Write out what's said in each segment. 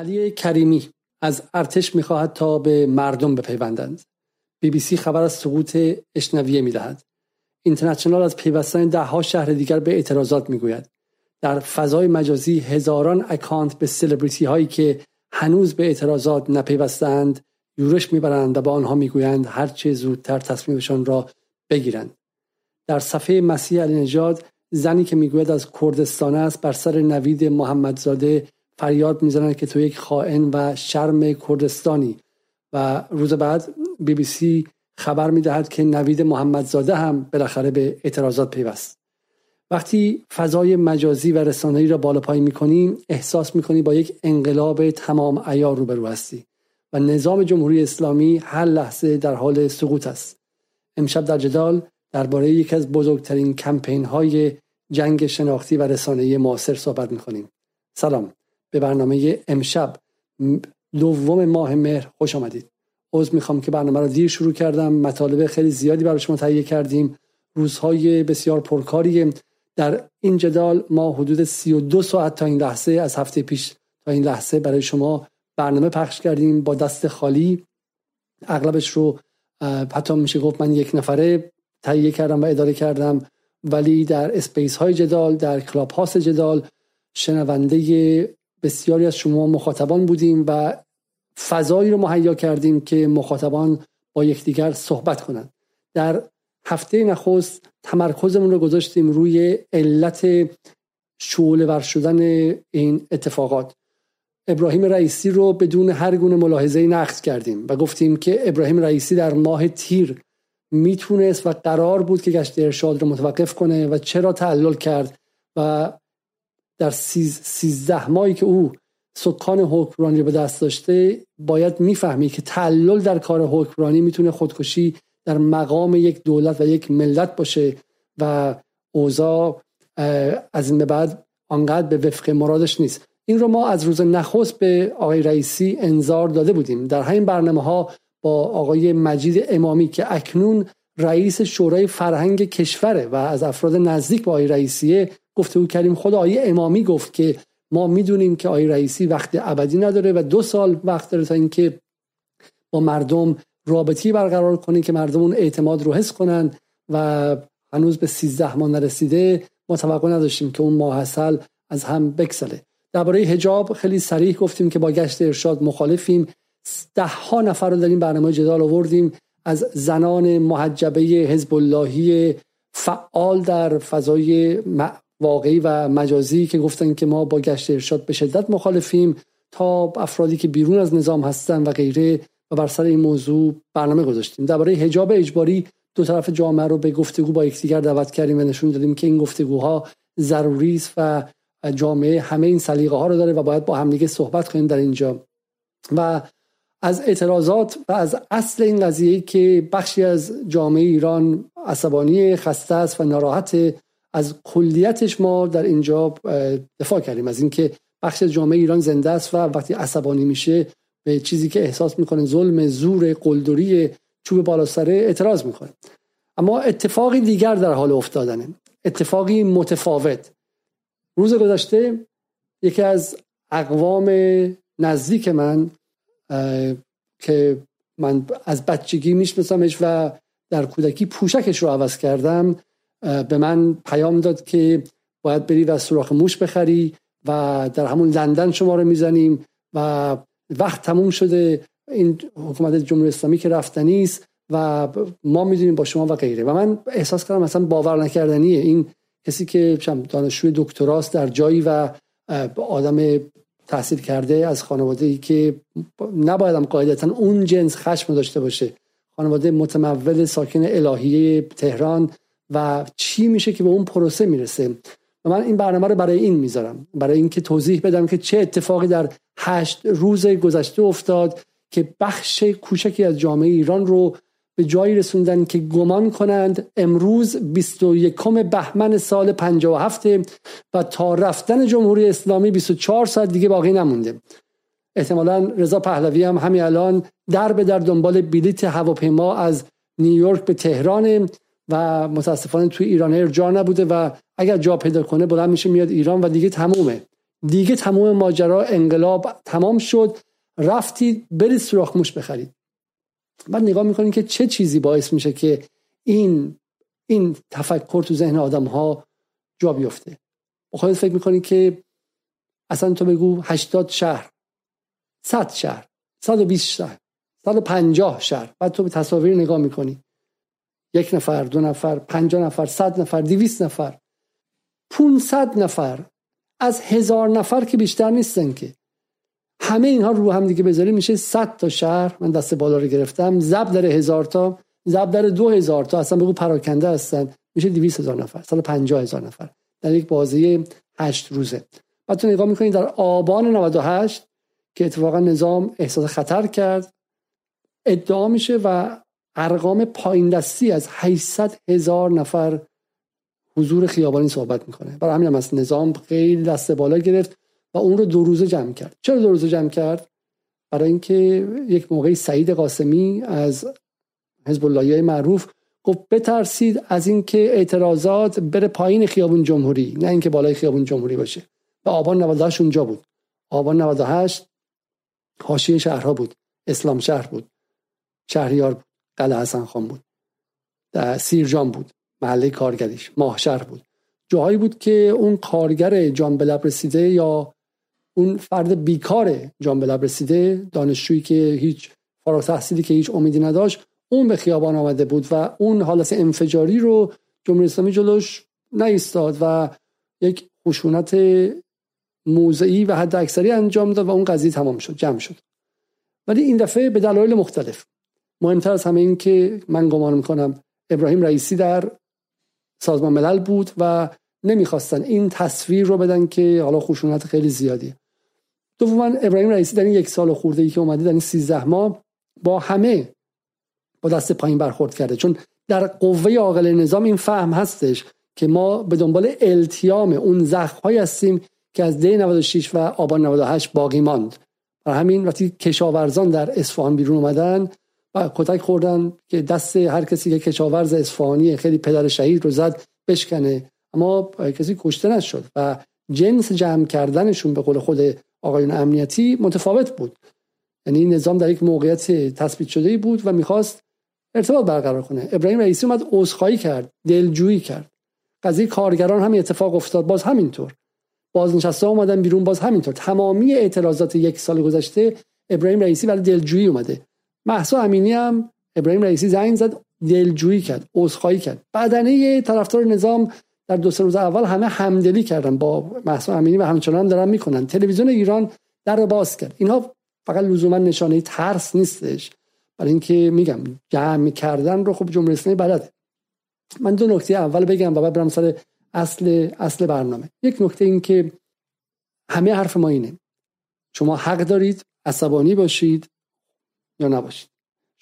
علی کریمی از ارتش می‌خواهد تا به مردم بپیوندند. بی بی سی خبر از سقوط اشنویه می‌دهد. اینترنشنال از پیوستن دهها شهر دیگر به اعتراضات می‌گوید. در فضای مجازی هزاران اکانت به سلبریتی هایی که هنوز به اعتراضات نپیوستند یورش می‌برند و با آنها می‌گویند هرچه زودتر تصمیمشان را بگیرند. در صفحه مسیح علی نژاد زنی که می‌گوید از کردستان است بر سر نوید محمدزاده فریاد می‌زنند که تو یک خائن و شرم کردستانی. و روز بعد بی بی سی خبر می‌دهد که نوید محمدزاده هم بالاخره به اعتراضات پیوست. وقتی فضای مجازی و رسانه‌ای را بالا پایین می‌کنی احساس می‌کنی با یک انقلاب تمام عیار روبرو هستی و نظام جمهوری اسلامی هر لحظه در حال سقوط است. امشب در جدال درباره یکی از بزرگترین کمپین های جنگ شناختی و رسانه‌ای معاصر صحبت می‌کنیم. سلام. به برنامه امشب. دوم ماه مهر. خوش آمدید. عذر می‌خوام که برنامه رو دیر شروع کردم. مطالب خیلی زیادی برای شما تهیه کردیم. روزهای بسیار پرکاری. در این جدال ما حدود 32 ساعت تا این لحظه از هفته پیش تا این لحظه برای شما برنامه پخش کردیم با دست خالی. اغلبش رو حتی میشه گفت من یک نفره تهیه کردم و اداره کردم. ولی در space های جدال در کلاب هاوس جدال شنونده بسیاری از شما مخاطبان بودیم و فضایی رو مهیا کردیم که مخاطبان با یکدیگر صحبت کنند. در هفته نخست تمرکزمون رو گذاشتیم روی علت شعله ور شدن این اتفاقات. ابراهیم رئیسی رو بدون هر گونه ملاحظه نقد کردیم و گفتیم که ابراهیم رئیسی در ماه تیر می‌تونست و قرار بود که گشت ارشاد رو متوقف کنه و چرا تعلل کرد و در سیز، سیزده ماهی که او سکان حکمرانی به دست داشته باید می‌فهمی که تعلل در کار حکمرانی می‌تونه خودکشی در مقام یک دولت و یک ملت باشه و اوضاع از این به بعد آنقدر به وفق مرادش نیست. این رو ما از روز نخست به آقای رئیسی انظار داده بودیم. در همین برنامه ها با آقای مجید امامی که اکنون رئیس شورای فرهنگ کشوره و از افراد نزدیک با آقای رئیسیه گفته او کردیم خود آقای امامی گفت که ما می‌دونیم که آقای رئیسی وقت ابدی نداره و دو سال وقت داره تا اینکه با مردم رابطی برقرار کنه که مردم اون اعتماد رو حس کنن و هنوز به 13 ماه نرسیده ما توقع نداشتیم که اون ماحصل از هم بکسله درباره حجاب خیلی صریح گفتیم که با گشت ارشاد مخالفیم. ده ها نفر رو در این برنامه جدال آوردیم. از زنان محجبه حزب اللهی فعال در فضای واقعی و مجازی که گفتن که ما با گشت ارشاد به شدت مخالفیم تا افرادی که بیرون از نظام هستن و غیره و بر سر این موضوع برنامه گذاشتیم. درباره حجاب اجباری دو طرف جامعه رو به گفتگو با یکدیگر دعوت کردیم و نشون دادیم که این گفتگوها ضروری است و جامعه همه این سلیقه ها رو داره و باید با همدیگه صحبت کنیم در اینجا. و از اعتراضات و از اصل این قضیه که بخشی از جامعه ایران عصبانی خسته است و ناراحت از کلیتش ما در اینجا دفاع کردیم. از اینکه بخش جامعه ایران زنده است و وقتی عصبانی میشه به چیزی که احساس می‌کنه ظلم زور قلدری چوب بالا سره اعتراض می‌کنه. اما اتفاقی دیگر در حال افتادنه. اتفاقی متفاوت. روز گذشته یکی از اقوام نزدیک من که من از بچگی میشناسمش و در کودکی پوشکش رو عوض کردم به من پیام داد که باید بری و سوراخ موش بخری و در همون لندن شما رو می‌زنیم و وقت تموم شده. این حکومت جمهوری اسلامی که رفتنی است و ما می‌دونیم با شما و غیره. و من احساس کردم مثلا باور نکردنیه. این کسی که دانشجوی دکتراست در جایی و آدم تحصیل کرده از خانواده ای که نباید هم قاعدتا اون جنس خشم داشته باشه. خانواده متمول ساکن الهیه تهران و چی میشه که به اون پروسه می‌رسه؟ و من این برنامه رو برای این می‌ذارم. برای اینکه توضیح بدم که چه اتفاقی در هشت روز گذشته افتاد که بخش کوچکی از جامعه ایران رو به جایی رسوندن که گمان کنند امروز 21 بهمن سال 57 و تا رفتن جمهوری اسلامی 24 ساعت دیگه باقی نمونده. احتمالا رضا پهلوی هم همین الان در به در دنبال بلیت هواپیما از نیویورک به تهران و متاسفانه توی ایران جا نبوده و اگر جا پیدا کنه بلند میشه میاد ایران و دیگه تمومه. دیگه تمام ماجرا انقلاب تمام شد. رفتید برید سوراخ موش بخرید. بعد نگاه می‌کنید که چه چیزی باعث میشه که این این تفکر تو ذهن آدم ها جا بیفته. خودت فکر می‌کنی که اصلا تو بگو 80 شهر 100 شهر 120 شهر 150 شهر. بعد تو به تصاویر نگاه می‌کنی. یک نفر دو نفر پنجاه نفر صد نفر دویست نفر 500 نفر از هزار نفر که بیشتر نیستن که. همه اینها رو هم دیگه بذاری میشه 100 تا شهر. من دست بالا رو گرفتم. زب در هزار تا زب در دو هزار تا. اصلا بگو پراکنده هستن. میشه 200 هزار نفر سال 50 هزار نفر در یک بازی هشت روزه. بعد تو نگاه می‌کنید در آبان 98 که اتفاقا نظام احساس خطر کرد. ادعا میشه و ارقام پایین دستی از 800 هزار نفر حضور خیابانی صحبت می‌کنه. برای همین هم از نظام خیلی دست بالا گرفت و اون رو دو روزه جمع کرد. چرا دو روزه جمع کرد؟ برای اینکه یک موقعی سعید قاسمی از حزب اللهی معروف گفت بترسید از اینکه اعتراضات بره پایین خیابون جمهوری نه اینکه بالای خیابون جمهوری باشه. و آبان 98 اونجا بود. آبان 98 حاشیه شهرها بود. اسلام شهر بود. شهریار بود. قلعه حسن خان بود. سیرجان بود. محله کارگریش. ماهشهر بود. جاهایی بود که اون کارگر جان به رسیده یا اون فرد بیکار جان به رسیده دانشجویی که هیچ فارغ تحصیلی که هیچ امیدی نداشت اون به خیابان آمده بود و اون حالت انفجاری رو جمهوری اسلامی جلوش نایستاد و یک خشونت موضعی و حد اکثری انجام داد و اون قضیه تمام شد جمع شد. ولی این دفعه به دلایل مختلف مهمتر از همه این که من گمان می‌کنم ابراهیم رئیسی در سازمان ملل بود و نمی‌خواستن این تصویر رو بدن که حالا خشونت خیلی زیادی. دوما ابراهیم رئیسی در این یک سال خورده ای که اومده در این 13 ماه با همه با دست پایین برخورد کرده. چون در قوه عاقل نظام این فهم هستش که ما به دنبال التیام اون زخمهایی هستیم که از دی 96 و آبان 98 باقی ماند. برای همین وقتی کشاورزان در اصفهان بیرون اومدن و کتک خوردن که دست هر کسی که کشاورز اصفهانی خیلی پدر شهید رو زد بشکنه. اما کسی کشته نشد و جنس جمع کردنشون به قول خود آقایون امنیتی متفاوت بود. یعنی نظام در یک موقعیت تثبیت شده بود و می‌خواست ارتباط برقرار کنه. ابراهیم رئیسی اومد عذرخواهی کرد دلجویی کرد. قضیه کارگران هم اتفاق افتاد باز همینطور. بازنشسته اومدن بیرون باز همینطور. تمامی اعتراضات یک سال گذشته ابراهیم رئیسی برای دلجویی اومده. محسا امینی هم ابراهیم رئیسی زنگ زد دلجویی کرد عذرخواهی کرد. بدنه طرفدار نظام در دو سه روز اول همه همدلی کردن با محسا امینی و همچنان هم دارن می‌کنن. تلویزیون ایران در باز کرد. اینها فقط لزوما نشانه ترس نیستش. برای اینکه میگم جمع کردن رو خب جمهوری اسلامی بلده. من دو نکته اول بگم و بعد برم سر اصل اصل برنامه. یک نکته این که همه حرف ما اینه. شما حق دارید عصبانی باشید. یا نباشید.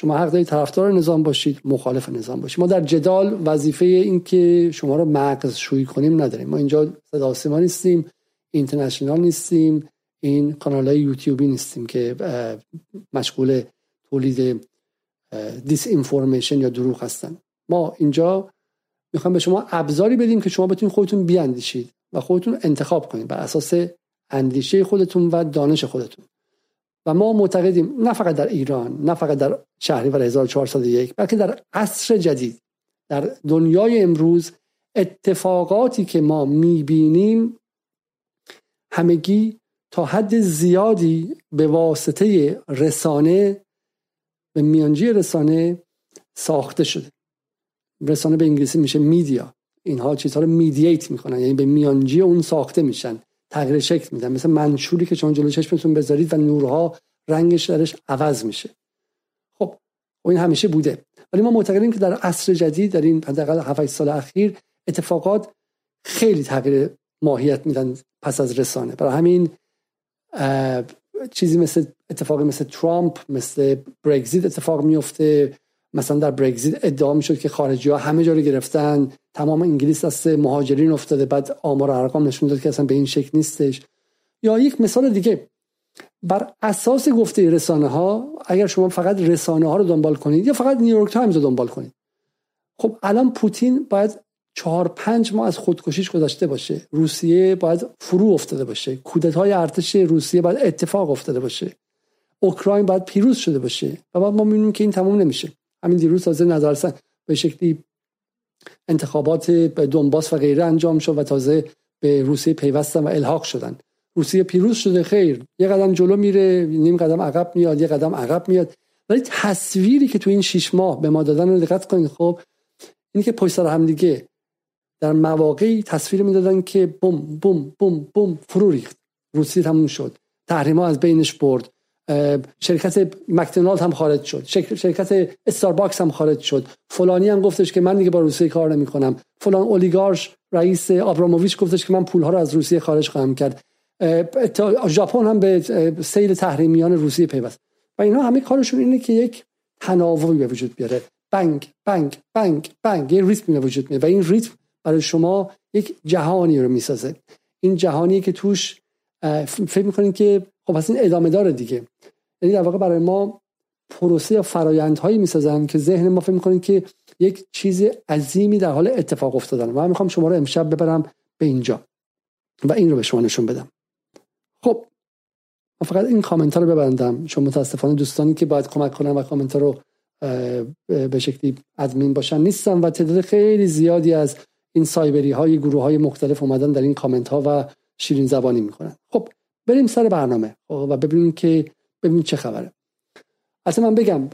شما حق دارید طرفدار نظام باشید مخالف نظام باشید. ما در جدال وظیفه این که شما رو مغز شویی کنیم نداریم. ما اینجا صدا سیما نیستیم اینترنشنال نیستیم این کانال های یوتیوبی نیستیم که مشغول تولید دیس اینفورمیشن یا دروغ هستن. ما اینجا می‌خوام به شما ابزاری بدیم که شما بتونید خودتون بیاندیشید و خودتون انتخاب کنید بر اساس اندیشه خودتون و دانش خودتون. و ما معتقدیم نه فقط در ایران نه فقط در شهریور 1401 بلکه در عصر جدید در دنیای امروز اتفاقاتی که ما می‌بینیم همگی تا حد زیادی به واسطه رسانه به میانجی رسانه ساخته شده. رسانه به انگلیسی میشه میدیا اینها چیزها رو میدییت می‌کنن یعنی به میانجی اون ساخته میشن. تغییر شکل میدن. مثل منشوری که شما جلو چشمتون بذارید و نورها رنگش درش عوض میشه. خب این همیشه بوده. ولی ما معتقدیم که در عصر جدید در این حداقل 7 سال اخیر اتفاقات خیلی تغییر ماهیت میدن پس از رسانه. برای همین چیزی مثل اتفاقی مثل ترامپ مثل برگزیت اتفاق میفته. مثلا در برگزیت ادعا می‌شد که خارجی ها همه جا رو گرفتن تمام انگلیس دست مهاجرین افتاده بعد آمار ارقام نشون داد که اصلا به این شکل نیستش. یا یک مثال دیگه بر اساس گفته رسانه ها اگر شما فقط رسانه ها رو دنبال کنید یا فقط نیویورک تایمز رو دنبال کنید خب الان پوتین باید چهار پنج ماه از خودکشیش گذشته باشه. روسیه باید فرو افتاده باشه. کودتای ارتش روسیه باید اتفاق افتاده باشه. اوکراین باید پیروز شده باشه. و بعد ما می‌بینیم که این تموم نمیشه. همین دیروز تازه نظرسن به شکلی انتخابات دنباس و غیره انجام شد و تازه به روسیه پیوستن و الحاق شدن. روسیه پیروز شده خیر. یه قدم جلو میره نیم قدم عقب میاد یه قدم عقب میاد. ولی تصویری که تو این شیش ماه به ما دادن رو دقت کنید خب اینی که پشت سر هم دیگه در مواقعی تصویر می‌دادن که بوم بوم بوم بوم فرو ریخت. روسیه تموم شد. تحریما از بینش برد. شرکت مکدونالد هم خارج شد. شرکت استارباکس هم خارج شد. فلانی هم گفتش که من دیگه با روسیه کار نمی کنم فلان اولیگارش رئیس آبراموویچ گفتش که من پولها رو از روسیه خارج خواهم کرد. ژاپن هم به سیل تحریمیان روسیه پیوست. و اینا همه کارشون اینه که یک تناوبی به وجود بیاره. بنگ بنگ بنگ بنگ. یه ریتم به وجود میاد و این ریتم برای شما یک جهانی رو می‌سازه. این جهانی که توش فکر می‌کنین که خب پس این ادامه داره دیگه. یعنی در واقع برای ما پروسه یا فرایندهایی می‌سازن که ذهن ما فکر می‌کنیم که یک چیز عظیمی در حال اتفاق افتادن. و من می‌خوام شما رو امشب ببرم به اینجا و این رو به شما نشون بدم. خب من فقط این کامنت رو ببندم. چون متاسفانه دوستانی که باید کمک کنن و کامنت رو به شکلی ادمین باشن نیستن و تعداد خیلی زیادی از این سایبری های گروه های مختلف اومدن در این کامنت ها و شیرین زبانی می‌کنن. خب بریم سر برنامه. خب، و ببینیم که ببینیم چه خبره. اصلا من بگم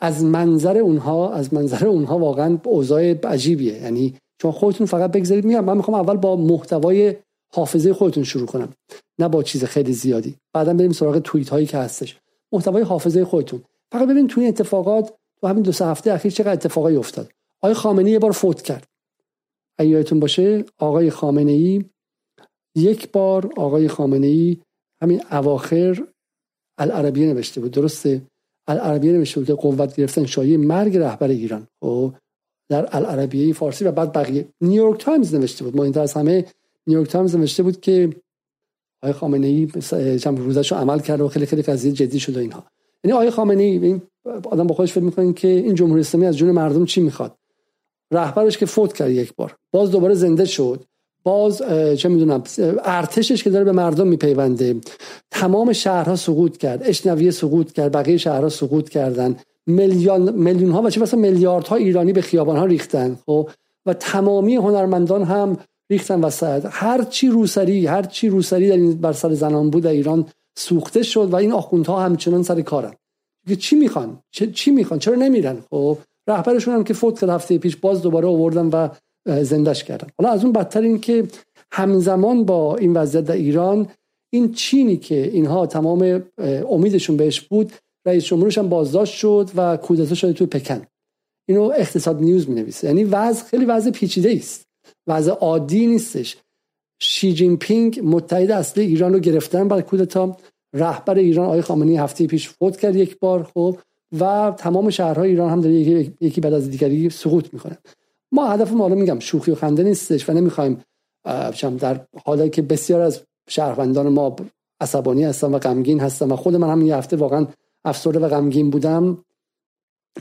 از منظر اونها از منظر اونها واقعا اوضاع عجیبیه. یعنی چون خودتون فقط بگذارید میگم من می‌خوام اول با محتوای حافظه خودتون شروع کنم نه با چیز خیلی زیادی. بعدا بریم سراغ توییت هایی که هستش. محتوای حافظه خودتون. فقط ببین توی اتفاقات تو همین دو سه هفته اخیر چقدر اتفاقایی افتاد. آقای خامنه‌ای یه بار فوت کرد. اگه یادتون باشه آقای خامنه ای یک بار آقای خامنه ای همین اواخر العربیه نوشته بود. درسته؟ العربیه نوشته بود قوت گرفتن شایع مرگ رهبر ایران. خب در العربیه فارسی و بعد بقیه. نیویورک تایمز نوشته بود. ما این از همه نیویورک تایمز نوشته بود که آقای خامنه ای چند روزش رو عمل کرد و خیلی خیلی قضیه جدی شده اینها. یعنی آقای خامنه ای این آدم با خودش فکر می‌کنه که این جمهوری اسلامی از جون مردم چی می‌خواد؟ رهبرش که فوت کرد یک بار. باز دوباره زنده شد. باز چه می‌دونم ارتشش که داره به مردم میپیونده. تمام شهرها سقوط کرد. اشنویه سقوط کرد بقیه شهرها سقوط کردن. میلیون میلیون ها و چه مثلا میلیاردها ایرانی به خیابان ها ریختن خب؟ و تمامی هنرمندان هم ریختن وسط. هر چی روسری هر چی روسری در این بر سر زنان بود در ایران سوخته شد و این آخوندها همچنان سر کارن. چی می‌خوان؟ چی می‌خوان؟ چرا نمیرن؟ خب؟ رهبرشون هم که فوت کرد هفته پیش باز دوباره آوردن و زندش کردن. حالا از اون بدتر این که همزمان با این وضعیت در ایران این چینی که اینها تمام امیدشون بهش بود رئیس جمهورش هم بازداشت شد و کودتا شده توی پکن. اینو اقتصاد نیوز می نویسه یعنی وضع خیلی وضع پیچیده است. وضع عادی نیستش. شی جین پینگ متحد اصلی ایران رو گرفتن برای کودتا. رهبر ایران آقای خامنه‌ای هفته پیش فوت کرد یک بار خب و تمام شهرهای ایران هم داره یکی, یکی بعد از دیگری سقوط می‌کنه. ما هدف ما میگم شوخی و خنده نیستش و نمی‌خوایم در حالی که بسیار از شهروندان ما عصبانی هستن و غمگین هستن و خود من هم یه هفته واقعا افسرده و غمگین بودم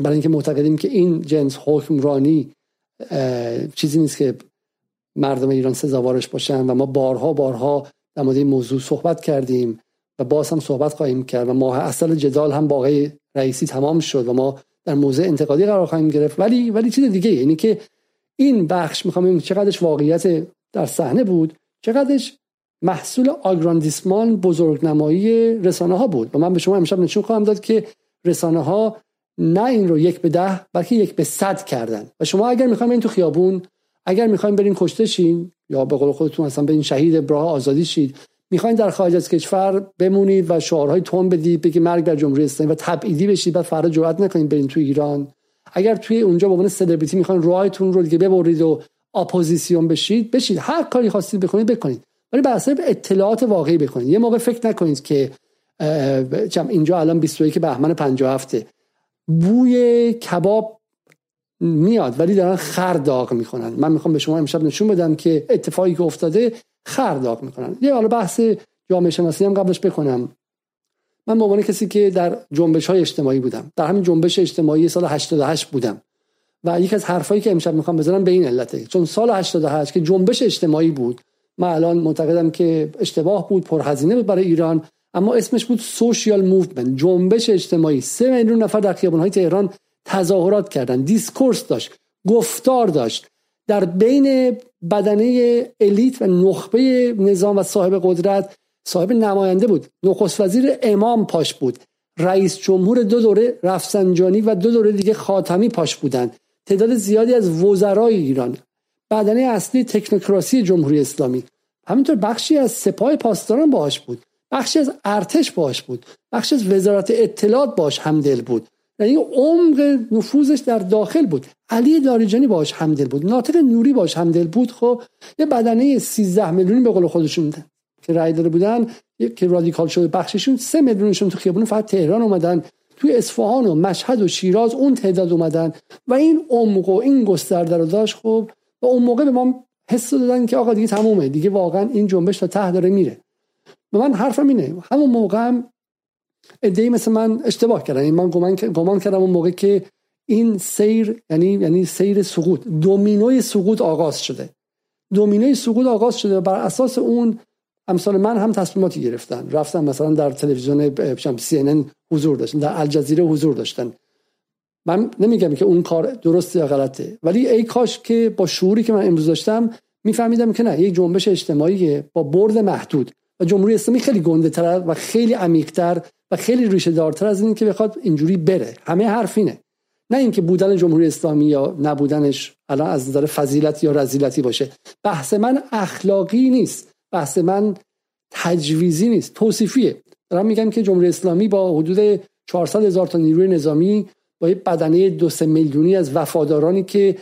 برای اینکه معتقدیم که این جنس حکمرانی چیزی نیست که مردم ایران سزاوارش باشن و ما بارها بارها در مورد این موضوع صحبت کردیم و باز هم صحبت خواهیم کرد و ما اصل جدال هم با رئیسی تمام شد و ما در موضع انتقادی قرار خواهیم گرفت. ولی ولی چیز دیگه یعنی که این بخش می‌خوام چقدرش واقعیت در صحنه بود چقدرش محصول آگراندیسمان بزرگنمایی رسانه ها بود. و من به شما امشب نشون خواهم داد که رسانه ها نه این رو یک به ده بلکه یک به صد کردن. و شما اگر می‌خوایم این تو خیابون اگر می‌خوایم برین کشته شین یا به قول خودتون مثلا برین شهید براه آزادی شید می‌خواین در خارج از کشور بمونید و شعارهای تون بدید بگید مرگ بر جمهوری اسلامی و تبعیدی بشید بعد فردا جرئت نکنید برین تو ایران. اگر توی اونجا به عنوان سلبریتی می‌خواین رایتون رو دیگه ببرید و اپوزیسیون بشید بشید. هر کاری خواستید بکنید بکنید. ولی بر اساس اطلاعات واقعی بکنید. یه موقع فکر نکنید که اینجا الان 21 بهمن 57 بوی کباب میاد ولی دارن خر داغ می‌کنن من می‌خوام به شما امشب نشون بدم که اتفاقی که افتاده خر داغ می‌کنن یه حالا بحث جامعه شناسی هم قبلش بکنم من به عنوان کسی که در جنبش های اجتماعی بودم. در همین جنبش اجتماعی سال 88 بودم. و یکی از حرفایی که امشب می‌خوام بزنم به این علته. چون سال 88 که جنبش اجتماعی بود من الان معتقدم که اشتباه بود پرهزینه بود برای ایران اما اسمش بود social movement. جنبش اجتماعی. سه میلیون نفر در خیابان‌های تهران تظاهرات کردن discourse داشت گفتار داشت. در بین بدنه elite و نخبه نظام و صاحب قدرت صاحب نماینده بود. نخست وزیر امام پاش بود. رئیس جمهور دو دوره رفسنجانی و دو دوره دیگه خاتمی پاش بودند. تعداد زیادی از وزرای ایران. بدنه اصلی تکنوکراسی جمهوری اسلامی. همینطور بخشی از سپاه پاسداران باش بود. بخشی از ارتش باش بود. بخشی از وزارت اطلاعات باش همدل بود. یعنی عمق نفوذش در داخل بود. علی داریجانی باش همدل بود. ناطق نوری باش همدل بود. خب یه بدنه 13 میلیونی به قول خودشون که رای داده بودن. که رادیکال شده بخششون. سه میلیونشون تو خیابون فقط تهران اومدن. توی اصفهان و مشهد و شیراز اون تعداد اومدن. و این عمق و این گسترده رو داشت. خب و اون موقع به ما حس دادن که آقا دیگه تمومه. دیگه واقعا این جنبش تا ته داره میره. به من حرفم اینه. همون موقع هم ادعی مثل من اشتباه کردن. این من گمان, گمان کردم اون موقع که این سیر یعنی یعنی سیر سقوط. دومینوی سقوط آغاز شده. دومینوی سقوط آغاز شده و بر اساس اون امثال من هم تصمیماتی گرفتن. رفتن مثلا در تلویزیون سی ان حضور داشتن در الجزیره حضور داشتن. من نمیگم که اون کار درست یا غلطه ولی ای کاش که با شعوری که من امروز داشتم میفهمیدم که نه یک جنبش اجتماعی با برد محدود. و جمهوری اسلامی خیلی گنده تر و خیلی عمیقتر و خیلی ریشه دارتر از این که بخواد اینجوری بره. همه حرف اینه. نه اینکه بودن جمهوری اسلامی یا نبودنش الان از نظر فضیلت یا رزیلتی باشه. بحث من اخلاقی نیست. بحث من تجویزی نیست توصیفیه. دارم میگم که جمهوری اسلامی با حدود 400 هزار تا نیروی نظامی با یه بدنه دو سه میلیونی از وفادارانی که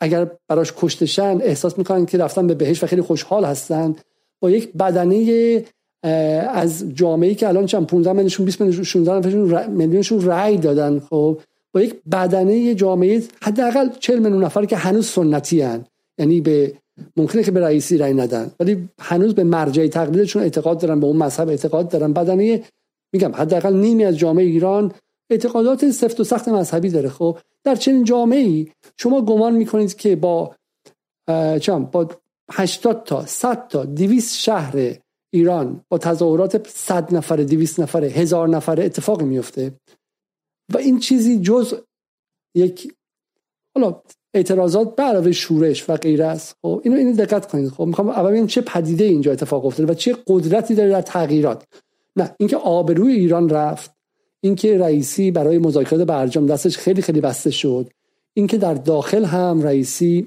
اگر براش کشتشن احساس می‌کنن که رفتن به بهش و خیلی خوشحال هستن. با یک بدنه از جامعه که الان چند 15 میلیونشون 20 میلیونشون 16 میلیونشون رأی دادن خب. با یک بدنه جامعه حداقل 40 میلیون نفر که هنوز سنتی هن. یعنی به ممکنه که به رئیسی رأی ندن ولی هنوز به مرجع تقلیدشون اعتقاد دارن به اون مذهب اعتقاد دارن. بدنه میگم حداقل نیمی از جامعه ایران اعتقادات سفت و سخت مذهبی داره. خب در چنین جامعه ای شما گمان می‌کنید که با چم با 80 تا 100 تا 200 شهر ایران با تظاهرات 100 نفر 200 نفر هزار نفر اتفاق میفته و این چیزی جز یک حالا اعتراضات به علاوه شورش و غیره است. خب اینو اینو دقت کنید. خب می‌خوام اول ببینم چه پدیده اینجا اتفاق افتاده و چه قدرتی داره در تغییرات. نه اینکه آبروی ایران رفت اینکه رئیسی برای مذاکرات برجام دستش خیلی خیلی بسته شد اینکه در داخل هم رئیسی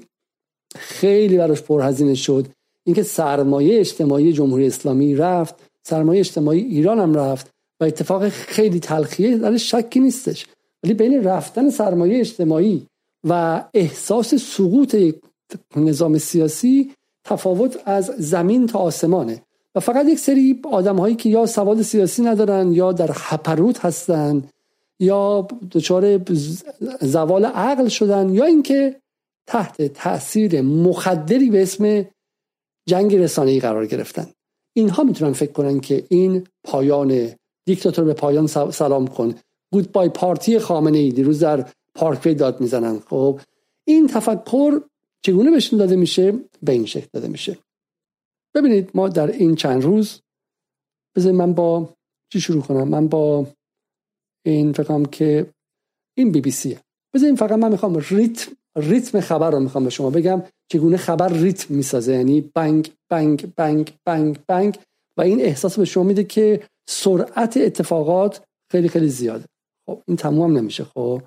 خیلی براش پرهزینه شد اینکه سرمایه اجتماعی جمهوری اسلامی رفت سرمایه اجتماعی ایران هم رفت و اتفاق خیلی تلخیه در شکی نیستش. ولی بین رفتن سرمایه اجتماعی و احساس سقوط نظام سیاسی تفاوت از زمین تا آسمانه. و فقط یک سری آدم هایی که یا سواد سیاسی ندارن یا در حپروت هستن یا دچار زوال عقل شدن یا اینکه تحت تاثیر مخدری به اسم جنگ رسانه‌ای قرار گرفتن. اینها می‌تونن فکر کنن که این پایان دیکتاتور به پایان سلام کن. گود بای پارتی خامنه ای دیروز در پارکوی داد می‌زنن. خب این تفکر چگونه بهشون داده میشه؟ به این شکل داده میشه. ببینید ما در این چند روز بذارید من با چی شروع کنم؟ من با این فکرم که این بی بی سیه بذارید فقط من می‌خوام ریتم ریتم خبر رو می‌خوام به شما بگم چگونه خبر ریتم می‌سازه. یعنی بنگ بنگ بنگ بنگ بنگ. و این احساس به شما میده که سرعت اتفاقات خیلی خیلی زیاده. خب این تمام نمیشه. خب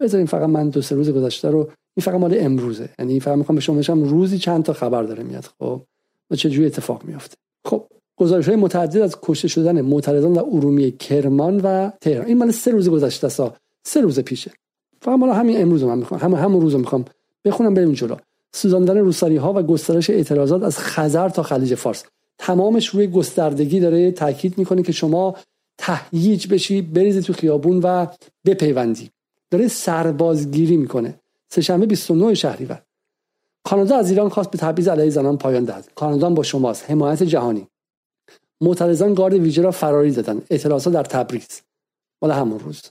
بذارین فقط من دو سه روز گذشته رو این فقط مال امروزه. یعنی فقط می‌خوام به شما بگم روزی چند تا خبر داره میاد خب؟ و چه جوری اتفاق میافته؟ خب گزارش های متعدد از کشته شدن معترضان در ارومیه کرمان و تهران. این مال سه روز گذشته سا سه روز پیشه. فقط مال همین امروز من می‌خوام همون همون روز می‌خوام بخونم بریم جلو. سوزاندن روسری ها و گسترش اعتراضات از خزر تا خلیج فارس. تمامش روی گستردگی داره تاکید می‌کنه که شما تهییج بشی بریزی تو خیابون و بپیوندی. داره سربازگیری می‌کنه. سهشنبه 29 شهریور. کانادا از ایران خواست به تبعیض علیه زنان پایان دهد. کانادا با شماست. حمایت جهانی. معترضان گارد ویژه را فراری دادن. اعتراضات در تبریز. مال همون روز.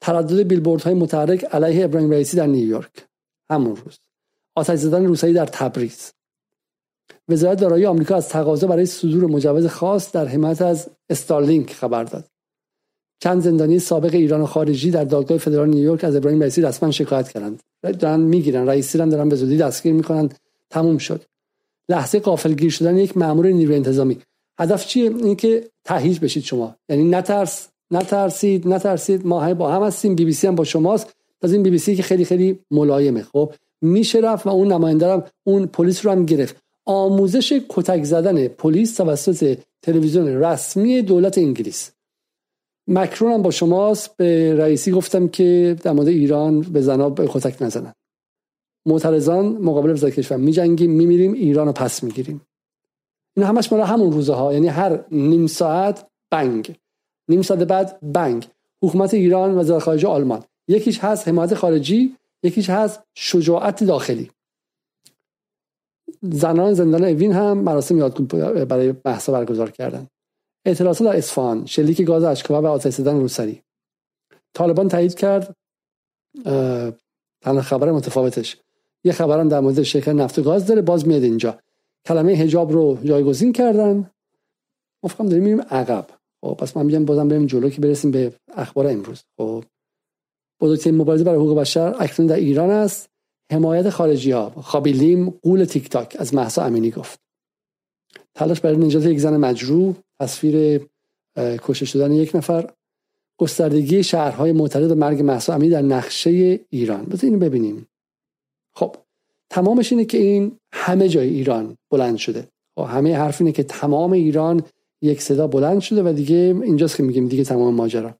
تردد های متحرک علیه ابراهیم رئیسی در نیویورک. همون روز. آتش زدن روسایی در تبریز. وزارت دارایی آمریکا از تقاضا برای صدور مجوز خاص در حمایت از استارلینک خبر داد. چند زندانی سابق ایران و خارجی در دادگاه فدرال نیویورک از ابراهیم رئیسی رسما شکایت کردند. دارن می‌گیرن. رئیسی هم دارن به زودی دستگیر می‌کنن. تموم شد. لحظه قافلگیر شدن یک مامور نیروی انتظامی. هدف چیه؟ اینکه تهیج بشید شما. یعنی نترس نترسید نترسید. ما با هم هستیم. بی بی سی هم با شماست. از این بی بی سی که خیلی خیلی ملایمه. خب میشه رفت و اون نماینده اون پلیس رو هم گرفت. آموزش کتک زدن پلیس توسط تلویزیون رسمی دولت انگلیس. مکرون هم با شماست. به رئیسی گفتم که در مورد ایران به زنا به کتک نزنن. معترضان مقابل وزارت کشور میجنگیم میمیریم ایران رو پس می‌گیریم. این همش مال همون روزه ها یعنی هر نیم ساعت بنگ. نیم ساعت بعد بنگ. حکومت ایران وزارت خارجه آلمان. یکیش هست حمایت خارجی یکیش هست شجاعت داخلی. زنان زندان اوین هم مراسم یادگون برای بحثا برگزار کردن. اعتراضات در اصفهان شلیک گاز اشکوا و آتش زدن روسری. طالبان تایید کرد تنها خبر متفاوتش. یه خبرم در مورد شرکت نفت و گاز داره باز میاد اینجا. کلمه حجاب رو جایگزین کردن. ما فقط داریم میریم عقب. خب پس من میگم بازم بریم جلو که برسیم به اخبار امروز. خب بزرگترین مبارزه برای حقوق بشر اکنون در ایران است. حمایت خارجی ها خابیلیم قول تیک تاک از محسا امینی گفت. تلاش برای نجات یک زن مجروح. تصویر کشته شدن یک نفر. گستردگی شهرهای معترض مرگ محسا امینی در نقشه ایران. بذار اینو ببینیم. خب تمامش اینه که این همه جای ایران بلند شده. خب همه حرف اینه که تمام ایران یک صدا بلند شده و دیگه اینجاست که میگیم دیگه تمام ماجرا.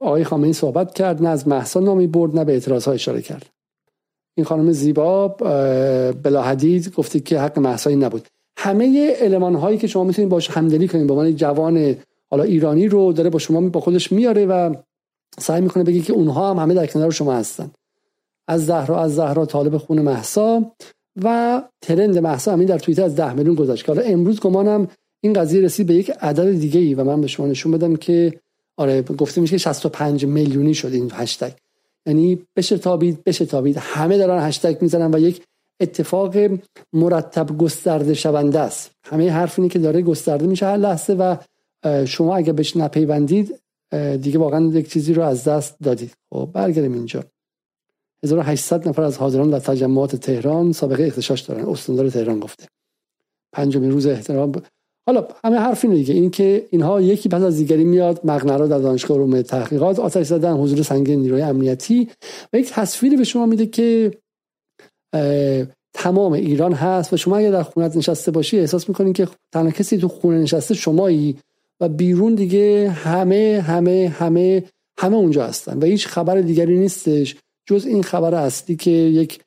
آقای خامنه‌ای صحبت کرد نه از محسا نامی برد نه به اعتراض ها اشاره کرد. این خانم زیبا بلا حدید گفته که حق محسایی نبود. همه علمان هایی که شما می‌تونید باش همدلی کنید. به عنوان جوان حالا ایرانی رو داره با شما با خودش میاره و سعی می‌کنه بگه که اونها هم همه در کنار شما هستن. از زهرا از زهرا طالب خون محسا و ترند محسا همین در توییتر از ده میلیون گذاشت که حالا امروز گمانم این قضیه رسید به یک عدد دیگه ای و من به شما نشون بدم که آره گفته میشه که 65 میلیونی شد این هشتگ. یعنی بشه تابید بشه تابید. همه دارن هشتگ می‌زنن و یک اتفاق مرتب گسترده شونده است. همه حرف اینه که داره گسترده میشه هر لحظه و شما اگه بهش نپیوندید دیگه واقعا یک چیزی رو از دست دادید. خب برگردیم اینجا. 1800 نفر از حاضران در تجمعات تهران سابقه اختشاش دارن. استاندار تهران گفته. پنجمین روز احترام. حالا همه حرف اینه دیگه. این که اینها یکی پس از دیگری میاد مقنعه در دانشگاه روم تحقیقات آتش زدن حضور سنگین نیروی امنیتی. و یک تصویری به شما میده که تمام ایران هست و شما اگر در خونت نشسته باشی احساس می‌کنین که تنها کسی تو خونه نشسته شمایی و بیرون دیگه همه همه همه همه اونجا هستن و هیچ خبر دیگری نیستش جز این خبر اصلی که یک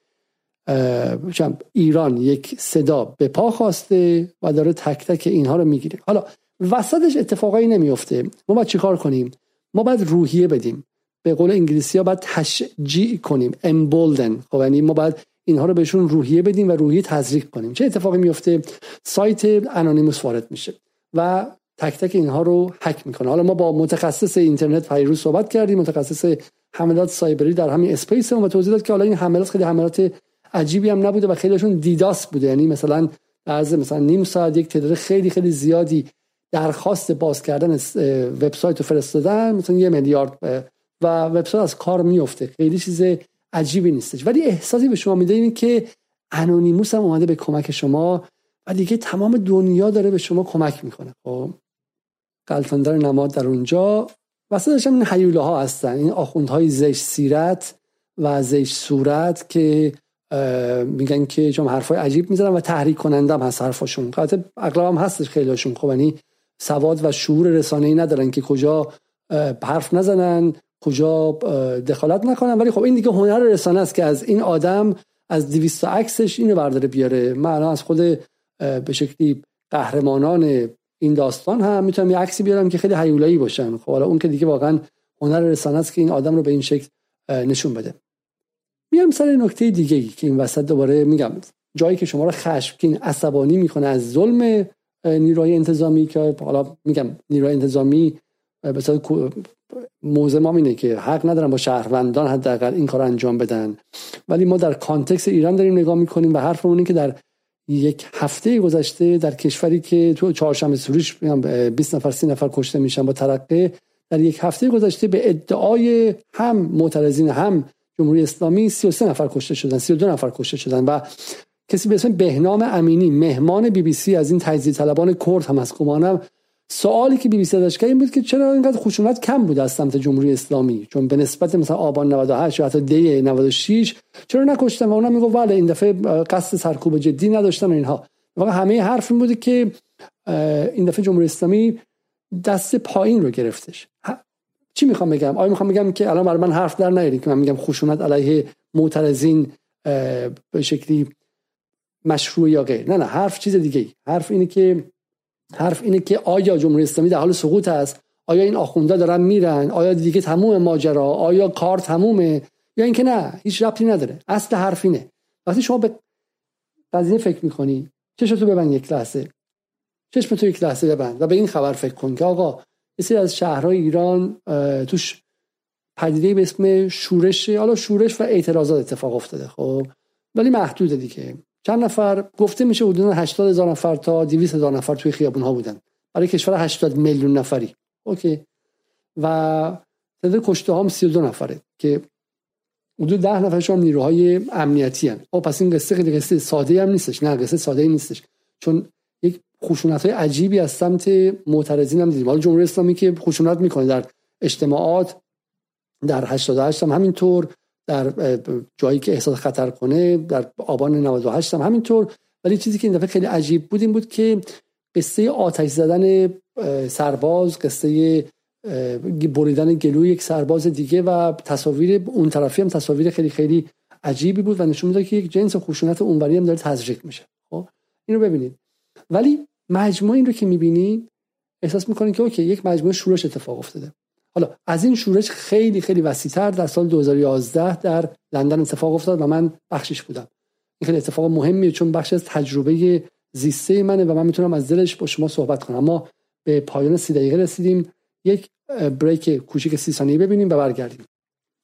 ایران یک صدا به پا خواسته و داره تک تک اینها رو می‌گیره. حالا وسطش اتفاقایی نمیفته ما باید چیکار کنیم؟ ما باید روحیه بدیم. به قول انگلیسی ها باید تشجیع کنیم. امبولدن خب یعنی ما باید اینها رو بهشون روحیه بدیم و روحیه تزریق کنیم. چه اتفاقی میفته؟ سایت Anonymous وارد میشه و تک تک اینها رو هک می‌کنه. حالا ما با متخصص اینترنت پیروز صحبت کردیم. متخصص حملات سایبری در همین space و توضیح داد که حالا این حملات خیلی حملات عجیبی هم نبوده و خیلیشون DDoS بوده. یعنی مثلا از مثلا نیم ساعت یک تعداد خیلی خیلی زیادی درخواست باز کردن وبسایت رو فرستادن مثلا یه میلیارد و وبسایت از کار میفته. خیلی چیز عجیبی نیستش. ولی احساسی به شما میده این که انونیموس هم اومده به کمک شما و دیگه تمام دنیا داره به شما کمک می‌کنه. خب قلفندار نماد در اونجا. وسطش هم این حیوله ها هستن. این آخوندهای زش سیرت و زش صورت که میگن که چون حرفای عجیب می‌زنن و تحریک کننده هم هست حرفاشون. البته اغلب هم هستش خیلیشون خب یعنی سواد و شعور رسانه ای ندارن که کجا حرف نزنن. کجا دخالت نکنن ولی خب این دیگه هنر رسانه است که از این آدم از 200 عکسش اینو برداره بیاره. من از خود به شکلی قهرمانان این داستان هم می‌تونم یه عکسی بیارم که خیلی هیولایی باشن. خب حالا اون که دیگه واقعا هنر رسانه است که این آدم رو به این شکل نشون بده. میام سر نکته دیگه ای که این وسط دوباره میگم. جایی که شما رو خشمگین عصبانی می‌کنه از ظلم نیروهای انتظامی که حالا میگم نیروهای انتظامی به موضع ما اینه که حق ندارن با شهروندان حداقل این کار انجام بدن. ولی ما در context ایران داریم نگاه می‌کنیم و حرفمون اینه که در یک هفته گذشته در کشوری که تو چهارشنبه سوریش 20 نفر 30 نفر کشته میشن با ترقه در یک هفته گذشته به ادعای هم معترضین هم جمهوری اسلامی 33 نفر کشته شدن 32 نفر کشته شدن و کسی به اسم بهنام امینی مهمان بی بی سی از این تجزیه طلبان کرد هم از گمانم سوالی که بی بی سی این بود که چرا اینقدر خشونت کم بود از سمت جمهوری اسلامی؟ چون به نسبت مثلا آبان 98 یا حتی دی 96 چرا نکشتن؟ و اونا می‌گفت بله این دفعه قصد سرکوب جدی نداشتن اینها. واقعا همه حرف این بوده که این دفعه جمهوری اسلامی دست پایین رو گرفتش. چی می‌خوام بگم؟ آیا می‌خوام بگم که الان برای من حرف در نیارید که من میگم خشونت علیه معترضین به شکلی مشروع یا غیر؟ نه نه حرف چیز دیگه حرف اینه که حرف اینه که آیا جمهوری اسلامی در حال سقوط است؟ آیا این آخونده دارن میرن؟ آیا دیگه تموم ماجرا؟ آیا کار تمومه؟ یا اینکه نه هیچ ربطی نداره. اصل حرف اینه. وقتی شما به قضیه فکر می‌کنی چشتو ببند یک لحظه. چشم تو یک لحظه ببند و به این خبر فکر کن که آقا یه از شهرهای ایران توش پدیده به اسم شورش حالا شورش و اعتراضات اتفاق افتاده خب؟ ولی محدوده دیگه. چند نفر؟ گفته میشه حدود 80 هزار نفر تا 200 هزار نفر توی خیابون ها بودن. برای کشور 80 میلیون نفری. اوکی. و تعداد کشته هم 32 نفره که حدود 10 نفرشون نیروهای امنیتی هن. او پس این قصه خیلی قصه ساده هم نیستش. نه قصه ساده نیستش. چون یک خشونت های عجیبی از سمت معترضین هم دیدیم. حالا جمهوری اسلامی که خشونت می‌کنه در اجتماعات در 88 هم همینطور. در جایی که احساس خطر کنه در آبان 98 هم همینطور. ولی چیزی که این دفعه خیلی عجیب بود این بود که قصه آتش زدن سرباز قصه بریدن گلوی یک سرباز دیگه و تصاویر اون طرفی هم تصاویر خیلی خیلی عجیبی بود و نشون می‌داد که یک جنس خشونت اونوری هم داره تزریق میشه. خب؟ اینو ببینید. ولی مجموعه این رو که می‌بینید احساس می‌کنید که اوکی یک مجموعه شورش اتفاق افتاده. حالا از این شورش خیلی خیلی وسیعتر در سال 2011 در لندن اتفاق افتاد و من بخشش بودم. این خیلی اتفاق مهمیه چون بخش از تجربه زیسته منه و من می‌تونم از دلش با شما صحبت کنم. اما به پایان سی دقیقه رسیدیم. یک بریک کوچیک سی ثانیه ببینیم و برگردیم.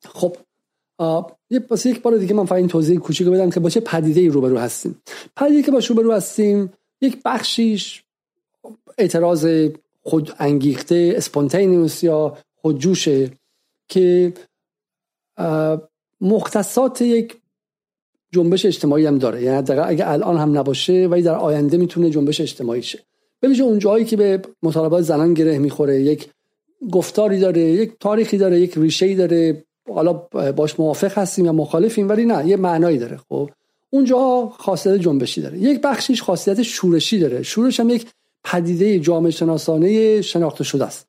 خب یه پس یک بار دیگه من فقط این توضیح کوچیک بدم که با چه پدیده ای روبرو هستیم. پدیده که با روبرو هستیم یک بخشیش اعتراض خود انگیخته اسپونتینیوس یا خودجوشه که مختصات یک جنبش اجتماعی هم داره. یعنی اگه الان هم نباشه ولی در آینده می‌تونه جنبش اجتماعی شه. ببینید اون جایی که به مطالبات زنان گره می‌خوره یک گفتاری داره یک تاریخی داره یک ریشه داره. حالا باش موافق هستیم یا مخالفیم ولی نه یه معنایی داره. خب اونجا خاصیت جنبشی داره. یک بخشیش خاصیت شورشی داره. شورش هم یک پدیده جامعه شناسانه شناخته شده است.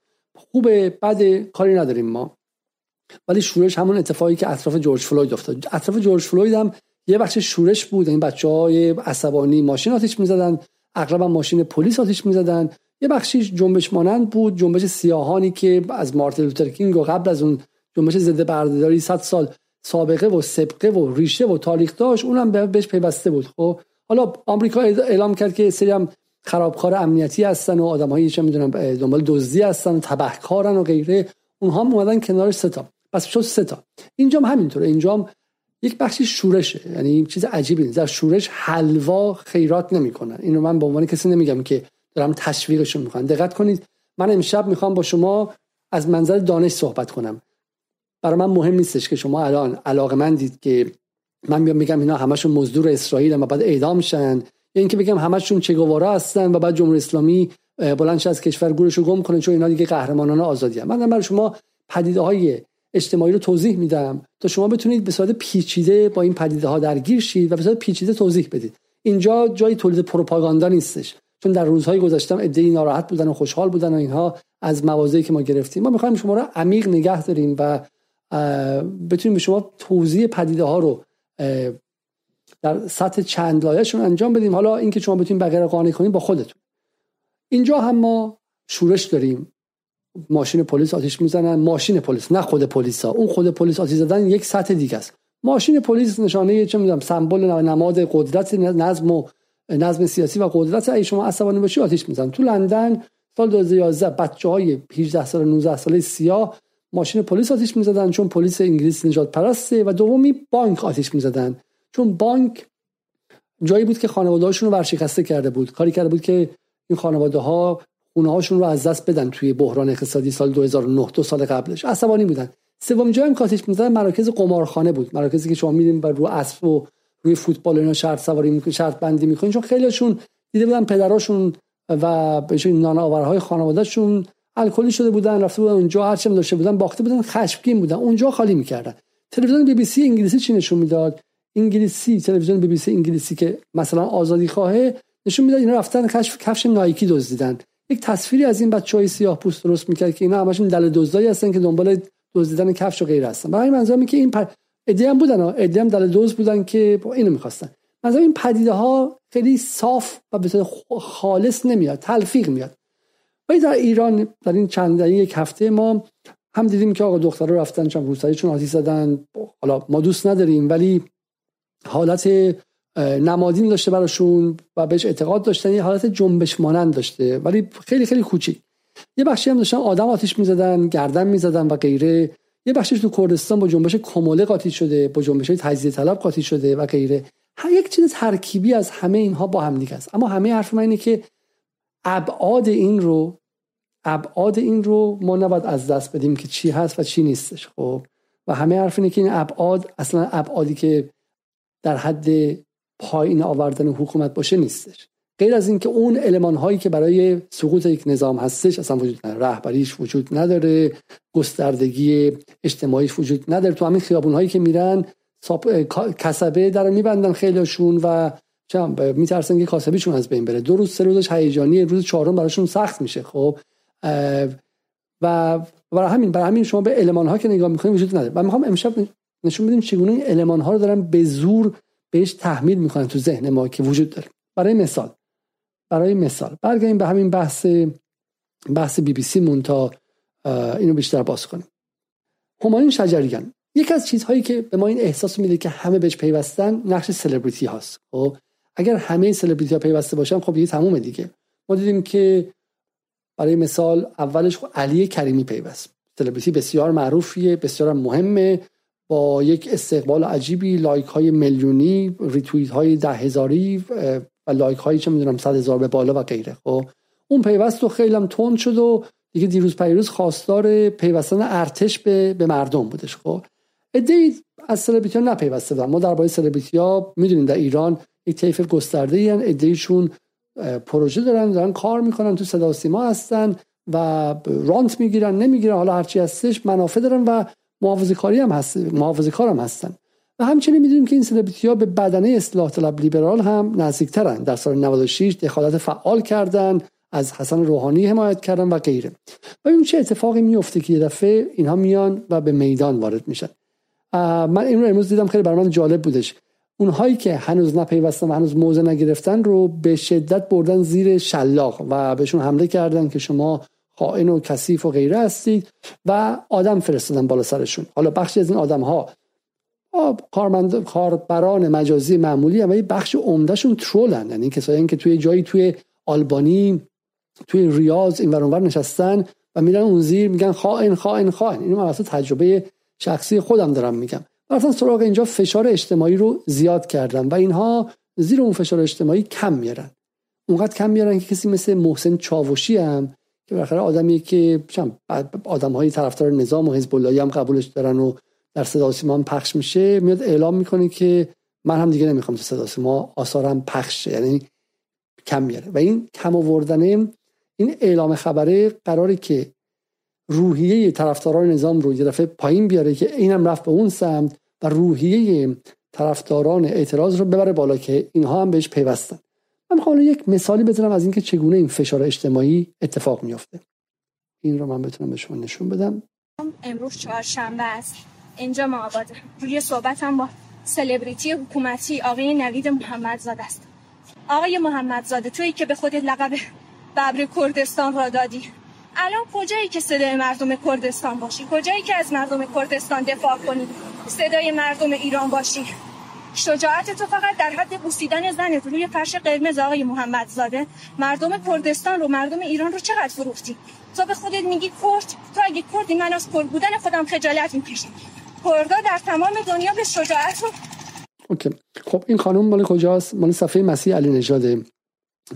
خوبه بعد کاری نداریم ما. ولی شورش همون اتفاقی که اطراف جورج فلوید افتاد. اطراف جورج فلوید هم یه بخش شورش بود. این بچه های عصبانی ماشین آتیش می‌زدن اغلب ماشین پلیس آتیش می‌زدن. یه بخشی جنبش مانند بود جنبش سیاهانی که از مارتین لوتر کینگ و قبل از اون جنبش ضد بردهداری 100 سال سابقه و سبقه و ریشه و تاریخ داشت اونم بهش پیوسته بود. خب حالا آمریکا اعلام کرد که سری خرابکار امنیتی هستن و آدمایی چه می‌دونم دنبال دزدی هستن و تبهکارن و غیره. اونها هم اومدن کنار ستا پس شد ستا اینجا هم همینطوره. اینجا یک بخشی شورشه. یعنی چیز عجیبی نیست. در شورش حلوا خیرات نمی‌کنن. اینو من به عنوان کسی نمیگم که دارم تشویقشون می‌کنم. دقت کنید. من امشب می‌خوام با شما از منظر دانش صحبت کنم. برای من مهم نیستش که شما الان علاقه من دید که من بگم اینا همشون مزدور اسرائیل و بعد اعدام شن. اینکه بگم همشون چگوارا هستن و بعد جمهوری اسلامی بلندش از کشور گورشو گم کنه چون اینا دیگه قهرمانان آزادی هم. من برای شما پدیده های اجتماعی رو توضیح میدم تا شما بتونید به صورت پیچیده با این پدیده ها درگیر شید و به صورت پیچیده توضیح بدید. اینجا جای تولید پروپاگاندا نیستش. چون در روزهای گذشتم ایده ناراحت بودن و خوشحال بودن و اینها از موازی که ما گرفتیم. ما می‌خوایم شما رو عمیق نگه داریم و بتونیم به شما توضیح پدیده ها رو در سطح چند لایهشون انجام بدیم. حالا اینکه شما بتونید بقیه قانع کنید با خودتون. اینجا هم ما شورش داریم. ماشین پلیس آتیش می‌زنن. ماشین پلیس نه خود پلیس ها اون خود پلیس آتیش زدن یک سطح دیگه است. ماشین پلیس نشانه چه می‌دونم سمبل نماد قدرت نظم و نظم سیاسی و قدرت. ای شما عصبانی باشی آتیش می‌زنن. تو لندن سال 2011 بچه های 18 سال 19 ساله سیاه ماشین پلیس آتیش می‌زدن چون پلیس انگلیس نجات پرسته و دومی بانک آتیش می‌زدن. چون بانک جایی بود که خانواده‌هاشون رو ورشکسته کرده بود. کاری کرده بود که این خانواده ها رو از دست بدن توی بحران اقتصادی سال 2009 دو سال قبلش. عصبانی بودن. سوم جایی هم کاتش می‌زدن مراکز قمارخانه بود. مراکزی که شما میدین بر رو اسب و روی فوتبال اینا شرط سواری می‌کنین شرط بندی می‌کنین چون خیلیشون دیده بودن پدراشون و بهشون نان آورهای خانوادهشون الکلی شده بودن رفته بودن اونجا هر چه داشته بودن باخته بودن خشمگین بودن. اونجا خالی می‌کردن. تلویزیون بی بی سی انگلیسی چی نشون می‌داد؟ انگلیسی تلویزیون بی بی سی انگلیسی که مثلا آزادی خواهه نشون می‌داد اینا رفتن کشف کفش نایکی دزدیدن. یک تصویری از این بچهای سیاه پوست درست می‌کرد که اینا همشون دل دزدایی هستن که دنبال دزدیدن کفش و غیر هستن. برای منظورم که این پر... ادعی هم بودن ادعی هم دل دزد بودن که اینو می‌خواستن. مثلا این پدیده ها خیلی صاف و به خالص نمیاد تلفیق میاد. ولی در ایران در این چند در یک هفته ما هم دیدیم که آقا دخترها رفتن چند روسری چون آتیش زدن. حالا ما دوست نداریم ولی حالت نمادین داشته براشون و بهش اعتقاد داشتن یه حالت جنبش مانند داشته ولی خیلی خیلی کوچیک. یه بخشی هم داشتن آدم آتیش می‌زدن گردن می‌زدن و غیره. یه بخشش تو کردستان با جنبش کموله قاطی شده با جنبش تجزیه طلب قاطی شده و غیره. هر یک چیز ترکیبی از همه اینها با هم دیگه است. اما همه حرف من اینه که ابعاد این رو ابعاد این رو ما نباید از دست بدیم که چی هست و چی نیستش خب؟ و همه حرف اینه که این ابعاد اصلا ابعادی که در حد پایین آوردن حکومت باشه نیستش. غیر از اینکه اون علمان هایی که برای سقوط یک نظام هستش اصلا وجود نداره. رهبریش وجود نداره گستردگی اجتماعیش وجود نداره. تو همین خیابون هایی که میرن کسبه در میبندن خیلیشون و میترسن که کاسبیشون از بین بره. دو روز سه روزش هیجانی روز چهارم براشون سخت میشه. خب و برای همین برای همین شما به المان ها که نگاه می‌کنید وجود نداره. و می‌خوام امشب نشون بدیم چگونه این المان ها رو دارن به زور بهش تحمیل می‌کنن تو ذهن ما که وجود داره. برای مثال برای مثال برگردیم به همین بحث بحث بی بی سی مون تا اینو بیشتر باز کنیم. همایون شجریان یکی از چیزهایی که به ما این احساس میده که همه بهش پیوستن نقش سلبریتی هاست. خب اگر همه سلبریتی ها پیوسته باشن خب یه تمومه دیگه. ما دیدیم که برای مثال اولش خب علی کریمی پیوست. سلبریتی بسیار معروفیه بسیار مهمه. با یک استقبال عجیبی لایک های میلیونی ریتویت های ده هزاری و لایک هایی چه می‌دونم صد هزار به بالا و غیره. خب اون پیوست رو خیلی هم تند شد و دیگه دیروز پریروز خواستار پیوستن ارتش به, به مردم بودش. خب عده‌ای از سلبریتی ها نپیوسته بودن. ما درباره سلبریتی ها می‌دونیم در ایران یک طیف گسترده ای عده‌ایشون پروژه دارن دارن کار می‌کنن تو صدا سیما هستن و رانت می‌گیرن نمی‌گیرن. حالا هرچی هستش منافع دارن و محافظه کاری هم هست محافظه کار هم هستن. و همچنین می‌دونیم که این سلبریتی ها به بدنه اصلاح طلب لیبرال هم نزدیکترن. در سال 96 دخالت فعال کردن از حسن روحانی حمایت کردن و غیره. و چه اتفاقی میفته که یه دفعه اینها میان و به میدان وارد میشن. من این رو امروز دیدم خیلی برای من جالب بودش. اونهایی که هنوز نپیوستن و هنوز موضع نگرفتن رو به شدت بردن زیر شلاق و بهشون حمله کردن که شما خائن و کثیف و غیره هستید و آدم فرستادن بالا سرشون. حالا بخشی از این آدم ها کارمند کاربران مجازی معمولی هم ولی بخش عمدهشون ترولن. یعنی کسایی که توی جایی توی آلبانی توی ریاض این ورانور نشستن و میرن اون زیر میگن خائن خائن خائن. اینو من تجربه شخصی خودم دارم میگم. مثلا سراغ اینجا فشار اجتماعی رو زیاد کردن و اینها زیر اون فشار اجتماعی کم میارن. اونقدر کم میارن که کسی مثل محسن چاوشی هم که بالاخره آدمی که آدم های طرفدار نظام و حزب الله هم قبولش دارن و در صدا سیما پخش میشه میاد اعلام می‌کنه که من هم دیگه نمی‌خوام تو صدا سیما آثارم پخش یعنی کم میاره. و این کم آوردن این اعلام خبره قراره که روحیه طرفداران نظام رو یه دفعه پایین بیاره که اینم رفت به اون سمت و روحیه طرفداران اعتراض رو ببره بالا که اینها هم بهش پیوستن. من می‌خوام یک مثالی بزنم از اینکه چگونه این فشار اجتماعی اتفاق میافته. این رو من بتونم به شما نشون بدم. امروز چهارشنبه است. اینجا ما آباده روی صحبتم با سلبریتی حکومتی آقای نوید محمدزاده است. آقای محمدزاده تویی که به خودت لقب ببر کردستان را دادی. الان کجایی که صدای مردم کردستان باشی؟ کجایی که از مردم کردستان دفاع کنی؟ صدای مردم ایران باشی. شجاعت تو فقط در حد بوسیدن زن روی فرش قرمز آقای محمد زاده مردم کردستان رو مردم ایران رو چقدر فروختی؟ تو به خودت میگی کرد؟ تو اگه کردی من از کرد بودن خودم خجالت می‌کشم. کردا در تمام دنیا به شجاعت رو OK. خب این خانم مال کجاست؟ مال صفحه مسیح علی نژاده.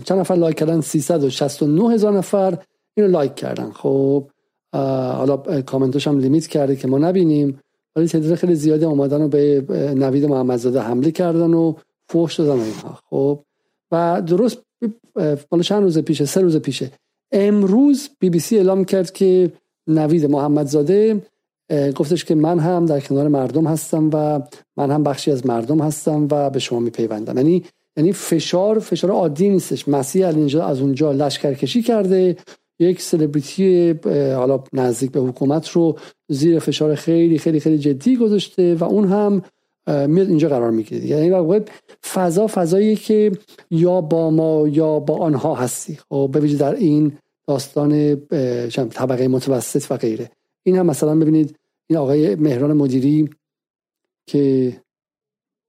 چند نفر لایک کردن؟ 369 هزار نفر اینو لایک کردن. خب حالا کامنتش هم لیمیت کرده که ما نبینیم. ولی تعداد خیلی زیادی آمدن و به نوید محمدزاده حمله کردن و فوش دادن اینها خب و درست بالا چند روز پیشه؟ سه روز پیشه. امروز بی بی سی اعلام کرد که نوید محمدزاده گفتش که من هم در کنار مردم هستم و من هم بخشی از مردم هستم و به شما میپیوندم. یعنی یعنی فشار فشار عادی نیستش. مسیح اینجا از اونجا لشکرکشی کرده یک سلبریتی حالا نزدیک به حکومت رو زیر فشار خیلی خیلی خیلی جدی گذاشته و اون هم میاد اینجا قرار می‌گیره. یعنی واقع فضا فضایی که یا با ما یا با آنها هستی. خب به در این داستان طبقه متوسط و غیره. این هم مثلا ببینید این آقای مهران مدیری که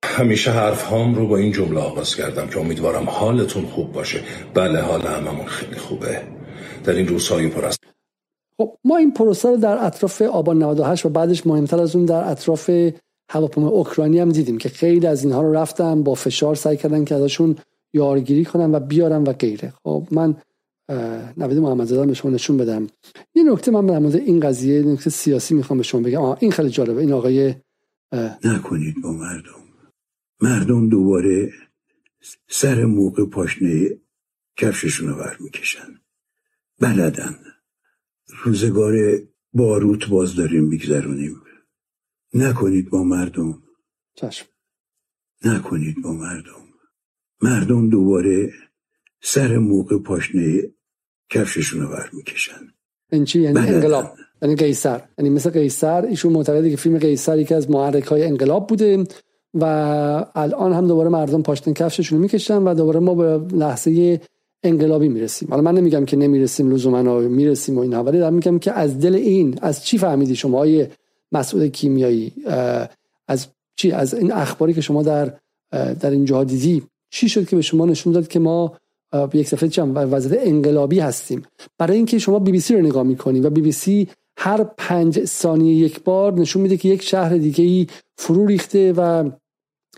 همیشه حرف هام رو با این جمله آغاز کردم که امیدوارم حالتون خوب باشه. بله حال هممون خیلی خوبه. در این روزهای پر است. خب ما این پروسه رو در اطراف آبان 98 و بعدش مهمتر از اون در اطراف هواپیمای اوکراینی هم دیدیم که خیلی از اینها رو رفتن با فشار سعی کردن که ازشون یارگیری کنن و بیارن و غیره. خب من نوید محمدزاده به شما نشون بدم. یه نکته من در مورد این قضیه نکته سیاسی می‌خوام به شما بگم. آه این خیلی جالبه. این آقای نکنید با مردم. مردم دوباره سر موقع پاشنه کفششون رو بر می‌کشن بلدن. روزگار باروت باز داریم میگذرونیم. نکنید با مردم. چشم. نکنید با مردم. مردم دوباره سر موقع پاشنه کفششون رو بر می‌کشن این چی؟ یعنی انقلاب. یعنی قیصر. یعنی مثل قیصر ایشون معتقده که فیلم قیصر یکی از محرک های انقلاب بوده و الان هم دوباره مردم پاشنه کفششون رو می‌کشن و دوباره ما به لحظه انقلابی می‌رسیم. حالا من نمیگم که نمی‌رسیم لزوما می‌رسیم و اینها ولی دارم میگم که از دل این از چی فهمیدی شما؟ های مسئول کیمیایی از چی؟ از این اخباری که شما در در این جاها دیدی چی شد که به شما نشون داد که ما یک صفحه چم وضعیت انقلابی هستیم؟ برای اینکه شما بی بی سی رو نگاه می‌کنید و بی بی سی هر پنج ثانیه یک بار نشون میده که یک شهر دیگه ای فرو ریخته و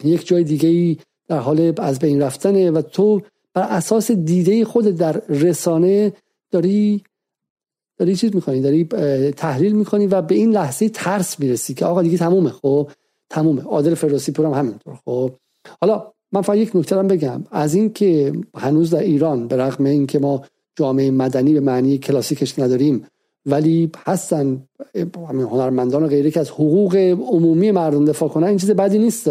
یک جای دیگه ای در حال از بین رفتنه و تو بر اساس دیده خود در رسانه داری داری چیز می‌کنی داری تحلیل می‌کنی و به این لحظه ترس می‌رسی که آقا دیگه تمومه خب؟ تمومه. عادل فردوسی پورم همینطور خب؟ حالا من فقط یک نکته بگم. از این که هنوز در ایران به رغم اینکه ما جامعه مدنی به معنی کلاسیکش نداریم ولی هستن هنرمندان و غیره که از حقوق عمومی مردم دفاع کنن این چیز بدی نیست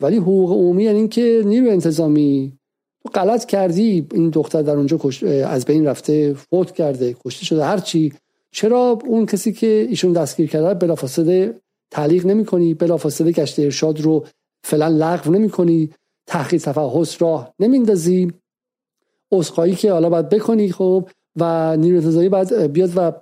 ولی حقوق عمومی یعنی اینکه نیرو انتظامی تو غلط کردی این دختر در اونجا از بین رفته فوت کرده کشته شده هر چی. چرا اون کسی که ایشون دستگیر کرده بلافاصله تعلیق نمی کنی بلافاصله گشت ارشاد رو فعلا لغو نمی کنی تحقیق تفحص راه نمیندازی؟ اسخایی که حالا باید بکنی خب و نیروی باید بیاد و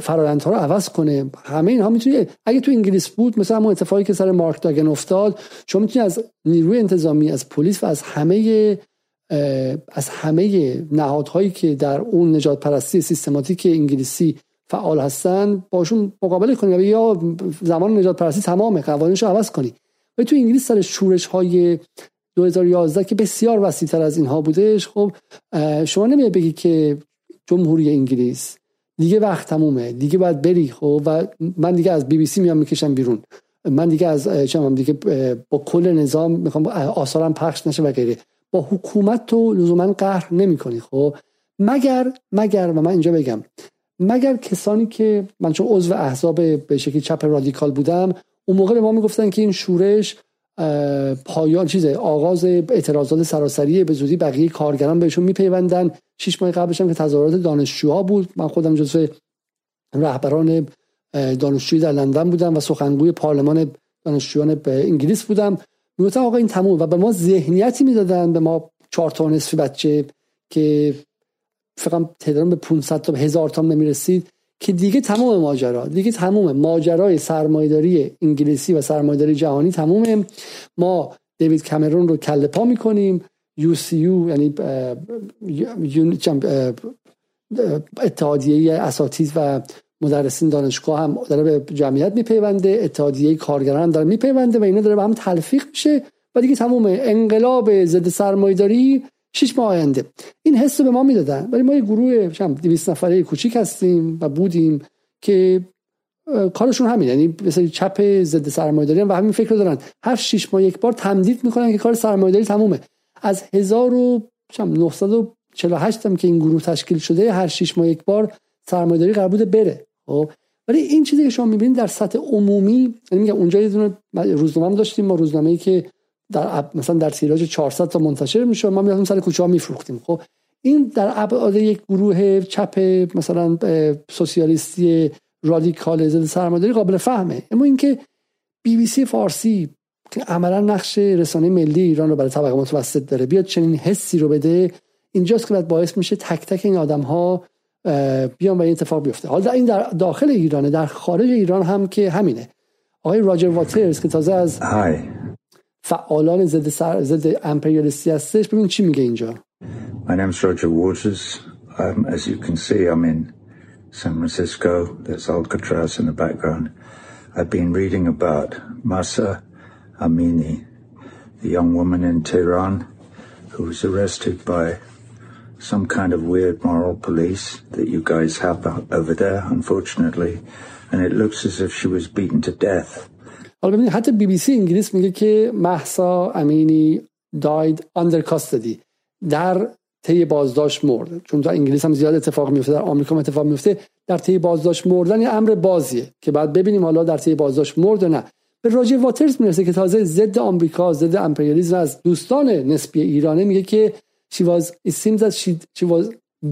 فرایندها رو عوض کنه. همه اینها می‌تونی اگه تو انگلیس بود مثلا همون اتفاقی که سر مارک داگن افتاد شما می‌تونی از نیروی انتظامی از پلیس و از همه از همه نهادهایی که در اون نجات پرستی سیستماتیک انگلیسی فعال هستن باشون مقابله کنی یا زمان نجات پرستی تمامه قوانینش رو عوض کنی. و تو انگلیس سر شورش های 2011 که بسیار وسیع تر از اینها بودش خب شما نمیاد بگی که جمهوری انگلیس دیگه وقت تمومه. دیگه باید بری خب؟ و من دیگه از بی بی سی میام می‌کشم بیرون. من دیگه از چم دیگه با کل نظام می‌خوام آثارم پخش نشه و غیره. با حکومت تو لزوما قهر نمی‌کنی خب؟ مگر مگر و من اینجا بگم. مگر کسانی که من چون عضو احزاب به شکلی چپ رادیکال بودم اون موقع به ما می‌گفتن که این شورش پایان چیزه آغاز اعتراضات سراسری به زودی بقیه کارگران بهشون میپیوندن. شش ماه قبلش هم که تظاهرات دانشجوها بود. من خودم جزو رهبران دانشجویی در لندن بودم و سخنگوی پارلمان دانشجویان به انگلیس بودم. می‌گفتن آقا این تموم و به ما ذهنیتی می‌دادن به ما چهار تا نصفی بچه که فقط تعداد به 500 تا هزار تا نمی‌رسید. که دیگه تمام ماجرا دیگه تمام ماجرای سرمایداری انگلیسی و سرمایداری جهانی تمومه. ما دیوید کامرون رو کله پا می‌کنیم. یو سی یو یعنی اتحادیه اساتید و مدرسین دانشگاه هم داره به جمعیت میپیونده. اتحادیه کارگران هم داره میپیونده و اینا داره به هم تلفیق میشه. و دیگه تموم انقلاب ضد سرمایداری شش ماه آینده. این حس به ما می‌دادن. ولی ما یه گروه 200 نفره کوچیک هستیم و بودیم که کارشون همین. یعنی مثلا چپ ضد سرمایه‌داری و همین فکر رو دارن. هر 6 ماه یک بار تمدید می‌کنن که کار سرمایه‌داری تمومه. از 1948 هم که این گروه تشکیل شده هر 6 ماه یک بار سرمایه‌داری قرار بوده بره. خب؟ ولی این چیزی که شما می‌بینید در سطح عمومی یعنی میگم اونجا یه دونه روزنامه داشتیم. ما روزنامه‌ای که در مثلا در تیراژ 400 تا منتشر می‌شد. ما می‌رفتیم سر کوچه ها میفروختیم. خب این در ابعاد یک گروه چپ مثلا سوسیالیستی رادیکال ضد سرمایه‌داری قابل فهمه. اما اینکه بی بی سی فارسی که عملا نقش رسانه ملی ایران رو برای طبقه متوسط داره بیاد چنین حسی رو بده اینجاست که باعث میشه تک تک این آدم ها بیان و این اتفاق بیفته. حالا این در داخل ایرانه در خارج ایران هم که همینه. آقای راجر واترز که تازه از فعالان ضد سر ضد امپریالیستی هستش ببین چی میگه اینجا My name is Roger Waters. Um, as you can see, I'm in San Francisco. There's Alcatraz in the background. I've been reading about Masa Amini, the young woman in Tehran who was arrested by some kind of weird moral police that you guys have over there, unfortunately. And it looks as if she was beaten to death. حالا ببینید حتی بی بی سی انگلیس میگه که محسا امینی داید اندر کاستدی در طی بازداشت مرد. چون در انگلیس هم زیاد اتفاق میفته در آمریکا هم اتفاق میفته در طی بازداشت مردن یه امر بازیه که بعد ببینیم حالا در طی بازداشت مرد نه. به راجر واترز می‌رسه که تازه ضد آمریکا ضد امپریالیسم از دوستان نسبی ایرانه میگه که she was it seems that she, she was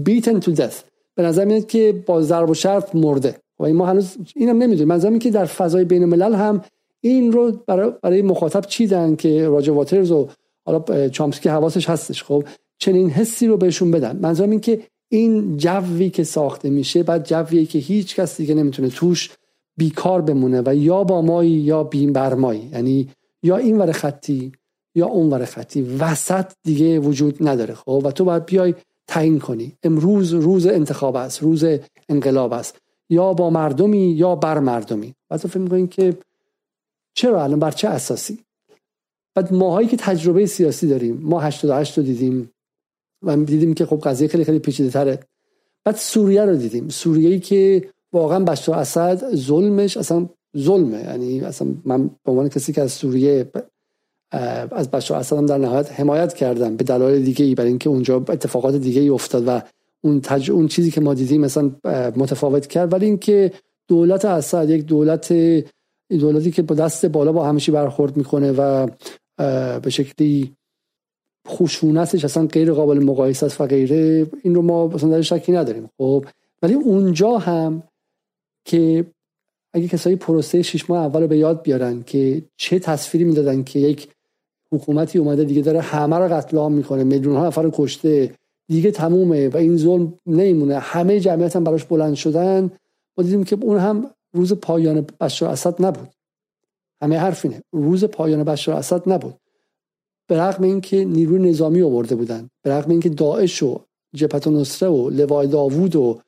beaten to death. به نظر میاد که با ضرب و شرف مرده. و ما هنوز اینم نمی‌دونیم. منظورم که در فضای بین الملل هم این رو برای, برای مخاطب چیدن که راجر واترز و حالا چامسکی حواسش هستش خب؟ چنین حسی رو بهشون بدن. منظورم این که این جوی که ساخته میشه بعد جویی که هیچ کس دیگه نمی‌تونه توش بیکار بمونه و یا با مایی یا بیم برمایی یعنی یا این ور خطی یا اون ور خطی. وسط دیگه وجود نداره خب؟ و تو باید بیای تعیین کنی. امروز روز انتخاب است روز انقلاب است. یا با مردمی یا بر مردمی. و تو فکر که چرا الان بر چه اساسی؟ بعد ماهایی که تجربه سیاسی داریم ما 88 رو دیدیم و دیدیم که خب قضیه خیلی خیلی پیچیده تره. بعد سوریه رو دیدیم. سوریه که واقعا بشار اسد ظلمش اصلا ظلمه. یعنی اصلا من به عنوان کسی که از سوریه از بشار اسد هم در نهایت حمایت کردم به دلایل دیگه ای برای اینکه اونجا اتفاقات دیگه ای افتاد و اون تج... اون چیزی که ما دیدیم مثلا متفاوت کرد. ولی اینکه دولت اسد یک دولت دولتی که با دست بالا با همیشه برخورد می‌کنه و به شکلی خشونتش اصلا غیر قابل مقایسه است و غیره این رو ما اصلا در شکی نداریم. خب ولی اونجا هم که اگه کسایی پروسه شش ماه اول رو به یاد بیارن که چه تصویری می‌دادن که یک حکومتی اومده دیگه داره همه رو قتل عام می‌کنه میلیون ها نفر کشته دیگه تمومه و این ظلم نمیمونه همه جمعیت هم براش بلند شدن ما دیدیم که اون هم روز پایان بشار اسد نبود. همه حرف اینه. روز پایان بشار اسد نبود. به رغم اینکه نیروی نظامی آورده بودن به رغم اینکه داعش و جبهت نصره و لوای داوود و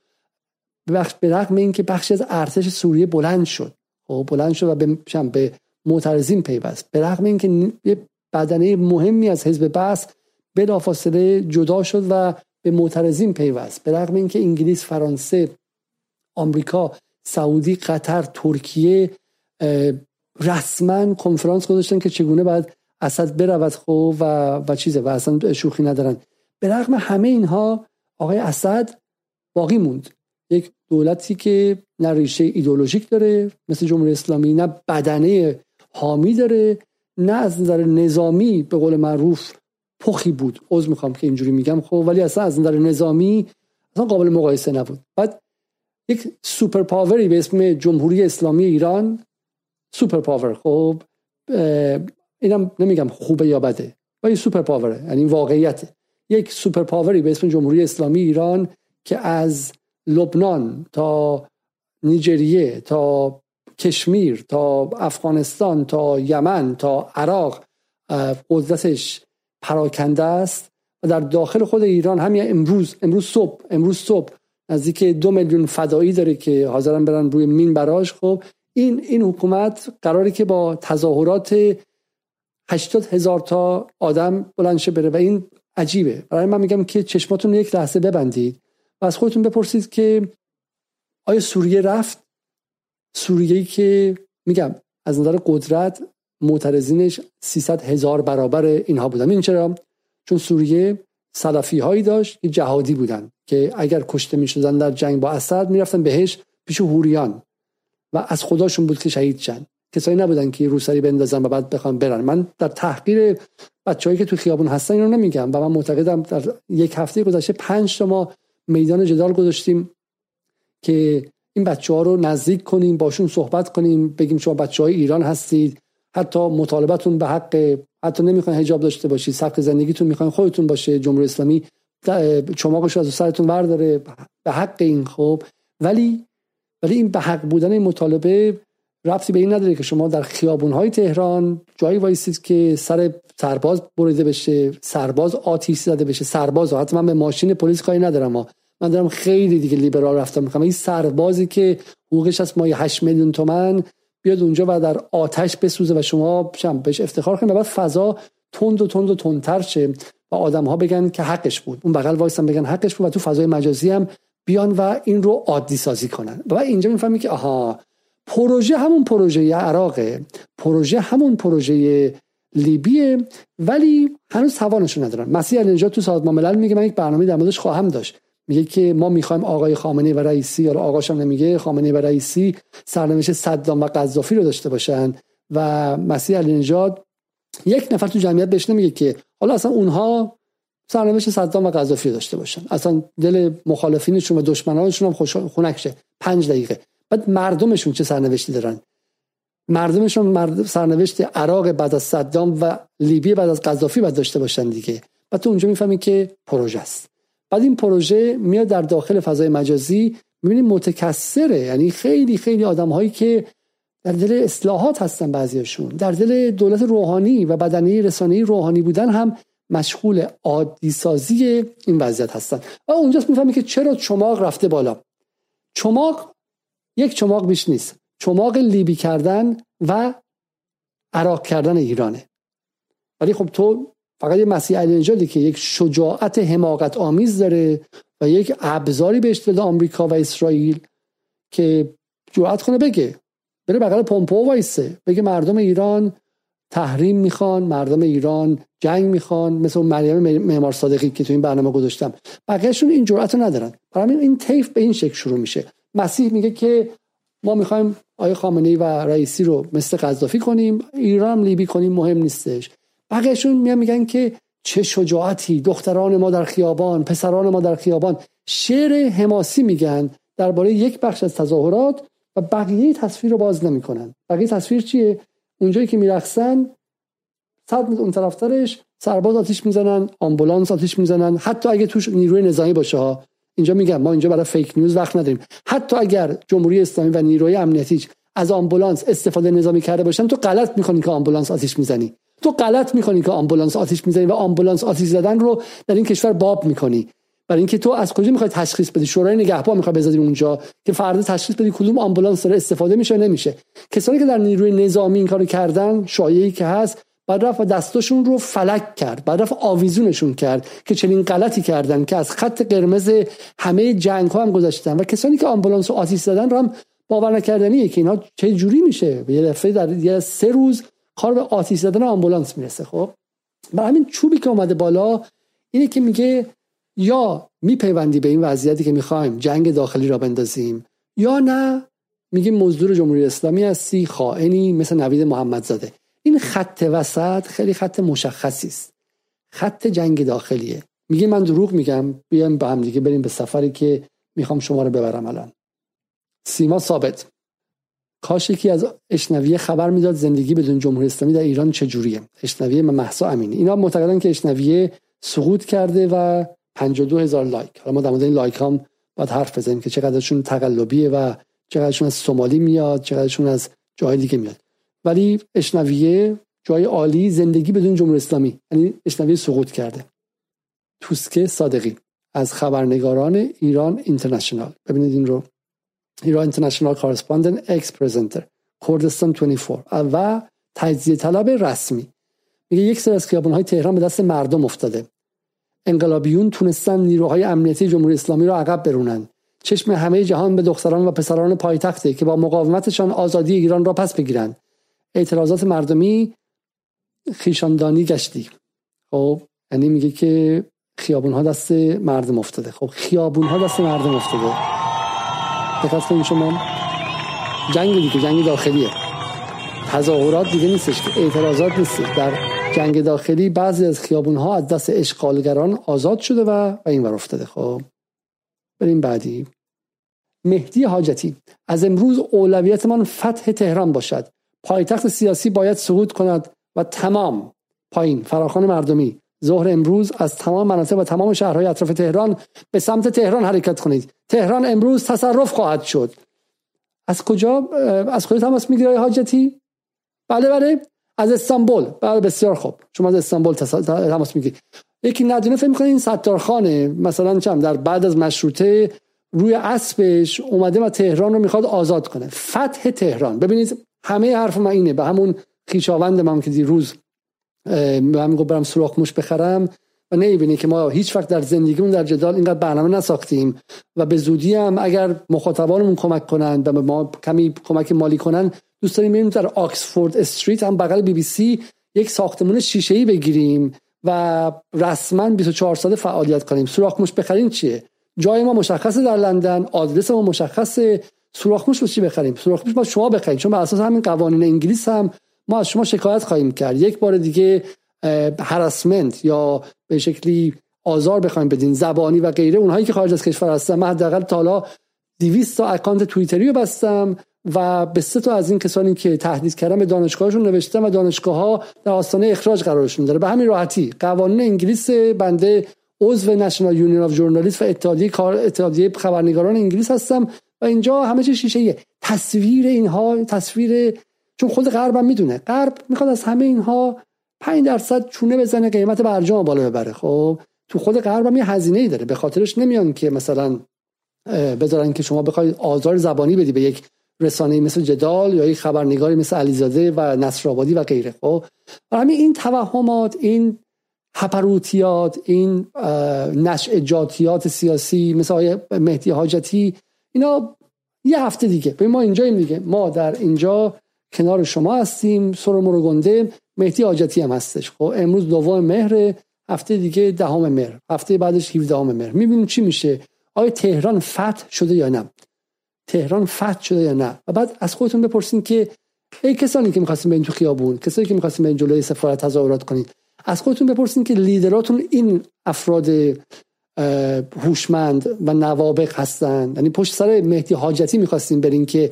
به رغم اینکه بخشی از ارتش سوریه بلند شد. خب بلند شد و به به معترضین پیوست. به رغم اینکه یه بدنه مهمی از حزب بس بلافاصله جدا شد و به معترضین پیوست. به رغم اینکه انگلیس فرانسه آمریکا سعودی قطر ترکیه رسما کنفرانس گذاشتن که چگونه باید اسد برود خب و و چیزه و اصلا شوخی ندارن. به رغم همه اینها آقای اسد باقی موند. یک دولتی که نه ریشه ایدولوژیک داره مثل جمهوری اسلامی نه بدنه حامی داره نه از نظر نظامی به قول معروف پخی بود. عذر می‌خوام که اینجوری میگم خب ولی اصلا از نظر نظامی اصلا قابل مقایسه نبود. بعد یک سوپر پاوری به اسم جمهوری اسلامی ایران. superpower خب اینم نمیگم خوبه یا بده ولی superpower ه یعنی واقعیت یک superpower ی به اسم جمهوری اسلامی ایران که از لبنان تا نیجریه تا کشمیر تا افغانستان تا یمن تا عراق قدرتش پراکنده است. و در داخل خود ایران همین امروز امروز صبح امروز صبح نزدیک دو میلیون فدایی داره که حاضرن برن روی مین براش. خب این این حکومت قراری که با تظاهرات 80 هزار تا آدم بلند بره و این عجیبه. برای من میگم که چشماتون یک لحظه ببندید و از خودتون بپرسید که آیا سوریه رفت؟ سوریه که میگم از نظر قدرت معترضینش 300 هزار برابر اینها بودن. این چرا؟ چون سوریه سلفی هایی داشت که جهادی بودن که اگر کشته می شدن در جنگ با اسد می‌رفتن بهش پیش هوریان و از خداشون بود که شهید شن. کسایی نبودن که روسری بندازن و بعد بخوام برن. من در تحقیر بچههایی که تو خیابون هستن اینو نمیگم و من معتقدم در یک هفته گذشته پنج تا ما میدان جدال گذاشتیم که این بچه ها رو نزدیک کنیم باشون صحبت کنیم بگیم شما بچه های ایران هستید حتی مطالبتون به حق حتی نمی‌خواین حجاب داشته باشید سبک زندگیتون می‌خواین خودتون باشه جمهوری اسلامی چماقش از سرتون برداره به حق این خوب ولی ولی این به حق بودن این مطالبه رفتی به این نداره که شما در خیابون های تهران جایی وایسید که سر سرباز بریده بشه سرباز آتیش زده بشه. سرباز حتی من به ماشین پلیس کاری ندارم ما من دارم خیلی دیگه لیبرال رفتم می‌کنم. این سربازی که حقوقش از مایه 8 میلیون تومن بیاد اونجا و در آتش بسوزه و شما شم بهش افتخار کنید بعد فضا تند و تند و تندتر شه و آدم ها بگن که حقش بود. اون بغل وایسن بگن حقش بود و تو فضای مجازی هم بیان و این رو عادی سازی کنن. و اینجا می‌فهمی که آها پروژه همون پروژه عراقه پروژه همون پروژه لیبیه ولی هنوز توانشون ندارن. مسیح اینجا تو سازمان ملل میگه من یک برنامه در موردش خواهم داشت. میگه که ما می‌خوایم آقای خامنه و رئیسی یا آقاش نمیگه خامنه و رئیسی سرنوشت صدام و قذافی رو داشته باشن و مسیح علی نژاد یک نفر تو جمعیت بهش نمیگه که حالا اصلا اونها سرنوشت صدام و قذافی داشته باشن. اصلا دل مخالفینشون و دشمنانشون هم خنک شه. پنج دقیقه. بعد مردمشون چه سرنوشتی دارن؟ مردمشون مرد سرنوشت عراق بعد از صدام و لیبی بعد از قذافی بعد داشته باشن دیگه. بعد تو اونجا می‌فهمی که پروژه است. بعد این پروژه میاد در داخل فضای مجازی. می‌بینیم متکثره یعنی خیلی خیلی آدم هایی که در دل اصلاحات هستن بعضیشون در دل دولت روحانی و بدنی رسانه‌ای روحانی بودن هم مشغول عادی سازی این وضعیت هستن. و اونجاست می‌فهمی که چرا چماق رفته بالا. چماق یک چماق بیش نیست. چماق لیبی کردن و عراق کردن ایرانه. ولی خب تو فقط یه مسیح علی که یک شجاعت حماقت آمیز داره و یک ابزاری بهش داده آمریکا و اسرائیل که جرأت کنه بگه. بره بغل پومپو وایسه. بگه مردم ایران تحریم می‌خوان مردم ایران جنگ می‌خوان مثل مریم معمار صادقی که تو این برنامه گذاشتم. بقیهشون این جرأت رو ندارن. برای این تیف به این شکل شروع میشه. مسیح میگه که ما می‌خوایم آیه خامنه و رئیسی رو مثل قذافی کنیم. ایران لیبی کنیم مهم نیستش. بقیهشون میان میگن که چه شجاعتی. دختران ما در خیابان پسران ما در خیابان. شعر حماسی میگن درباره یک بخش از تظاهرات و بقیه تصویر رو باز نمی‌کنن. بقیه تصویر چیه؟ اونجایی که میرقصن صد اون طرفترش سرباز آتیش می‌زنن آمبولانس آتیش می‌زنن. حتی اگه توش نیروی نظامی باشه ها. اینجا میگم ما اینجا برای fake news وقت نداریم. حتی اگر جمهوری اسلامی و نیروی امنیتی از آمبولانس استفاده نظامی کرده باشن تو غلط می‌کنی که آمبولانس آتیش می‌زنی. تو غلط می‌کنی که آمبولانس آتیش می‌زنی و آمبولانس آتیش زدن رو در این کشور باب می‌کنی. برای اینکه تو از کجا می‌خوای تشخیص بدی؟ شورای نگهبان می‌خوای بذاری اونجا که فردا تشخیص بدی کدوم آمبولانس داره استفاده میشه نمیشه. کسانی که در نیروی نظامی این کارو کردن شایعی که هست بعد رفت و دستاشون رو فلک کرد. بعد رفت آویزونشون کرد که چنین غلطی کردن که از خط قرمز همه جنگ ها هم گذاشتن و کسانی که آمبولانس آتیش زدن رو هم باور نکردنیه که اینا چه جوری میشه. یه دفعه در یه سه روز کار به آتیش زدن آمبولانس می‌رسه خب؟ برای همین چوبی که اومده بالا اینه که میگه یا میپیوندی به این وضعیتی که می‌خوایم جنگ داخلی را بندازیم یا نه؟ میگه مزدور جمهوری اسلامی هستی خائنی مثل نوید محمدزاده. این خط وسط خیلی خط مشخصی است. خط جنگ داخلیه. میگه من دروغ میگم بیایم با هم دیگه بریم به سفری که می‌خوام شما رو ببرم الان. سیما ثابت. کاش یکی از اشنویه خبر می‌داد زندگی بدون جمهوری اسلامی در ایران چجوریه. اشنویه محسا امینی. اینا معتقدن که اشنویه سقوط کرده و 52 هزار لایک. حالا ما در مورد این لایک هم باید حرف بزنیم که چقدرشون تقلبیه و چقدرشون از سومالی میاد چقدرشون از جای دیگه میاد. ولی اشنویه جای عالی زندگی بدون جمهوری اسلامی. یعنی اشنویه سقوط کرده. توسکه صادقی. از خبرنگاران ایران اینترنشنال. ببینید این رو. ایران اینترنشنال کارسپاندنت اکس پرزنتر کردستان 24 و تجزیه طلب رسمی. میگه یک سر از های تهران به دست مردم افتاده. انقلابیون تونستن نیروهای امنیتی جمهوری اسلامی را عقب برونن. چشم همه جهان به دختران و پسران پایتخته که با مقاومتشان آزادی ایران را پس بگیرند اعتراضات مردمی خیشاندانی گشتی. خب یعنی میگه که خیابون ها دست مردم افتاده. خب خیابون ها دست مردم افتاده. دقت کنید شما جنگ دیگه جنگ داخلیه. تظاهرات دیگه نیستش که اعتراضات نیست. در جنگ داخلی بعضی از خیابون ها از دست اشغالگران آزاد شده و و این ور افتاده. خب بریم بعدی. مهدی حاجتی از امروز اولویتمان فتح تهران باشد. پایتخت سیاسی باید سقوط کند و تمام. پایین فراخان مردمی. ظهر امروز از تمام مناطق و تمام شهرهای اطراف تهران به سمت تهران حرکت کنید. تهران امروز تصرف خواهد شد. از کجا؟ از کجا تماس می‌گیره حاجتی؟ بله بله. از استانبول. بله بسیار خوب. شما از استانبول تماس می‌گیرید. یکی ندونه فکر می‌کنه این ستارخانه مثلا چم در بعد از مشروطه روی اسبش اومده و تهران رو می‌خواد آزاد کنه. فتح تهران. ببینید همه حرف من اینه. به همون خیشاوند من که دیروز به همین برم سوراخ موش بخرم. و نمی‌بینی که ما هیچ وقت در زندگیمون در جدال اینقدر برنامه نساختیم. و به زودی هم اگر مخاطبانمون کمک کنند و ما کمی کمک مالی کنن دوست داریم بریم در آکسفورد استریت هم بغل بی بی سی یک ساختمون شیشه ای بگیریم و رسما 24 ساله فعالیت کنیم. سوراخ موش بخریم چیه؟ جای ما مشخصه در لندن آدرس ما مشخصه. سوراخ موش چی بخریم؟ سوراخ موش شما بخرید چون بر اساس همین قوانین انگلیس هم ما از شما شکایت خواهیم کرد. یک بار دیگه harassment یا به شکلی آزار بخواین بدین زبانی و غیره اونهایی که خارج از کشور هستن. من حداقل تا حالا 200 تا اکانت توییتری رو بستم و به سه تا از این کسانی که تهدید کردن به دانشگاهشون نوشتم و دانشگاه ها در آستانه اخراج قرارشون داره. به همین راحتی قوانین انگلیس بنده عضو National Union of Journalists و اتحادیه کار اتحادیه خبرنگاران انگلیس هستم و اینجا همه چی شیشه. تصویر اینها تصویر چون خود غرب هم می‌دونه. غرب می‌خواد از همه اینها 5 درصد چونه بزنه قیمت برجام بالا ببره. خب تو خود غرب هم یه هزینه ای داره. به خاطرش نمیان که مثلا بذارن که شما بخواید آزار زبانی بدی به یک رسانه مثل جدال یا یک خبرنگاری مثل علیزاده و نصرآبادی و غیره. خب همین این توهمات این هپروتیات این نشعجاتیات سیاسی مثل مهدی حاجتی اینا یه هفته دیگه. به ما اینجاییم دیگه. ما در اینجا کنار شما هستیم. سر گنده. مهدی حاجتی هم هستش. خب امروز دوم مهر هفته دیگه دهم مهر. هفته بعدش 17 مهر. می‌بینیم چی میشه؟ آیا تهران فتح شده یا نه؟ تهران فتح شده یا نه؟ و بعد از خودتون بپرسین که ای کسانی که می‌خواستین این تو خیابون کسانی که می‌خواستین این جلوی سفارت تظاهرات کنید از خودتون بپرسین که لیدراتون این افراد هوشمند و نوابق هستن. یعنی پشت سر مهدی حاجتی می‌خواستیم برین که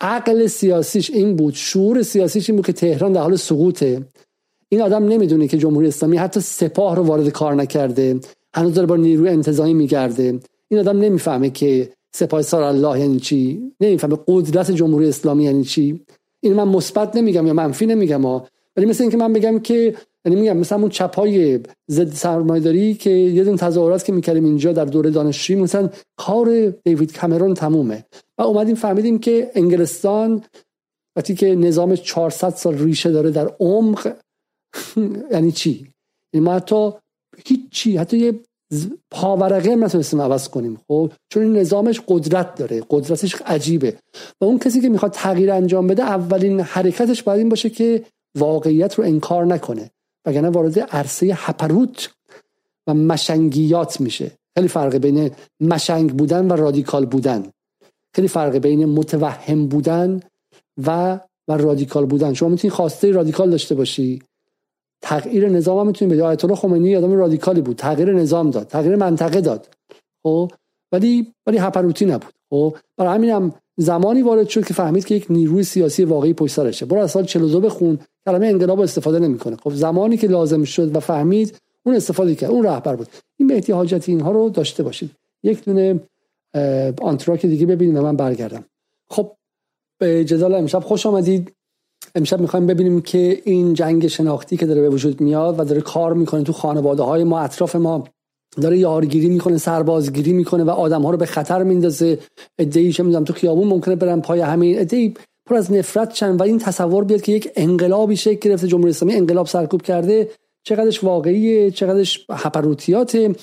عقل سیاسیش این بود شعور سیاسیش این بود که تهران در حال سقوطه. این آدم نمی‌دونه که جمهوری اسلامی حتی سپاه رو وارد کار نکرده هنوز داره با نیروی انتظامی میگرده. این آدم نمی‌فهمه که سپاه سار الله یعنی چی؟ نمی‌فهمه قدرت جمهوری اسلامی یعنی چی؟ این من مثبت نمیگم یا منفی نمیگم ولی مثل اینکه من بگم که یعنی میگم مثلا اون چپای ضد سرمایه‌داری که یه دون تظاهرات که می‌کردیم اینجا در دوره دانشجویی مثلا کار دیوید کامرون تمومه. و اومدیم فهمیدیم که انگلستان وقتی که نظام 400 سال ریشه داره در عمق یعنی چی؟ یعنی ما حتی هیچی حتی یه پاورقه هم نتونستیم عوض کنیم خب؟ چون این نظامش قدرت داره قدرتش عجیبه. و اون کسی که می‌خواد تغییر انجام بده اولین حرکتش باید این باشه که واقعیت رو انکار نکنه. وگرنه وارد عرصه هپروت و مشنگیات میشه. خیلی فرق بین مشنگ بودن و رادیکال بودن. خیلی فرق بین متوهم بودن و و رادیکال بودن. شما می‌تونی خواسته رادیکال داشته باشی. تغییر نظام هم می‌تونی بدی. آیت الله خمینی آدم رادیکالی بود. تغییر نظام داد. تغییر منطقه داد. خب؟ ولی ولی هپروتی نبود. خب؟ برای همین هم زمانی وارد شد که فهمید که یک نیروی سیاسی واقعی پشت سرشه برو از سال 42 بخون کلمه انقلاب استفاده نمی‌کنه. خب زمانی که لازم شد و فهمید اون استفاده کرد اون رهبر بود. این به حاجتی اینها رو داشته باشید. یک دونه آنتراک دیگه ببینیم من برگردم. خب به جدال امشب خوش آمدید. امشب می‌خوایم ببینیم که این جنگ شناختی که داره به وجود میاد و داره کار می‌کنه تو خانواده های ما اطراف ما داره یارگیری می‌کنه سربازگیری می‌کنه و آدم ها رو به خطر میندازه. ادعی چه می‌دونم تو خیابون ممکنه برن پای همین ادعی پر از نفرت چند و این تصور بیاد که یک انقلابی شکل گرفته جمهوری اسلامی انقلاب سرکوب کرده چقدرش واقعیه چقدرش هپروتیاته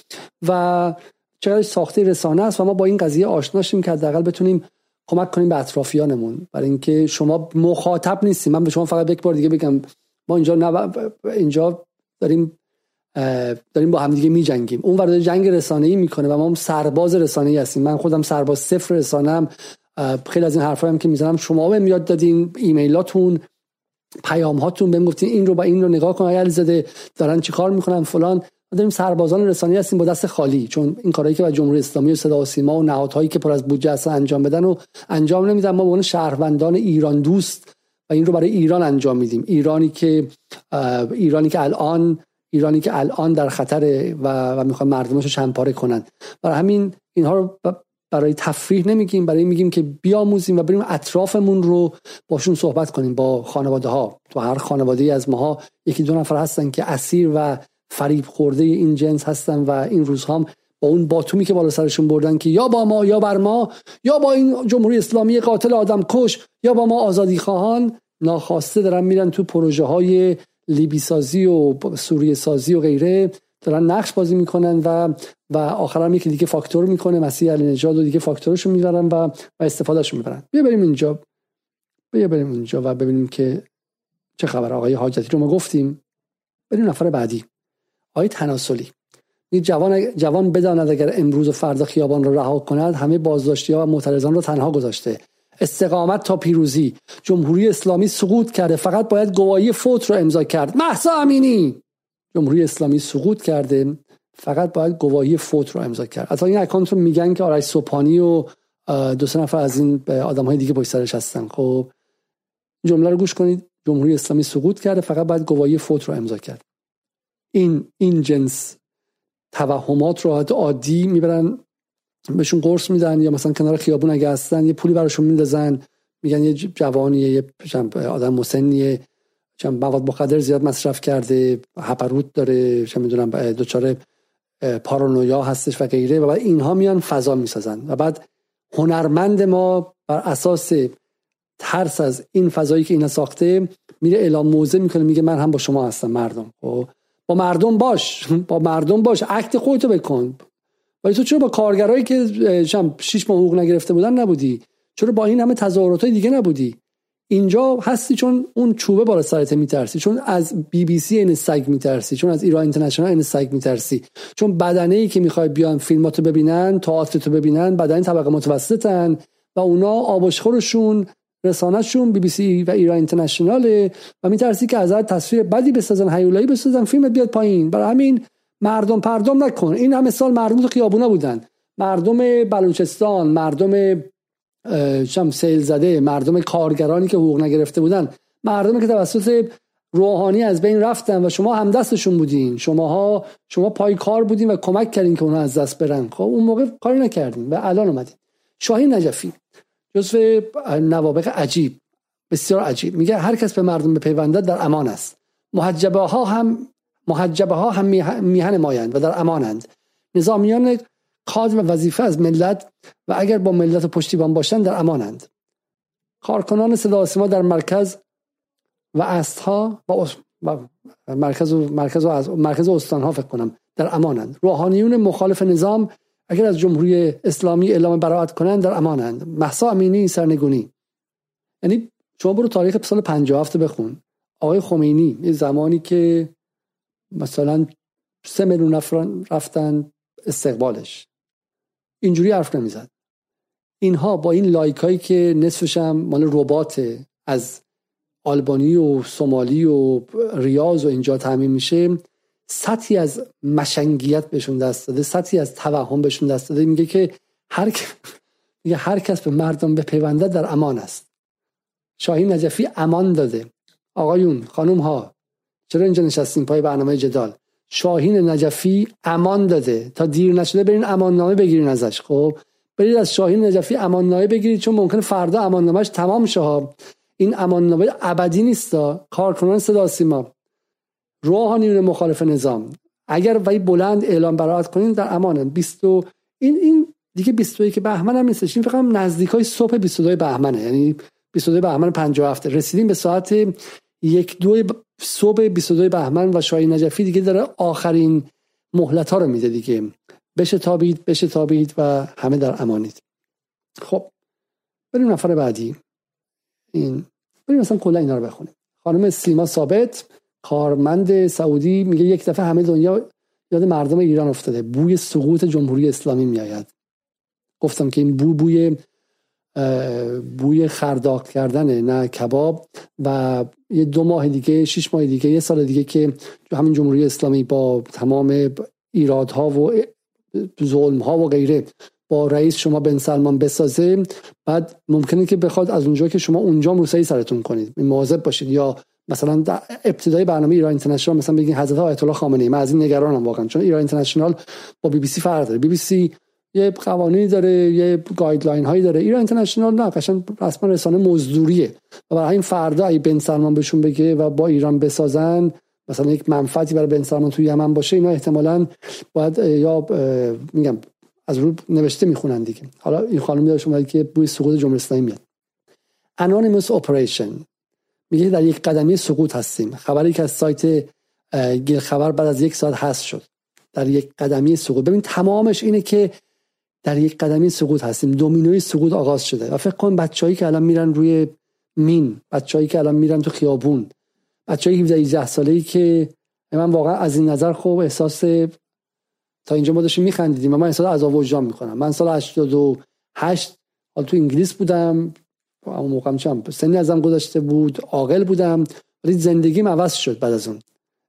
و چقدرش ساخته رسانه است و ما با این قضیه آشنا شیم که حداقل بتونیم کمک کنیم به اطرافیانمون. برای اینکه شما مخاطب نیستیم. من به شما فقط یک بار دیگه بگم ما اینجا اینجا داریم داریم با همدیگه می جنگیم اون ورده جنگ رسانه‌ای می‌کنه و ما هم سرباز رسانه‌ای هستیم. من خودم سرباز صفر رسانه‌ام. خیلی از این حرفا هم که می‌زنم شما به میاد دادین ایمیلاتون پیام هاتون بهم گفتین این رو با این رو نگاه کن علی زده دارن چیکار می‌کنن فلان. ما داریم سربازان رسانه‌ای هستیم با دست خالی چون این کارهایی که با جمهوری اسلامی و صدا و سیما و نهادهایی که پر از بودجه هستن انجام بدن و انجام نمیدن. ما به عنوان شهروندان ایران دوست و این رو برای ایران انجام میدیم. ایرانی که ایرانی که الان ایرانی که الان در خطر و, و می‌خوان مردمش رو چند کنن. برای همین اینها رو برای تفریح نمیگیم برای میگیم که بیاموزیم و بریم اطرافمون رو باشون صحبت کنیم با خانواده ها تو هر خانواده از ماها یکی دو نفر هستن که اسیر و فریب خورده این جنس هستن و این روزها با اون باتومی که بالا سرشون بردن که یا با ما یا بر ما یا با این جمهوری اسلامی قاتل آدم کش یا با ما آزادی خواهان ناخواسته دارن میرن تو پروژه های لیبی سازی و سوریه سازی و غیره دارن نقش بازی می‌کنن و و آخر هم یکی دیگه فاکتور می‌کنه مسیح علی نجاد و دیگه فاکتورشون می‌برن و و استفادهشون می‌برن. بیا بریم اینجا. بیا بریم اینجا و ببینیم که چه خبر. آقای حاجتی رو ما گفتیم. بریم نفر بعدی. آقای تناسلی. این جوان جوان بداند اگر امروز و فردا خیابان رو رها کند همه بازداشتی ها و معترضان رو تنها گذاشته. استقامت تا پیروزی. جمهوری اسلامی سقوط کرده. فقط باید گواهی فوت رو امضا کرد. محسا امینی! جمهوری اسلامی سقوط کرده. فقط باید گواهی فوت رو امضا کرد. حتی این اکانت رو میگن که آرش سوپانی و دو سه نفر از این آدم های دیگه پشت سرش هستن. خب جمله رو گوش کنید. جمهوری اسلامی سقوط کرده. فقط باید گواهی فوت رو امضا کرد. این این جنس توهمات رو عادی می‌برن. بهشون قرص میدن یا مثلا کنار خیابون اگه هستن یه پولی براشون میندازن. میگن یه جوانیه یه آدم مسنیه. چون مواد مخدر زیاد مصرف کرده هپروت داره چه می‌دونم دچار پارانویا هستش و غیره. و بعد اینها میان فضا می‌سازن. و بعد هنرمند ما بر اساس ترس از این فضایی که اینا ساخته میره اعلام موزه می‌کنه میگه من هم با شما هستم مردم. خب با مردم باش. با مردم باش. عکت خودتو بکن. ولی تو چرا با کارگرایی که شش ماه حقوق نگرفته بودن نبودی؟ چرا با این همه تظاهرات دیگه نبودی؟ اینجا هستی چون اون چوبه بالا سرت میترسی چون از بی بی سی این سگ میترسی چون از ایران اینترنشنال این سگ میترسی چون بدنه ای که می‌خوای بیان فیلماتو ببینن تئاترتو ببینن بدن طبقه متوسطن و اونا آبشخورشون رسانهشون بی بی سی و ایران اینترنشناله و میترسی که ازت تصویر بدی بسازن هیولایی بسازن فیلمت بیاد پایین. برای همین مردم پردم نکن. این همه سال مردم تو خیابونا بودن. مردم بلوچستان مردم شم سیل زده مردم کارگرانی که حقوق نگرفته بودن. مردمی که توسط روحانی از بین رفتن و شما هم دستشون بودین. شماها شما پای کار بودین و کمک کردین که اونها از دست برن. خب اون موقع کاری نکردین و الان اومدین. شاهین نجفی جزو نوابق عجیب بسیار عجیب. میگه هر کس به مردم به پیونده در امان است. محجبه ها هم محجبه ها هم میهن مایند و در امانند. نظامیان کادر و وظیفه از ملت و اگر با ملت پشتیبان باشند در امانند. کارکنان صدا سیما در مرکز و استها و مرکز و مرکز و از مرکز استان فکر کنم در امانند. روحانیون مخالف نظام اگر از جمهوری اسلامی اعلام براعت کنند در امانند. محسا امینی سرنگونی. یعنی شما برو تاریخ سال 57 بخون. آقای خمینی یه زمانی که مثلا سه میلیون نفر رفتن استقبالش. اینجوری حرف نمی‌زد. اینها با این لایک هایی که نصفش هم مال ربات از آلبانی و سومالی و ریاض و اینجا تعمین میشه سطحی از مشنگیت بهشون دست داده سطحی از توهم بهشون دست داده. میگه که هر میگه هر کس به مردم به پیونده در امان است. شاهین نجفی امان داده. آقایون خانوم ها چرا اینجا نشستیم پای برنامه جدال؟ شاهین نجفی امان داده. تا دیر نشده برین امان نامه بگیرین ازش. خب برید از شاهین نجفی اماننامه بگیرید چون ممکنه فردا اماننامهش تمام شه. این اماننامه ابدی نیستا کارکنان صدا سیما. روحانیون مخالف نظام. اگر وی بلند اعلام برات کنین در امانن 20 این این دیگه 21 بهمن هم نیستش. این فقط نزدیک های صبح 22 بهمنه. یعنی 22 بهمن 57 رسیدیم به ساعت یک دو صبح 22 بهمن و شاهین نجفی دیگه داره آخرین مهلت ها رو میده دیگه. بشه تابید بشه تابید و همه در امانید. خب بریم نفر بعدی. این بریم مثلا کلا اینا رو بخونیم. خانم سیما ثابت کارمند سعودی میگه یک دفعه همه دنیا یاد مردم ایران افتاده. بوی سقوط جمهوری اسلامی میآید. گفتم که این بو بوی بوی خرداق کردنه نه کباب و یه دو ماه دیگه شش ماه دیگه یه سال دیگه که همین جمهوری اسلامی با تمام ایرادها و ظلم ها و غیره با رئیس شما بن سلمان بسازه. بعد ممکنه که بخواد از اونجا که شما اونجا روسری سرتون کنید. مواظب باشید. یا مثلا ابتدای برنامه ایران اینترنشنال مثلا بگین حضرت آیت الله خامنه ای من از این نگرانم واقعا. چون ایران اینترنشنال با بی بی سی فرق داره. بی بی سی یه قوانینی داره یه guideline هایی داره. ایران اینترنشنال نه قشنگ رسما رسانه مزدوریه. و برای این فردا ای بن سلمان بهشون بگه و با ایران بسازن مثلا یک منفعتی برای بن سلمان توی یمن باشه اینا احتمالاً باید یا میگم از رو نوشته می‌خونن دیگه. حالا این خانم داشت اومد که بوی سقوط جمهوری اسلامی میاد. انونیموس اپریشن میگه در یک قدمی سقوط هستیم. خبری که از سایت گل خبر بعد از یک ساعت هست شد. در یک قدمی سقوط. ببین تمامش اینه که در یک قدمی سقوط هستیم. دومینوی سقوط آغاز شده. و فکر کن بچه‌ای که الان میرن روی مین بچه‌ای که الان میرن تو خیابون بچه‌ای 17 18 ساله‌ای که من واقعا از این نظر خوب احساس تا اینجا ما داشتیم میخندیدیم من احساس عذاب وجدان می‌کنم. من سال 88 حال تو انگلیس بودم اون موقع چم سنی ازم گذشته بود عاقل بودم ولی زندگیم عوض شد بعد از اون.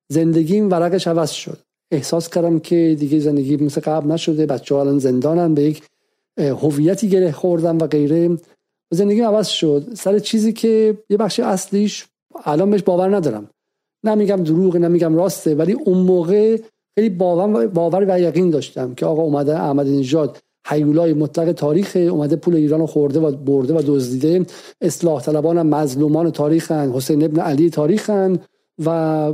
زندگیم ورقش عوض شد. احساس کردم که دیگه زندگی مثل قبل نشده بچه ها الان زندانن به یک هویتی گره خوردم و غیره. زندگی عوض شد. سر چیزی که یه بخش اصلیش الان بهش باور ندارم. نمیگم دروغ نمیگم راسته ولی اون موقع خیلی باور, باور و یقین داشتم که آقا اومده احمد نژاد حیولای مطلق تاریخ اومده پول ایران خورده و برده و دزدیده. اصلاح طلبان مظلومان تاریخن حسین ابن علی تاریخن. و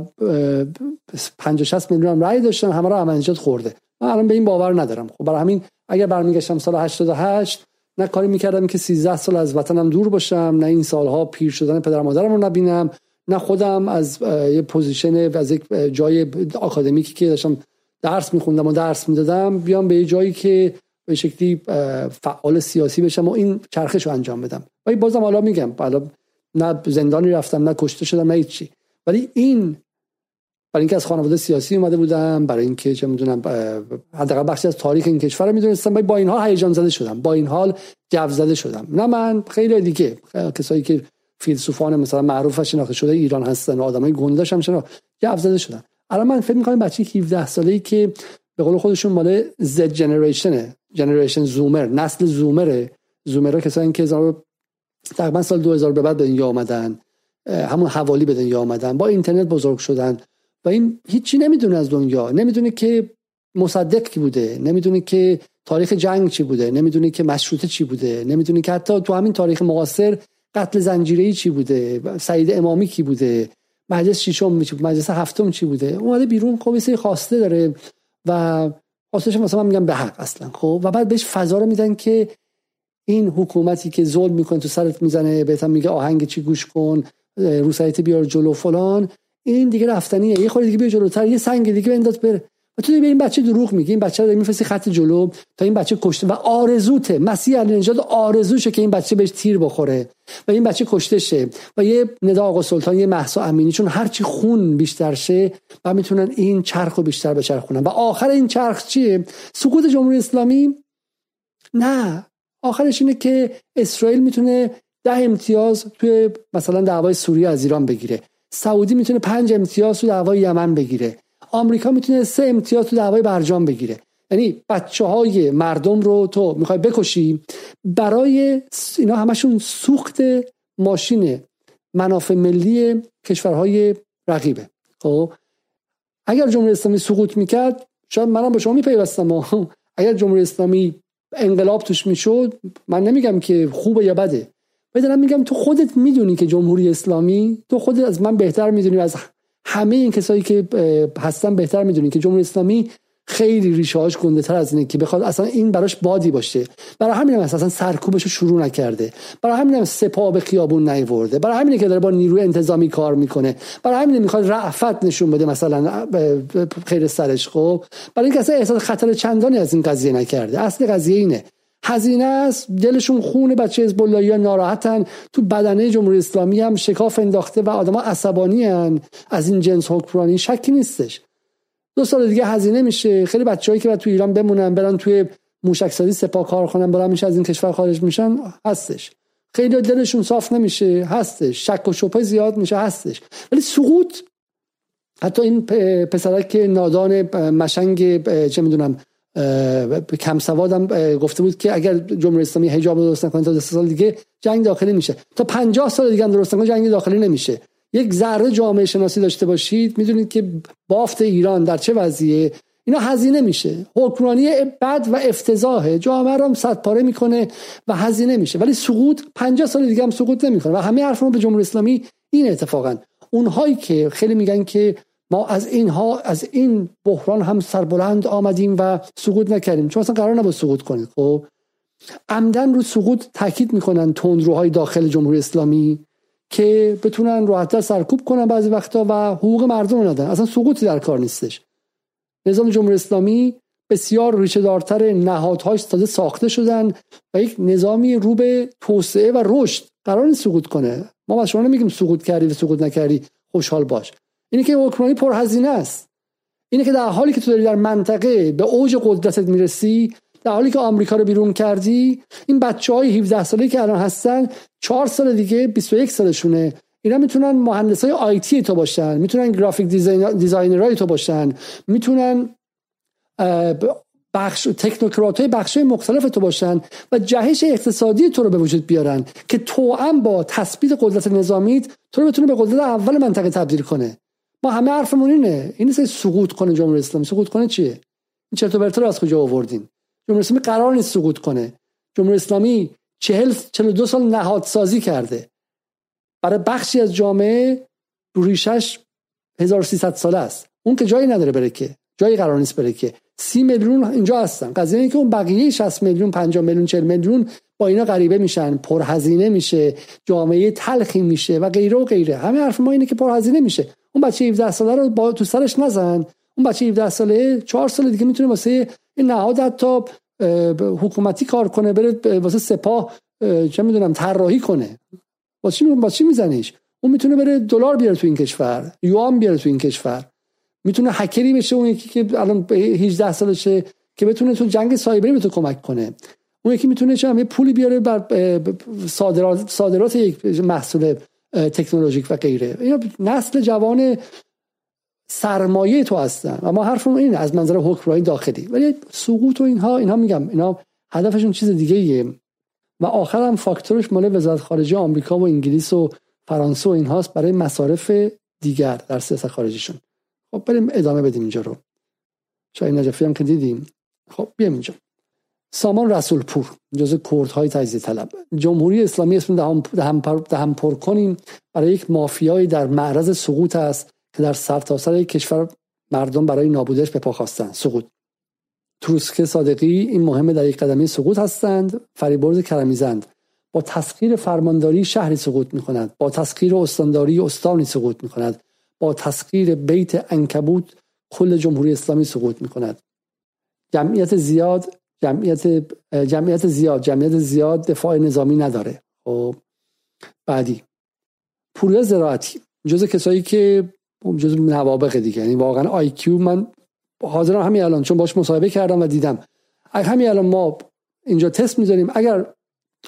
50 60 میلیون هم رأی داشتن همه رو احمد خورده. من الان به این باور ندارم. خب برای همین اگر برمیگشتم سال 88 نه کاری می‌کردم که 13 سال از وطنم دور باشم نه این سالها پیر شدن پدر مادرم رو نبینم نه خودم از یه position از یک جای آکادمیکی که داشتم درس میخوندم و درس می‌دادم بیام به یه جایی که به شکلی فعال سیاسی بشم و این چرخش رو انجام بدم. ولی بازم حالا میگم حالا نه زندانی رفتم نه کشته شدم نه هیچی. ولی این برای اینکه از خانواده سیاسی اومده بودم برای اینکه چه می‌دونم حداقل بخشی از تاریخ این کشور رو می‌دونستم با این حال هیجان زده شدم. با این حال جو زده شدم. نه من خیلی دیگه. کسایی که فیلسوفان مثلا معروف شناخته شده ایران هستن آدمای گنداش هم شناخته جو زده شدن الان من فکر می‌کنم بچه 17 ساله‌ای که به قول خودشون مال Z جنریشنه جنریشن زومر نسل زومره زومرها کسایی که تقریبا سال 2000 به بعد به دنیا آمدن. همون حوالی به دنیا آمدن. با اینترنت بزرگ شدن. و این هیچی نمی‌دونه از دنیا. نمی‌دونه که مصدق کی بوده. نمی‌دونه که تاریخ جنگ چی بوده. نمی‌دونه که مشروطه چی بوده. نمی‌دونه که حتی تو همین تاریخ معاصر قتل زنجیری چی بوده. سعید امامی کی بوده. مجلس ششم مجلس هفتم چی بوده. اومده بیرون. خب خواسته داره. و خواستش مثلا میگم به حق اصلا. خب و بعد بهش فضا رو میدن که این حکومتی که ظلم می‌کنه تو سرت می‌زنه بهتم میگه آهنگ چی گوش کن. روسایت بیار جلو فلان. این دیگه رفتنیه. یه خورده دیگه بیا جلوتر. یه سنگ دیگه بنداز بره و تو به این بچه دروغ میگی این بچه رو میفرستی خط جلو تا این بچه کشته. و آرزوته. مسیح علی نژاد آرزوشه که این بچه بهش تیر بخوره. و این بچه کشته شه. و یه ندا آقا سلطان یه محسا امینی چون هرچی خون بیشتر شه و می‌تونن این چرخ رو بیشتر بچرخونن. و آخر این چرخ چیه؟ سقوط جمهوری اسلامی؟ نه. آخرش اینه که اسرائیل می‌تونه ده امتیاز توی مثلا دعوای سوریه از ایران بگیره. سعودی می‌تونه پنج امتیاز تو دعوای یمن بگیره. آمریکا می‌تونه سه امتیاز تو دعوای برجام بگیره. یعنی بچه های مردم رو تو می‌خوای بکشی برای اینا همشون سوخت ماشین منافع ملی کشورهای رقیبه. خب؟ اگر جمهوری اسلامی سقوط می‌کرد شاید منم با شما میپیوستم. اگر جمهوری اسلامی انقلاب توش می‌شد من نمیگم که خوبه یا بده. دارم میگم تو خودت می‌دونی که جمهوری اسلامی تو خودت از من بهتر می‌دونی از همه این کسایی که هستن بهتر می‌دونی که جمهوری اسلامی خیلی ریشه هاش گنده تر از اینه که بخواد اصلا این براش بادی باشه. برای همین هم اصلا سرکوبش رو شروع نکرده. برای همین هم سپاه به خیابون نیورده. برای همینه که داره با نیروی انتظامی کار می‌کنه. برای همین می‌خواد رعفت نشون بده مثلا خیر سرش خب. برای اینکه اصلا احساس خطر چندانی از این قضیه نکرده. اصل قضیه اینه. هزینه است. دلشون خون بچه حزب اللهی ناراحتن. تو بدنه جمهوری اسلامی هم شکاف انداخته و آدما عصبانی هن. از این جنس حکمرانی شکی نیستش. دو سال دیگه هزینه میشه. خیلی بچههایی که بعد تو ایران بمونن برن توی موشکسازی سپاه کار کنن برن میشه از این کشور خارج میشن هستش. خیلی دلشون صاف نمیشه هستش. شک و شبهه زیاد میشه هستش. ولی سقوط حتی این پسرک نادان مشنگ چه می‌دونم کم سوادم گفته بود که اگر جمهوری اسلامی حجاب درست نکنه تا سال دیگه جنگ داخلی میشه. تا 50 سال دیگه هم درست نکنه جنگ داخلی نمیشه. یک ذره جامعه شناسی داشته باشید می‌دونید که بافت ایران در چه وضعیه. اینا هزینه میشه. حکمرانی بد و افتضاحه. جامعه رو صد پاره می‌کنه و هزینه میشه. ولی سقوط 50 سال دیگه هم سقوط نمی‌کنه. و همه حرفمون به جمهوری اسلامی این اتفاقا. اونهایی که خیلی میگن که ما از اینها از این بحران هم سربلند آمدیم و سقوط نکردیم. چون اصلا قرار نبود سقوط کنید خب عمدن رو سقوط تاکید می‌کنن تندروهای داخل جمهوری اسلامی که بتونن راحتتر سرکوب کنن بعضی وقتا و حقوق مردم رو ندن. اصلا سقوطی در کار نیستش. نظام جمهوری اسلامی بسیار ریشه دارتر نهادهاش تازه ساخته شدن و یک نظامی رو به توسعه و رشد قرار نیست سقوط کنه. ما با شما نمیگیم سقوط کردی و سقوط نکردی خوشحال باش. اینه که حکمرانی پرهزینه است. اینه که در حالی که تو داری در منطقه به اوج قدرتت می‌رسی در حالی که آمریکا رو بیرون کردی این بچه های 17 ساله که الان هستن 4 سال دیگه 21 سالشونه اینا می‌تونن مهندس های IT تو باشن می‌تونن graphic designer های تو باشن می‌تونن بخش تکنوکرات های بخش مختلف تو باشن و جهش اقتصادی تو رو به وجود بیارن که تو هم با تثبیت قدرت نظامیت تو رو بتونه به قدرت اول منطقه تبدیل کنه. ما همه حرفمون اینه. این نیست سقوط کنه جمهوری اسلامی. سقوط کنه چیه؟ این چرت و پرت رو از کجا آوردین؟ جمهوری اسلامی قرار نیست سقوط کنه. جمهوری اسلامی 40 42 سال نهادسازی کرده. برای بخشی از جامعه ریشش 1300 ساله است. اون که جایی نداره بره که. جایی قرار نیست بره که. سی میلیون اینجا هستن. قضیه اینه که اون بقیه 60 میلیون 50 میلیون 40 میلیون با اینا غریبه میشن. پرهزینه میشه. جامعه تلخی میشه و غیره و غیره. همه حرف ما اینه که پرهزینه میشه. اون بچه 17 ساله رو با تو سرش نزن. اون بچه 17 ساله 4 سال دیگه می‌تونه واسه این نهاد حتی حکومتی کار کنه بره واسه سپاه چه می‌دونم طراحی کنه. واسه چی واسه چی میزنیش؟ اون می‌تونه بره دلار بیاره تو این کشور یوان بیاره تو این کشور. می‌تونه هکری بشه اون یکی که الان 18 سالشه که بتونه تو جنگ سایبری به تو کمک کنه. اون یکی می‌تونه چه پولی بیاره بر صادرات صادرات یک محصول تکنولوژیک و غیره. اینا نسل جوان سرمایه تو هستن. و ما حرفمون اینه از منظر حکمرانی داخلی. ولی سقوط و اینها اینها میگم اینا هدفشون چیز دیگه ایه و آخر هم فاکتورش مال وزارت خارجه آمریکا و انگلیس و فرانسه و اینهاست برای مصارف دیگر در سیاست خارجیشون. خب بریم ادامه بدیم اینجا رو. شاید نجفی هم که دیدیم. خب بیام اینجا. سامان رسول پور جز های تجزیه طلب. جمهوری اسلامی اسم دهم, دهم, دهم پر کنیم برای یک مافیایی در معرض سقوط است که در سرتاسر سر کشور مردم برای نابودش به پا خواستند. سقوط. تروسک صادقی این مهمه در یک قدمی سقوط هستند. فریبرز کرمیزند. با تسخیر فرمانداری شهری سقوط می کند با تسخیر استانداری استانی سقوط می کند با تسخیر بیت انکبوت کل جمهوری اسلامی سقوط می کند جمعیت زیاد جمعیت جمعیت زیاد جمعیت زیاد دفاع نظامی نداره. خب بعدی. پوریا زراعتی. جز کسایی که جزو نوابغ دیگه. یعنی واقعا IQ من حاضرم همین الان چون باش مصاحبه کردم و دیدم. همین الان ما اینجا تست می‌ذاریم. اگر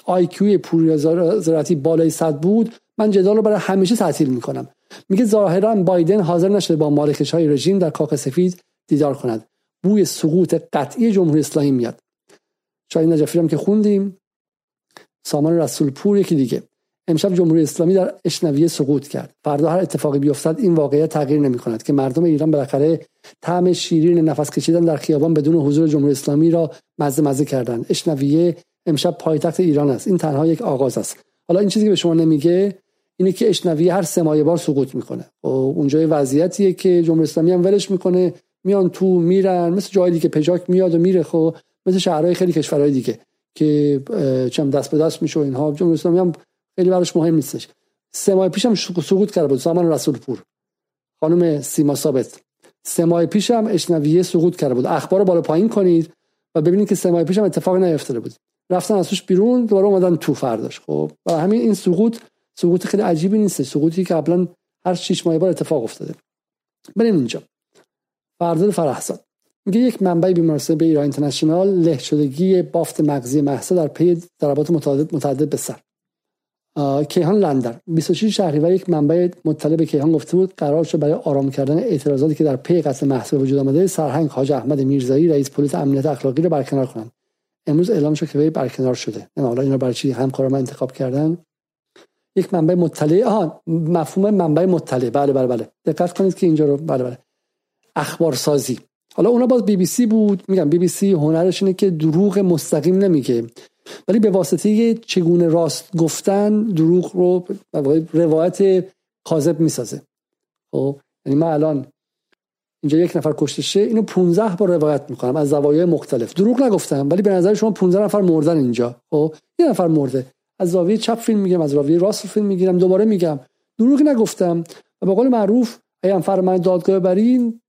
IQ پوریا زراعتی بالای 100 بود من جدال رو برای همیشه تعطیل می‌کنم. میگه ظاهرا بایدن حاضر نشده با ماله‌کش های رژیم در کاخ سفید دیدار کند. بوی سقوط قطعی جمهوری اسلامی میاد. شاید نجفی هم که خوندیم سامان رسول پور یکی دیگه. امشب جمهوری اسلامی در اشنویه سقوط کرد. فردا هر اتفاقی بیفتد این واقعیت تغییر نمی کند که مردم ایران بالاخره طعم شیرین نفس کشیدن در خیابان بدون حضور جمهوری اسلامی را مزه مزه کردند. اشنویه امشب پایتخت ایران است. این تنها یک آغاز است. حالا این چیزی که به شما نمیگه اینه که اشنویه هر سه بار سقوط می‌کنه. و خب، اونجا وضعیتیه که جمهوری اسلامی هم ولش می‌کنه. میان تو میرن مثل جای دیگه پژاک میاد و میره خب مثل شهرهای خیلی کشورهای دیگه که چم دست به دست میشه اینها. جمهوری اسلامی هم خیلی براش مهم نیستش. سه ماه پیشم سقوط کرده بود سامان رسول پور خانم سیما ثابت. سه ماه پیشم اشنویه سقوط کرده بود. اخبار بالا پایین کنید و ببینید که سه ماه پیشم اتفاق نیفتاده بود. رفتن از توش بیرون دوباره اومدن تو فرداش خب. و همین این سقوط سقوط خیلی عجیبی نیست سقوطی که قبلا هر 6 ماه بار اتفاق افتاده. بریم اینجا. فرزاد فرحزاد میگه یک منبع بیمارستان به ایران اینترنشنال له شدگی بافت مغزی مهسا در پی ضربات متعدد متعدد به سر. کیهان لندن 26 شهریور یک منبع مطلع به کیهان گفته بود قرار شد برای آرام کردن اعتراضاتی که در پی قتل مهسا وجود آمده سرهنگ حاج احمد میرزایی رئیس پلیس امنیت اخلاقی رو برکنار کنند. امروز اعلام شد که وی برکنار شده. نه حالا اینا برای چی همکارا من انتخاب کردن؟ یک منبع مطلع آها مفهوم منبع مطلع. بله بله بله. دقت کنید که اینجا رو بله بله. اخبار سازی حالا اونا باز بی بی سی بود. میگم بی بی سی هنرش اینه که دروغ مستقیم نمیگه. ولی به واسطه چگونه راست گفتن دروغ رو روایت کاذب می‌سازه. خب؟ یعنی من الان اینجا یک نفر کشته شه اینو 15 بار روایت می‌کنم از زوایای مختلف. دروغ نگفتم ولی به نظر شما 15 نفر مردن اینجا. خب؟ یه نفر مرده. از زاویه چپ فیلم میگم از زاویه راست فیلم می‌گیرم دوباره میگم. دروغ نگفتم. و به قول معروف اگه فرمان دادگاه برین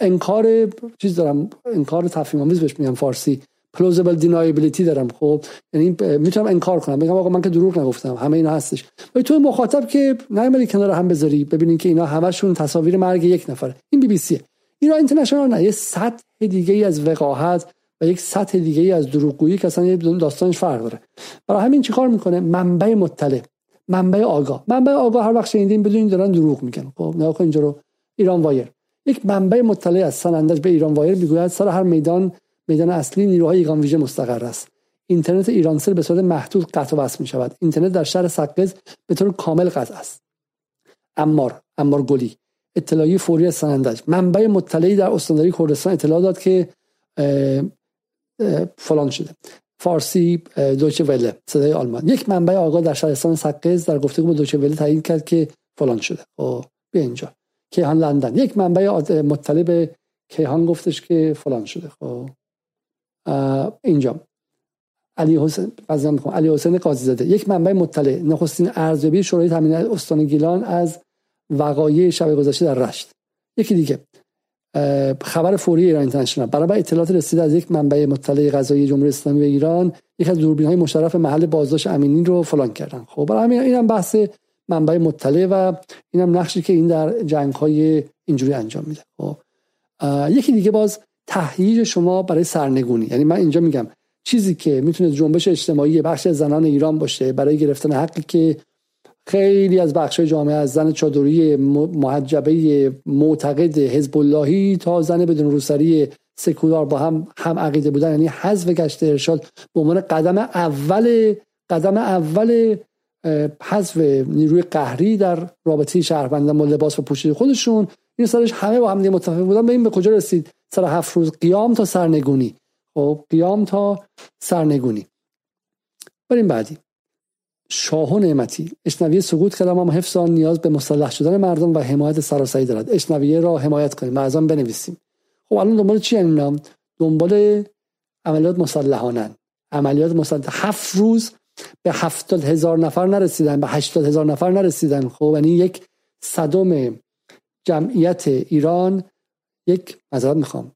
انکار چیز دارم انکار تفهیم آمیز بهش میگم فارسی. Plausible deniability دارم خب؟ یعنی می‌تونم انکار کنم. بگم آقا من که دروغ نگفتم همه اینا هستش. ولی تو مخاطب که نیومدی کنار هم بذاری ببینین که اینا همشون تصاویر مرگ یک نفره. این بی بی سی. اینا اینترنشنال نه. یه سطح دیگه ای از وقاحت و یک سطح دیگه ای از دروغگویی که اصلا یه داستانش فرق داره. برای همین چیکار می‌کنه؟ منبع مطلع منبع آگاه. منبع آگاه هر وقت شنیدین بدونین دارن دروغ میگن. خب؟ نگاه اینجا رو. ایران وایر. یک منبع مطلع از سنندج به ایران وایر می‌گوید سر هر میدان میدان اصلی نیروهای ایگان ویژه مستقر است. اینترنت ایرانسل به صورت محدود قطع و وصل می شود اینترنت در شهر سقز به طور کامل قطع است. امار امار گلی اطلاعی فوری از سنندج منبع مطلعی در استانداری کردستان اطلاع داد که فلان شده. فارسی دوچه وله صدای آلمان. یک منبع آگاه در شهرستان سقز در گفتگو با دوچه وله تایید کرد که فلان شده. خب بیا اینجا. کیهان لندن. یک منبع مطلع به کیهان گفتش که فلان شده. خب. اینجا. علی حسین علی حسین قاضی زاده. یک منبع مطلع. نخستین ارزیابی شورای تامین استان گیلان از وقایع شب گذشته در رشت. یکی دیگه. خبر فوری ایران اینترنشنال. برای اطلاعات رسیده از یک منبع مطلع غذایی جمهوری اسلامی ایران یک از دوربین های مشرف محل بازداشت امینی رو فلان کردن. خب برای همین اینم بحث منبع مطلع و اینم نقشی که این در جنگ های اینجوری انجام میده. خب یکی دیگه باز تهییج شما برای سرنگونی. یعنی من اینجا میگم چیزی که می‌تونه جنبش اجتماعی بخش زنان ایران باشه برای گرفتن حقی که خیلی از بخش جامعه از زن چادری محجبه معتقد حزب اللهی تا زن بدون روسری سکولار با هم هم عقیده بودن. یعنی حذف گشت ارشاد به عنوان قدم اول قدم اول حذف نیروی قهری در رابطه شهروندان با لباس و پوشید خودشون. این سرش همه با هم متفق بودن. به این به کجا رسید؟ سر هفت روز قیام تا سرنگونی. خب قیام تا سرنگونی. بریم بعدی. شاه و نعمتی. اشنویه سقوط کردم اما حفظ آن نیاز به مسلح شدن مردم و حمایت سراسری دارد. اشنویه را حمایت کنیم. و از بنویسیم. خب الان دنبال چی اینا دنبال عملیات مسلحانن. عملیات مسلح هفت روز به هفتاد هزار نفر نرسیدن به هشتاد هزار نفر نرسیدن. خب یعنی یک صدم جمعیت ایران یک مذارت می‌خوام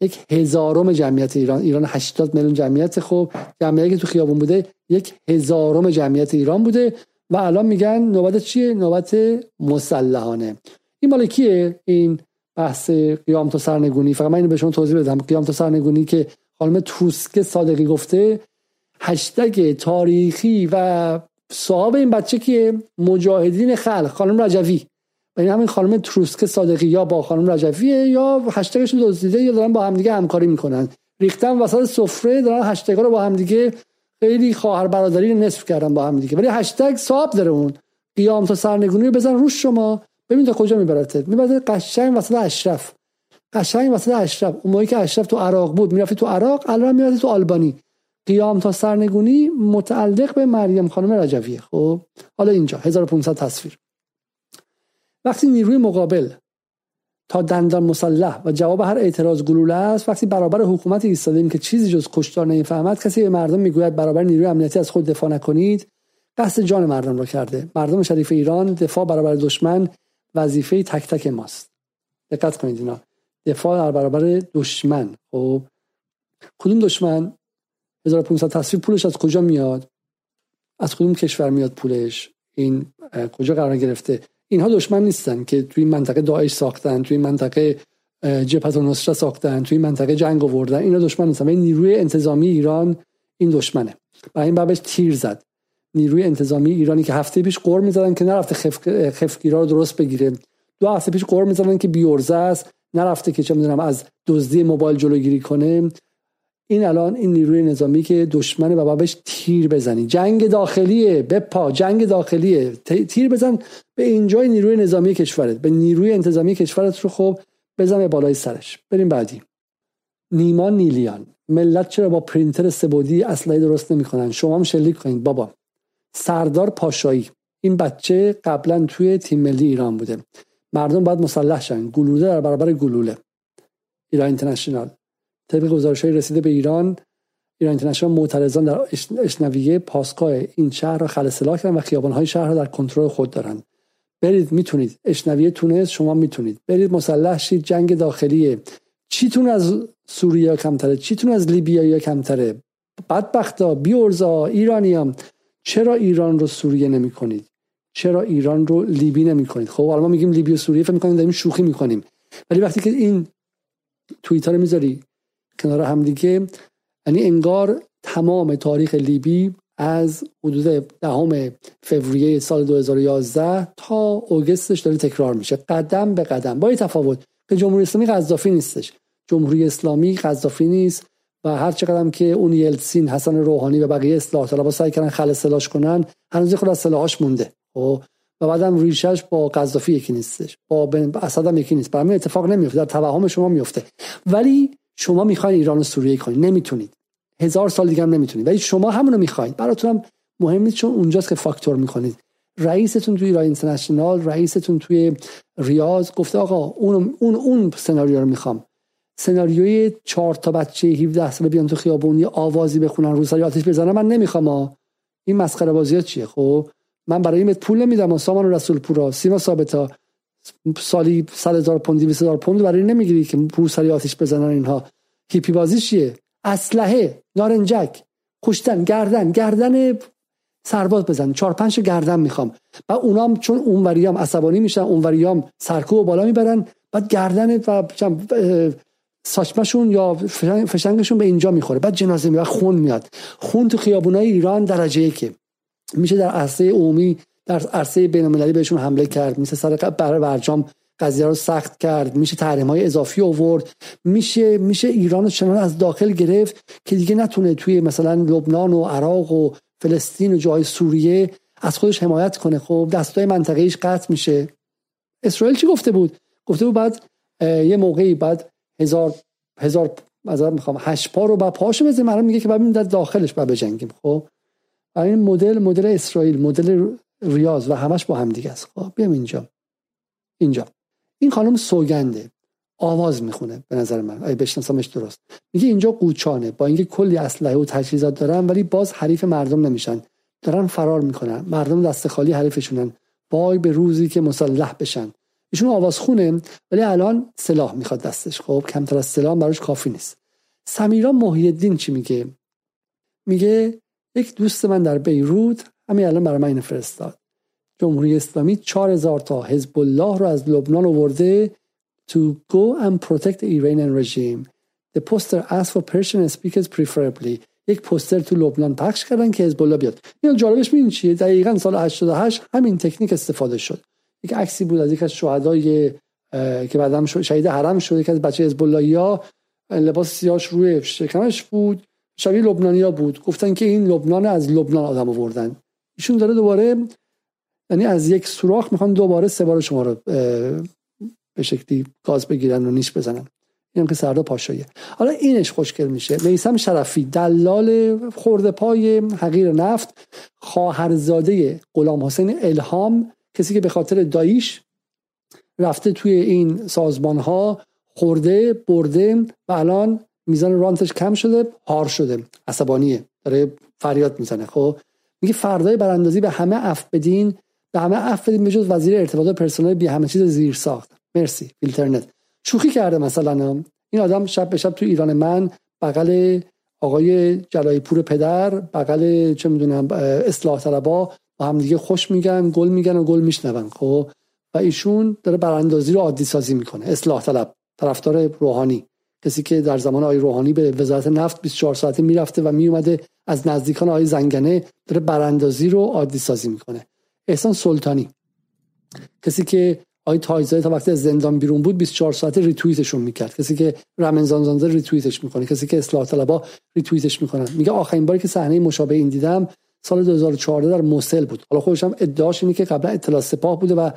یک هزارم جمعیت ایران. ایران 80 میلیون جمعیت. خب جمعیتی که تو خیابون بوده یک هزارم جمعیت ایران بوده و الان میگن نوبت چیه؟ نوبت مسلحانه. این مال کیه؟ این بحث قیام تا سرنگونی. فقط من اینو به شما توضیح بدم. قیام تا سرنگونی که خانم توسک صادقی گفته هشتگ تاریخی و صاحب این بچه که مجاهدین خلق خانم رجوی. این همین خانم تروسک صادقی یا با خانم رجفیه یا هشتگش دزدیده یا دارن با همدیگه همکاری می‌کنن. ریختن وسط سفره دارن هشتگا رو با همدیگه خیلی خواهر برادری نصف کردن با هم دیگه ولی هشتگ صاحب داره اون. قیام تا سرنگونی رو بزن روش شما. ببین تا کجا میبرتت می‌برد قشنگ وسط اشرف. قشنگ وسط اشرف. اون موقعی که اشرف تو عراق بود می‌رفتی تو عراق الان می‌رفتی تو آلبانی. قیام تا سرنگونی متعلق به مریم خانم رجویه. خب حالا اینجا 1500 تصویر. وقتی نیروی مقابل تا دندان مسلح و جواب هر اعتراض گلوله است وقتی برابر حکومت ایستادیم که چیزی جز کشتار نمی‌فهمد کسی به مردم می‌گوید برابر نیروی امنیتی از خود دفاع نکنید. قصد جان مردم را کرده. مردم شریف ایران دفاع برابر دشمن وظیفه تک تک ماست. دقت کنید اینا. دفاع برابر دشمن. خب کدوم دشمن؟ 1500 تصویر پولش از کجا میاد؟ از کدوم کشور میاد پولش؟ این کجا قرار گرفته؟ اینها دشمن نیستن که توی منطقه داعش ساختن توی منطقه جبهت نصره ساختن توی منطقه جنگ آوردن. اینا دشمن نیستن. این نیروی انتظامی ایران این دشمنه. برای این بابش تیر زد. نیروی انتظامی ایرانی که هفته پیش قور می‌زدن که نرفته خف... خفگیرا رو درست بگیره. دو هفته پیش قور می‌زدن که بیورزه است. نرفته که چه می‌دونم از دزدی موبایل جلوگیری کنه. این الان این نیروی نظامی که دشمن و بابش تیر بزنی. جنگ داخلیه به پا جنگ داخلیه. تیر بزن به اینجای نیروی نظامی کشورت به نیروی انتظامی کشورت رو خب بزن به بالای سرش. بریم بعدی. نیما نیلیان. ملت چرا با پرینتر سبودی اسلحه درست نمی‌کنن؟ شما هم شلیک کنید بابا. سردار پاشایی. این بچه قبلا توی تیم ملی ایران بوده. مردم باید مسلح شن. گلوله در برابر گلوله. ایران اینترنشنال. طبق گزارش های رسیده به ایران ایران اینترنشنال معترضان در اشنویه پاسگاه این شهر را خلسلا کردن و خیابان های شهر را در کنترل خود دارند. برید می‌تونید. اشنویه تونس شما می‌تونید. برید مسلح شید. جنگ داخلیه. چیتون از سوریه کمتره؟ چیتون از لیبیا کمتره؟ بدبختا بیورزا ایرانیام چرا ایران رو سوریه نمی کنید چرا ایران رو لیبی نمی کنید خب حالا ما میگیم لیبی و سوریه فکر می‌کنیم داریم شوخی می‌کنیم. ولی وقتی که این توییت رو می‌ذاری کنار همدیگه یعنی انگار تمام تاریخ لیبی از حدود دهم فوریه سال 2011 تا اوگستش داره تکرار میشه. قدم به قدم. با تفاوت که جمهوری اسلامی قذافی نیستش. جمهوری اسلامی قذافی نیست و هر چقدر که اون یلسین حسن روحانی و بقیه اصلاح طلبا سعی کردن خل سلاش کنن هنوز خود از سلاحاش مونده. خب؟ و بعدم ریشش با قذافی یکی نیستش. با اسد هم یکی نیست. برای اتفاق نمیفته. در توهم شما میفته. ولی شما می‌خواین ایران و سوریه کنید نمی‌تونید. هزار سال دیگه هم نمی‌تونید. ولی شما همونو می‌خواید براتون هم مهم نیست چون اونجاست که فاکتور می‌کنید رئیستون توی ایران اینترنشنال رئیستون توی ریاض. گفته آقا اون اون اون سناریو رو می‌خوام. سناریوی چهار تا بچه 17 ساله بیان تو خیابون یه آوازی بخونن رو سری آتش بزنن. من نمی‌خوام این مسخره بازی چیه؟ خب من برای این پول نمیدم سامان رسول پورا سیما ثابتا. سالی 100 هزار پوند 200 هزار پوند برای نمی‌گیری که پول سری آتش بزنن اینها. هیپی بازی چیه؟ اسلحه نارنجک کشتن گردن گردن سرباز بزن. چهار پنج گردن می‌خوام. و اونام چون اونوریام عصبانی میشن اونوریام سرکو بالا می‌برن. بعد گردن و ساچمشون یا فشنگشون به اینجا می‌خوره. بعد جنازه میاد خون میاد. خون تو خیابونای ایران درجه که میشه در عرصه عمومی در عرصه بین بهشون حمله کرد. میشه سر برای برجام قضیه رو سخت کرد. میشه تحریم های اضافی آورد. میشه میشه ایران رو چنان از داخل گرفت که دیگه نتونه توی مثلا لبنان و عراق و فلسطین و جای سوریه از خودش حمایت کنه. خب دستای منطقه قطع میشه. اسرائیل چی گفته بود؟ گفته بود بعد یه موقعی بعد هزار هزار از می‌خوام هشت پا رو با پاشو بزنیم. الان میگه که بعد در داخلش بعد بجنگیم. خب این مدل مدل اسرائیل مدل ریاض و همش با هم دیگه است. خب بیام اینجا. اینجا. این خانم سوگنده. آواز می‌خونه به نظر من. اگه بشناسمش درست. میگه اینجا قوچانه. با اینکه کلی اسلحه و تجهیزات دارن ولی باز حریف مردم نمیشن. دارن فرار می‌کنن. مردم دست خالی حریفشونن. وای به روزی که مسلح بشن. ایشون آواز خونه ولی الان سلاح می‌خواد دستش. خب کمتر از سلاح براش کافی نیست. سمیرا محی چی میگه؟ میگه یک دوست من در بیروت همین الان برای من اینو فرستاد جمهوری اسلامی 4000 تا حزب الله رو از لبنان آورده to go and protect the Iranian regime. The poster asked for Persian speakers preferably. یک پوستر تو لبنان پخش کردن که حزب الله بیاد. این جالبش می‌دونی چیه؟ دقیقا سال 88 همین تکنیک استفاده شد. یک عکسی بود از یک از شهدای که بعدم شهید حرم شد یک از بچه حزب ها لباس سیاش روی شکمش بود شبیه لبنانیا بود گفتن که این لبنان از لبنان آدم آوردن ایشون داره دوباره یعنی از یک سوراخ می‌خوان دوباره سه بار شما رو به شکلی گاز بگیرن و نیش بزنن. این که سردا پاشاییه. حالا اینش خوشگل میشه. میسم شرفی دلال خورده پای حقیر نفت خواهرزاده غلام حسین الهام کسی که به خاطر دایش رفته توی این سازمان ها خورده برده و الان میزان رانتش کم شده هار شده. عصبانیه. داره فریاد می‌زنه. خب؟ میگه فردای براندازی به همه عفو بدین به همه عفو بدین به جز وزیر ارتباطات پرسنل بی همه چیز زیر ساخت. مرسی فیلترنت شوخی کرده مثلا. این آدم شب به شب تو ایران من بغل آقای جلایی پور پدر بغل چه می‌دونم اصلاح طلبا با هم دیگه خوش میگن گل میگن و گل میشنون خب؟ و ایشون داره براندازی رو عادی سازی می‌کنه. اصلاح طلب طرفدار روحانی. کسی که در زمان آقای روحانی به وزارت نفت 24 ساعته می‌رفته و میومده از نزدیکان آقای زنگنه داره براندازی رو عادی سازی می‌کنه. احسان سلطانی. کسی که آقای تاجزاده تا وقتی از زندان بیرون بود 24 ساعته ریتوییتشون می‌کرد. کسی که رمنزان زانزه ریتوییتش می‌کنه. کسی که اصلاح طلبا ریتوییتش می‌کنن. میگه آخرین باری که صحنه مشابه این دیدم سال 2014 در موصل بود. حالا خودش هم ادعاش اینه که قبلا اطلاع سپاه بوده و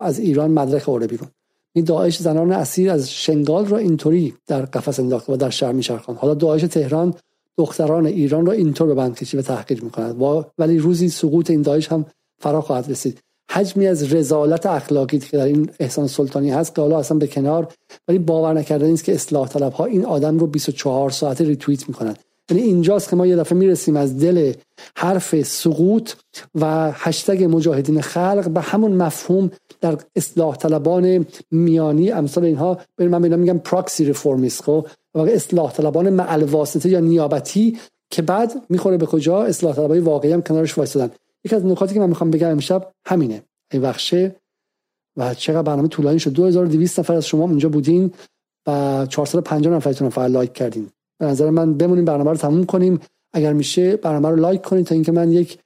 از ایران مدرک آورده بیرون. این داعش زنان اسیر از شنگال را اینطوری در قفس انداخته و در شهر میچرخاند. حالا داعش تهران دختران ایران را اینطور به بند کشی و تحقیر می‌کند. ولی روزی سقوط این داعش هم فرا خواهد رسید. حجمی از رزالت اخلاقی که در این احسان سلطانی هست که حالا اصلا به کنار ولی باور نکردن نیست که اصلاح طلب ها این آدم رو 24 ساعته ریتوییت می‌کنن. یعنی اینجاست که ما یه دفعه می‌رسیم از دل حرف سقوط و هشتگ مجاهدین خلق به همون مفهوم در اصلاح طلبان میانی امثال اینها من اینا میگم proxy reformist خب؟ و اصلاح طلبان مع‌الواسطه یا نیابتی که بعد می‌خوره به کجا؟ اصلاح طلبای واقعی هم کنارش وایسادن یکی از نکاتی که من می‌خوام بگم امشب همینه. این بخشه و چقدر برنامه طولانی شد. 2200 نفر از شما اینجا بودین و 450 نفرتون فقط like کردین. به نظر من بمونیم برنامه رو تموم کنیم. اگر میشه برنامه رو like کنید تا اینکه من یک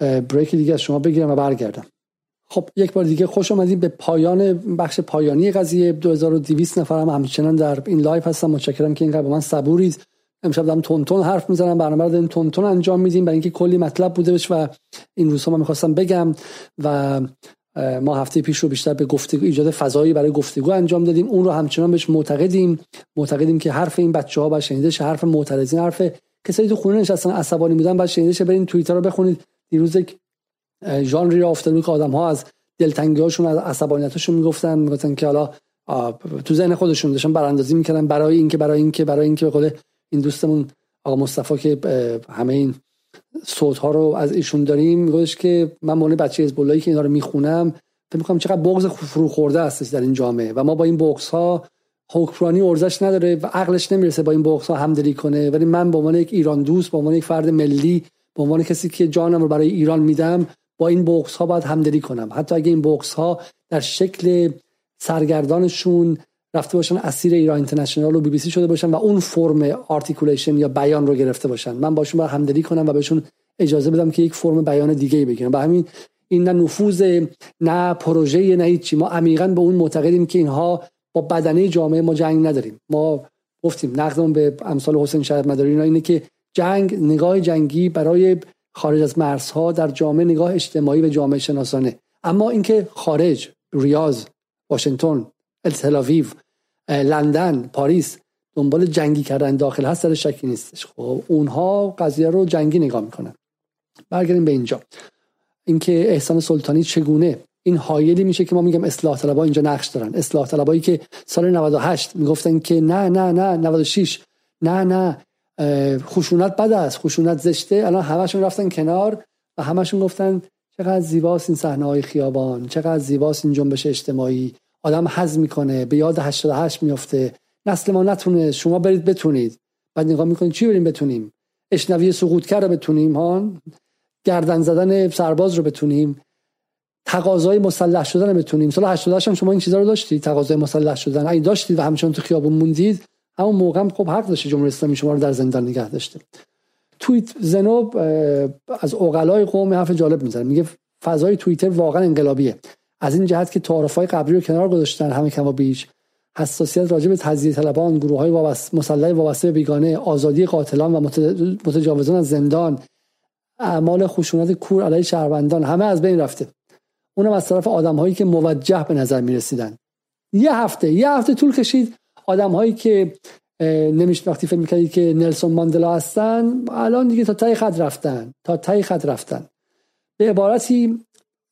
break دیگه از شما بگیرم و برگردم. خب یک بار دیگه خوش آمدید به پایان بخش پایانی قضیه. 2200 نفر هم همچنان در این live هستن. متشکرم که اینقدر با من صبورید امشب دارم تند تند حرف می‌زنم. برنامه رو داریم تند تند انجام میدیم. برای اینکه کلی مطلب بوده و این روزها من می‌خواستم بگم و ما هفته پیش رو بیشتر به گفتگو ایجاد فضایی برای گفتگو انجام دادیم. اون رو همچنان بهش معتقدیم. معتقدیم که حرف این بچه ها شه. حرف معترضین حرف کسایی تو خونه نشستن عصبانی بودن باید شنیده شه. برین توییتر رو بخونید. دیروز یک ژانری را افتاده که آدم ها از دلتنگی هاشون از عصبانیتاشون می‌گفتن می‌گفتن که حالا تو ذهن خودشون داشتن براندازی می‌کردن. برای اینکه برای اینکه برای اینکه به این دوستمون آقا مصطفی که همه این صوت ها رو از ایشون داریم میگوش که من مونه بچه حزب که اینا رو می‌خونم فکر می‌کنم چقدر بغض فرو خورده هستش در این جامعه. و ما با این بغض ها حکمرانی ارزش نداره و عقلش نمی‌رسه با این بغض ها همدلی کنه. ولی من به عنوان یک ایران دوست به عنوان یک فرد ملی به عنوان کسی که جانم رو برای ایران میدم با این بغض ها باید همدلی کنم. حتی اگه این بغض ها در شکل سرگردانشون رفته باشن اسیر ایران اینترنشنال و بی بی سی شده باشن و اون فرم articulation یا بیان رو گرفته باشن. من باشون باید همدلی کنم و بهشون اجازه بدم که یک فرم بیان دیگه بگیرن و همین این نه نفوذ نه پروژه نه هیچی. ما عمیقا به اون معتقدیم که اینها با بدنه جامعه ما جنگ نداریم. ما گفتیم نقدمون به امثال حسین شهر مداری اینه که جنگ نگاه جنگی برای خارج از مرزها در جامعه نگاه اجتماعی و جامعه شناسانه. اما اینکه خارج ریاض واشنگتن التلاویو لندن پاریس دنبال جنگی کردن داخل هست در شکی نیستش. خب اونها قضیه رو جنگی نگاه می‌کنن. برگردیم به اینجا. اینکه احسان سلطانی چگونه این حایلی میشه که ما میگم اصلاح طلبا اینجا نقش دارن. اصلاح طلبایی که سال 98 می‌گفتن که نه نه نه 96 نه نه خشونت بد است خشونت زشته. الان همشون رفتن کنار و همشون گفتن چقدر زیباست این صحنه های خیابان چقدر زیباست این جنبش اجتماعی. آدم حز می‌کنه به یاد 88 میفته نسل ما نتونه شما برید بتونید. بعد نگاه می‌کنید چی بریم بتونیم؟ اشنوی سقوط کرد بتونیم ها؟ گردن زدن سرباز رو بتونیم. تقاضای مسلح شدن رو بتونیم. سال 88 هم شما این چیزا رو داشتید تقاضای مسلح شدن. اگه داشتید و همچنان تو خیابون موندید همون موقع هم خب حق داشته جمهوری اسلامی شما رو در زندان نگه داشته. توییت زنوب از اوغلای قوم حرف جالب می‌زنه. میگه فضای توییتر واقعا انقلابیه. از این جهت که های قبلی رو کنار گذاشتن همه کما بیش. حساسیت راجع به تجزیه طلبان گروه های وابست مسلح وابسته به بیگانه آزادی قاتلان و متجاوزان از زندان اعمال خشونت کور علیه شهروندان همه از بین رفته. اونم از طرف آدم هایی که موجه به نظر می رسیدن یه هفته یه هفته طول کشید. آدم هایی که نمیشه وقتی فکر می‌کردید که نلسون ماندلا هستن الان دیگه تا تای خط رفتن تا تای خط رفتن. به عبارتی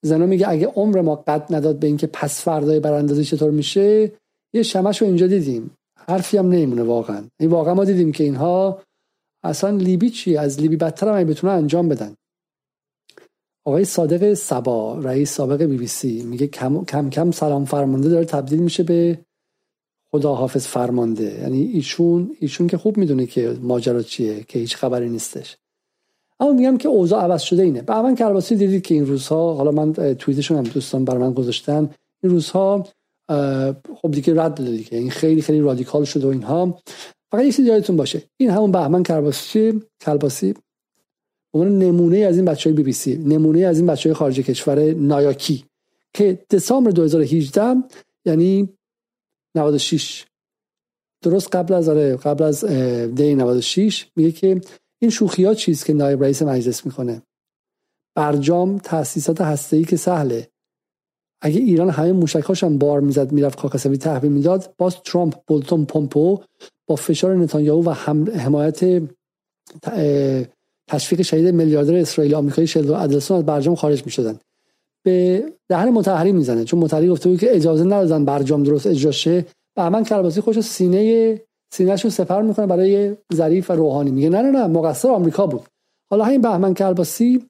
زنو میگه اگه عمر ما قد نداد به اینکه پس فردای براندازی چطور میشه یه شمش رو اینجا دیدیم. حرفی هم نمیمونه واقعا. این واقعا ما دیدیم که اینها اصلا لیبی چی؟ از لیبی بدتر هم بتونن انجام بدن. آقای صادق سبا رئیس سابق بی بی سی میگه کم کم, کم سلام فرمانده داره تبدیل میشه به خدا حافظ فرمانده. یعنی ایشون ایشون که خوب می‌دونه که ماجرا چیه که هیچ خبری نیستش. اما میگم که اوضاع عوض شده اینه. من کرباسی دیدید که این روزها حالا من توییتشون هم دوستان برای من گذاشتن. این روزها خب دیگه رد داده دیگه. این خیلی خیلی رادیکال شده و اینها. فقط یه چیزی یادتون باشه. این همون بهمن کرباسی کلباسی به نمونه از این بچه های بی بی سی نمونه از این بچه های خارج کشور نایاکی که دسامبر 2018 یعنی 96 درست قبل از آره قبل از دی 96 میگه که این شوخی ها چیز که نایب رئیس مجلس می‌کنه؟ برجام تاسیسات هسته که سهله. اگه ایران همه موشکاش هم بار می‌زد می‌رفت کاکاسوی تحویل می‌داد باز ترامپ بولتون پومپو با فشار نتانیاهو و حمایت تشویق شهید میلیاردر اسرائیل آمریکایی شلدو ادلسون از برجام خارج می‌شدن به دهن متحری می‌زنه. چون متحری گفته بود که اجازه ندادن برجام درست اجرا شه. بهمن کرباسی خوش سینه سینه‌شو سپر می‌کنه برای ظریف و روحانی. میگه نه نه نه مقصر آمریکا بود. حالا همین بهمن کرباسی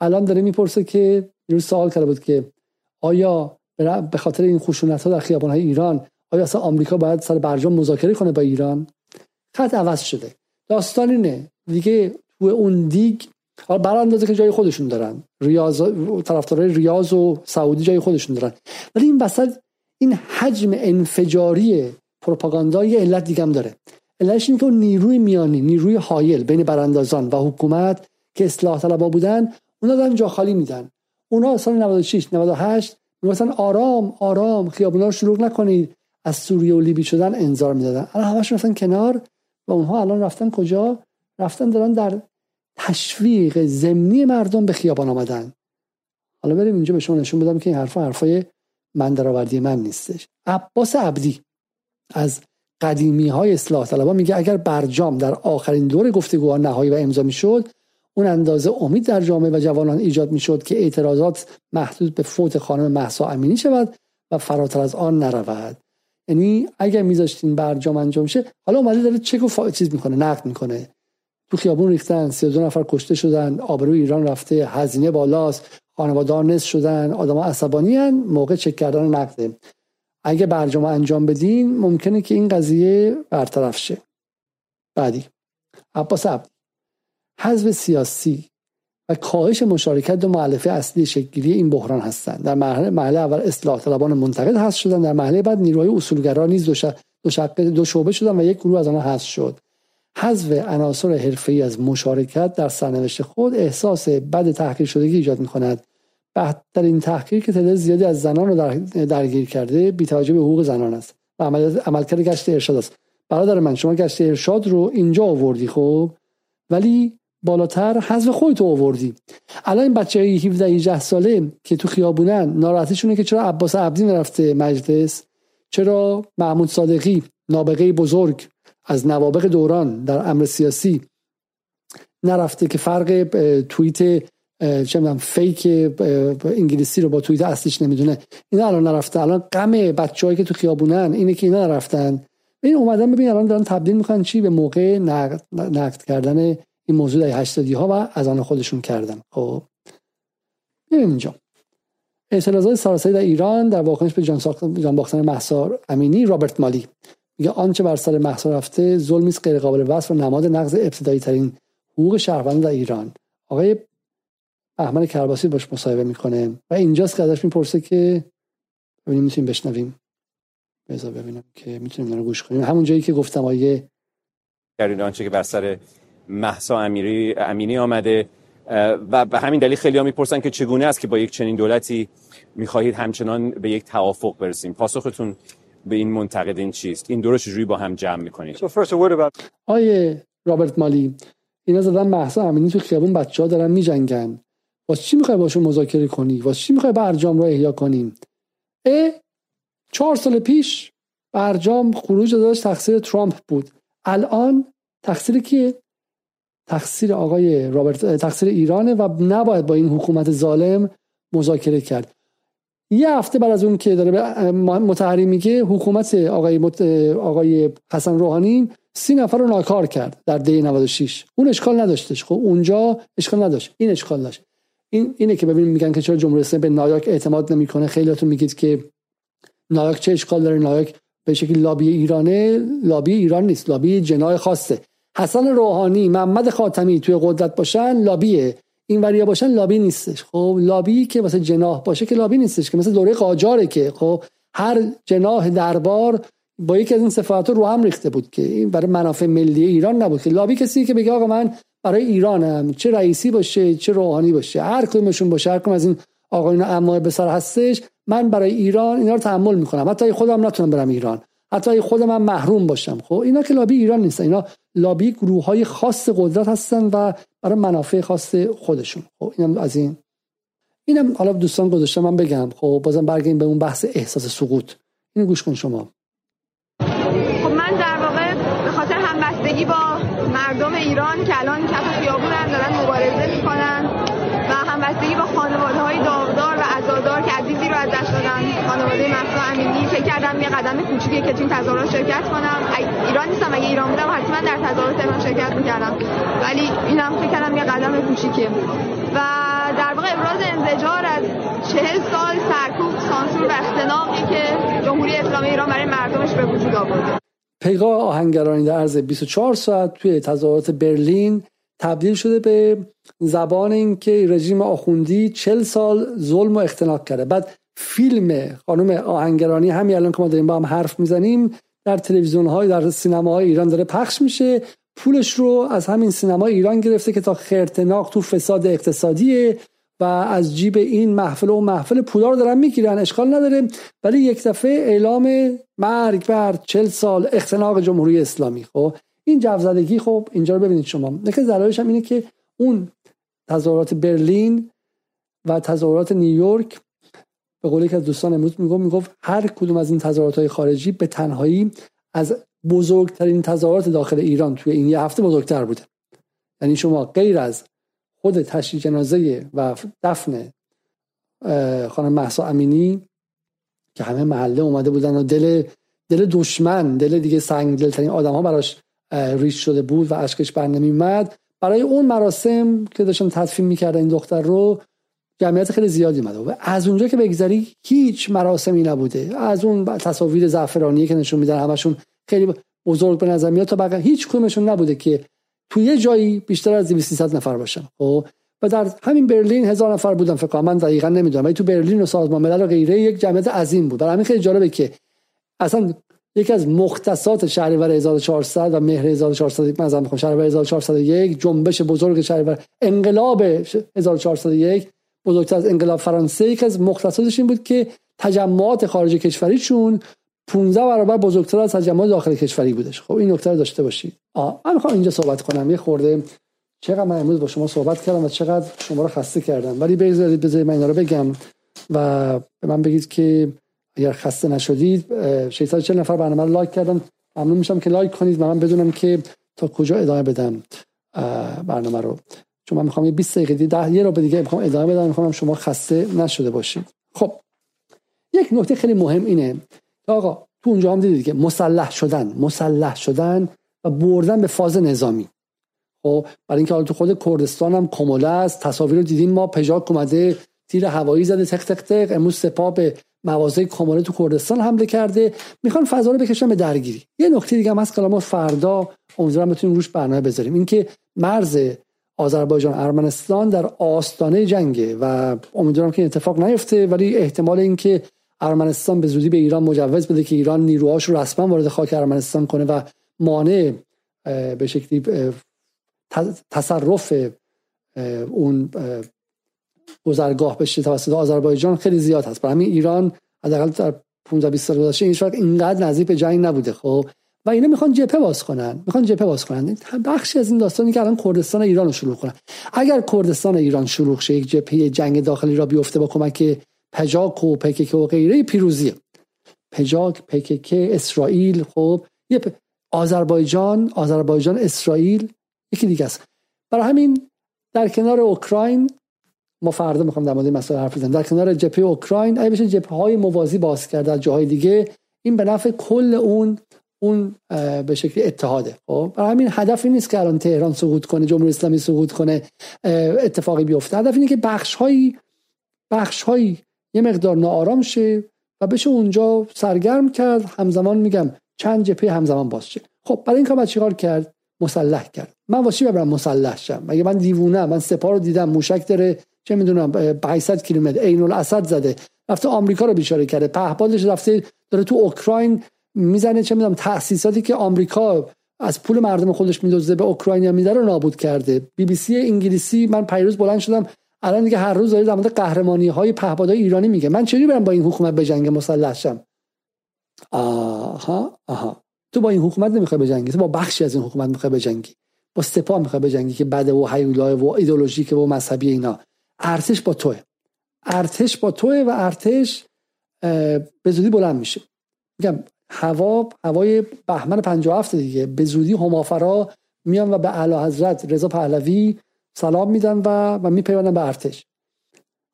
الان داره می‌پرسه که یه سوال کرده بود که آیا به خاطر این خشونت ها در خیابان های ایران آیا اصلا آمریکا باید سر برجام مذاکره کنه با ایران؟ خط عوض شده. داستان اینه. دیگه تو اون دیگ حالا براندازه که جای خودشون دارن. ریاض طرفدارای ریاض و سعودی جای خودشون دارن. ولی این وسط این حجم انفجاری پروپاگاندا یه علت دیگه هم داره. علتش اینه که اون نیروی میانی نیروی حایل بین براندازان و حکومت که اصلاح طلبا بودن اونا دارن جا خالی میدن. اونا سال 96 98 می‌گفتن آرام آرام خیابونا رو شروع نکنید. از سوریه و لیبی شدن انظار می‌دادن. الان همش رفتن کنار و اونها الان رفتن کجا؟ رفتن دارن در تشویق زمینی مردم به خیابان آمدن. حالا بریم اینجا به شما نشون بدم که این حرفا حرفای من درآوردی من نیستش. عباس عبدی از قدیمی های اصلاح طلبا میگه اگر برجام در آخرین دور گفتگوها نهایی و امضا می‌شد اون اندازه امید در جامعه و جوانان ایجاد می‌شد که اعتراضات محدود به فوت خانم محسا امینی شود و فراتر از آن نرود. یعنی اگر میذاشتین برجام انجام شه حالا اومده داره چک و فا... چیز می‌کنه نقد می‌کنه. تو خیابون ریختن 32 نفر کشته شدن آبروی ایران رفته هزینه بالاست خانواده نصف شدن آدم عصبانی هن. موقع چک کردن نقده اگه برجام انجام بدین ممکنه که این قضیه برطرف شه. بعدی عباس عبد. حزب سیاسی و کاهش مشارکت دو معلفه اصلی شکلی این بحران هستند در مرحله مرحله اول اصلاح طلبان منتقد هست شدن در مرحله بعد نیروهای اصولگرا نیز دو, دو, دو شعبه شدن و یک گروه از آنها هست شد. حذف عناصر حرفه‌ای از مشارکت در سرنوشت خود احساس بد تحقیر شدگی ایجاد می کند این تحقیر که تعداد زیادی از زنان رو در درگیر کرده بی توجه به حقوق زنان است و عملکرد گشت ارشاد است. برادر من شما گشت ارشاد رو اینجا آوردی خب؟ ولی بالاتر حذف خودت آوردی. الان این بچه های 17 18 ساله که تو خیابونن ناراحتیشونه که چرا عباس عبدی نرفته مجلس؟ چرا محمود صادقی نابغه بزرگ از نوابق دوران در امر سیاسی نرفته که فرق توییت چه فیک انگلیسی رو با توییت اصلیش نمی‌دونه. اینا الان نرفته. الان غم بچه‌هایی که تو خیابونن اینه که اینا نرفتن. این اومدن ببین الان دارن تبدیل می‌کنن چی؟ به موقع نقد, نقد کردن این موضوع در 80 ها و از آن خودشون کردن. خب. ببین اینجا. اعتراضات سراسری در ایران در واکنش به جان باختن امینی رابرت مالی. میگه آنچه بر سر محسا رفته ظلمی است غیر قابل وصف و نماد نقض ابتدایی ترین حقوق شهروند در ایران. آقای احمد کرباسی باش مصاحبه می‌کنه و اینجاست که ازش می‌پرسه که ببینیم می‌تونیم بشنویم. بذار ببینم که می‌تونیم رو گوش کنیم. همون جایی که گفتم آیه در آنچه که بر سر محسا امیری امینی آمده و به همین دلیل خیلی ها می‌پرسن که چگونه است که با یک چنین دولتی می‌خواهید همچنان به یک توافق برسیم. پاسختون به این منتقدین چیست؟ این دو رو چجوری با هم جمع می‌کنید؟ آیه رابرت مالی اینا زدن محسا امینی تو خیابون بچه ها دارن میجنگن. واسه چی می‌خوای باشون مذاکره کنی؟ واسه چی می‌خوای برجام رو احیا کنیم؟ اه چهار سال پیش برجام خروج داشت تقصیر ترامپ بود. الان تقصیر کیه؟ تقصیر آقای رابرت تقصیر ایرانه و نباید با این حکومت ظالم مذاکره کرد. یه هفته بعد از اون که داره متحری میگه حکومت آقای مت... آقای حسن روحانی سی نفر رو ناکار کرد در دی 96 اون اشکال نداشتش. خب اونجا اشکال نداشت. این اشکال داشت. این اینه که ببینیم میگن که چرا جمهوری اسلامی به نایاک اعتماد نمی‌کنه. خیلیاتون میگید که نایاک چه اشکال داره؟ نایاک به شکل لابی ایرانه لابی ایران نیست. لابی جنای خاصه. حسن روحانی محمد خاتمی توی قدرت باشن لابیه. این وریا باشن لابی نیستش. خب لابی که واسه جناح باشه که لابی نیستش که مثل دوره قاجاره که خب هر جناح دربار با یکی از این صفات رو هم ریخته بود که این برای منافع ملی ایران نبود که لابی کسی که بگه آقا من برای ایرانم چه رئیسی باشه چه روحانی باشه هر کدومشون باشه هر کدوم از این آقایون اموال به سر هستش من برای ایران اینا رو تحمل می‌کنم. حتی خودم نتونم برم ایران. حتی خودم من محروم باشم. خب اینا که لابی ایران نیستن. اینا لابی گروه های خاص قدرت هستن و برای منافع خاص خودشون. خب اینم از این. اینم حالا دوستان گذاشتم من بگم. خب بازم برگردیم به اون بحث احساس سقوط. اینو گوش کن شما. خب من در واقع به خاطر همبستگی با مردم ایران که الان کف خیابونن دارن مبارزه می‌کنن و همبستگی با خانواده های داغدار و عزادار که عزیزی رو از دست دادن خانواده مهسا امینی فکر کردم یه قدم کوچیکیه که تو تظاهرات شرکت کنم. ایران نیستم اگه ایران بودم حتما در تظاهرات تهران شرکت می‌کردم. ولی اینم فکر کردم یه قدم کوچیکه. و در واقع ابراز انزجار از چهل سال سرکوب سانسور و اختناقی که جمهوری اسلامی ایران برای مردمش به وجود آورده. پیگاه آهنگرانی در عرض 24 ساعت توی تظاهرات برلین تبدیل شده به زبان اینکه رژیم آخوندی 40 سال ظلم و اختناق کرده. بعد فیلم خانم آهنگرانی. همین الان که ما داریم با هم حرف می‌زنیم در تلویزیون های در سینماهای ایران داره پخش میشه. پولش رو از همین سینما ایران گرفته که تا خرتناق تو فساد اقتصادیه و از جیب این محفل و محفل پولا رو دارن می‌گیرن. اشکال نداره. ولی یک دفعه اعلام مرگ بر چل سال اختناق جمهوری اسلامی. خب این جوزدگی خب اینجا رو ببینید شما. نکه زلایش هم اینه که اون تظاهرات برلین و تظاهرات نیویورک به قول که از دوستان امروز می‌گفت می‌گفت هر کدوم از این تظاهرات های خارجی به تنهایی از بزرگترین تظاهرات داخل ایران توی این یه هفته بزرگتر بوده. یعنی شما غیر از خود تشییع جنازه و دفن خانم محسا امینی که همه محله اومده بودن و دل دل دشمن دل دیگه سنگ دلترین آدم ها براش ریش شده بود و اشکش بر نمیومد برای اون مراسم که داشتن تدفین می‌کردن این دختر رو جمعیت خیلی زیادی اومده. و از اونجا که بگذری هیچ مراسمی نبوده. از اون تصاویر زعفرانی که نشون میدن همشون خیلی بزرگ به نظر میاد تا بقیه هیچ کدومشون نبوده که تو یه جایی بیشتر از 200 نفر باشن. خب؟ و در همین برلین هزار نفر بودن فکر کنم. من دقیقا نمی‌دونم. ولی تو برلین و سازمان ملل و غیره یک جمعیت عظیم بود. برای همین خیلی جالبه که اصلا یکی از مختصات شهریور 1400 و مهر 1400 مثلا می‌خوام شهریور 1401 جنبش بزرگ شهریور انقلاب 1401 بزرگتر از انقلاب فرانسه یکی از مختصاتش این بود که تجمعات خارج کشوریشون 15 برابر بزرگتر از تجمعات داخل کشوری بودش. خب این نکته رو داشته باشید آ من می‌خوام اینجا صحبت کنم. یه خورده چقدر من امروز با شما صحبت کردم و چقدر شما رو خسته کردم. ولی بذارید بذارید من اینا رو بگم و به من بگید که اگر خسته نشدید 640 نفر برنامه رو لایک کردن. ممنون میشم که لایک کنید و من بدونم که تا کجا ادامه بدم برنامه رو. چون من می‌خوام یه 20 دقیقه دیگه یه رو به دیگه می‌خوام ادامه بدم می‌خوام شما خسته نشده باشید. خب یک نکته خیلی مهم اینه. آقا تو اونجا هم دیدید که مسلح شدن مسلح شدن و بردن به فاز نظامی. خب برای اینکه حالا تو خود کردستان هم کموله است تصاویر رو دیدیم ما پژاک اومده تیر هوایی زده تق تق تق امروز سپاه به مواضع کموله تو کردستان حمله کرده. می‌خوان فضا رو بکشن به درگیری. یه نکته دیگه هم هست که ما فردا امیدوارم بتونیم روش برنامه بذاریم. اینکه مرز آذربایجان ارمنستان در آستانه جنگه و امیدوارم که اتفاق نیفته ولی احتمال اینکه ارمنستان به زودی به ایران مجوز بده که ایران نیروهاش رو رسما وارد خاک ارمنستان کنه و مانع به شکلی تصرف اون گذرگاه بشه توسط آذربایجان خیلی زیاد هست. برای همین ایران حداقل در 15 20 سال گذشته این اینقدر نزدیک به جنگ نبوده. خب و اینا می‌خوان جبهه باز کنن. می‌خوان جبهه باز کنن. بخشی از این داستانی که الان کردستان ایران رو شروع کنن. اگر کردستان ایران شروع شه یک جبهه جنگ داخلی را بیفته با کمک پجاک و پکک و غیره پیروزیه پجاک پکک اسرائیل خب یه پ... آذربایجان آذربایجان اسرائیل یکی دیگه است. برای همین در کنار اوکراین ما فردا می‌خوام در مورد مسائل حرف بزنم در کنار جبهه اوکراین اگه بشه جبهه های موازی باز کرد در جاهای دیگه این به نفع کل اون اون به شکل اتحاده. خب برای همین هدف این نیست که الان تهران سقوط کنه جمهوری اسلامی سقوط کنه اتفاقی بیفته. هدف اینه که بخش هایی بخش هایی یه مقدار ناآرام شه و بشه اونجا سرگرم کرد همزمان میگم چند جبهه همزمان باز شه. خب برای این کار چیکار کرد؟ مسلح کرد. من واسه ببرم مسلح شم؟ مگه من دیوونه من سپاه رو دیدم موشک داره چه می‌دونم 500 کیلومتر عین الاسد زده رفته آمریکا رو بیچاره کرده پهپادش رفته داره تو اوکراین می‌زنه چه می‌دونم تاسیساتی که آمریکا از پول مردم خودش میدوزه به اوکراینیا میده رو نابود کرده. بی بی سی انگلیسی من پیروز بلند شدم. الان دیگه هر روز داره در مورد قهرمانی های پهپادهای ایرانی میگه. من چجوری برم با این حکومت به جنگ مسلح شم؟ آها آها. تو با این حکومت نمی‌خوای بجنگی تو با بخشی از این حکومت می‌خوای بجنگی با سپاه می‌خوای بجنگی که بده و حیولای و ایدولوژیک و مذهبی اینا. ارتش با توه. ارتش با توه و ارتش به زودی بلند میشه. میگم هوا هوای بهمن 57 دیگه. به زودی همافرا میان و به اعلی حضرت رضا پهلوی سلام میدن و و میپیوندن به ارتش.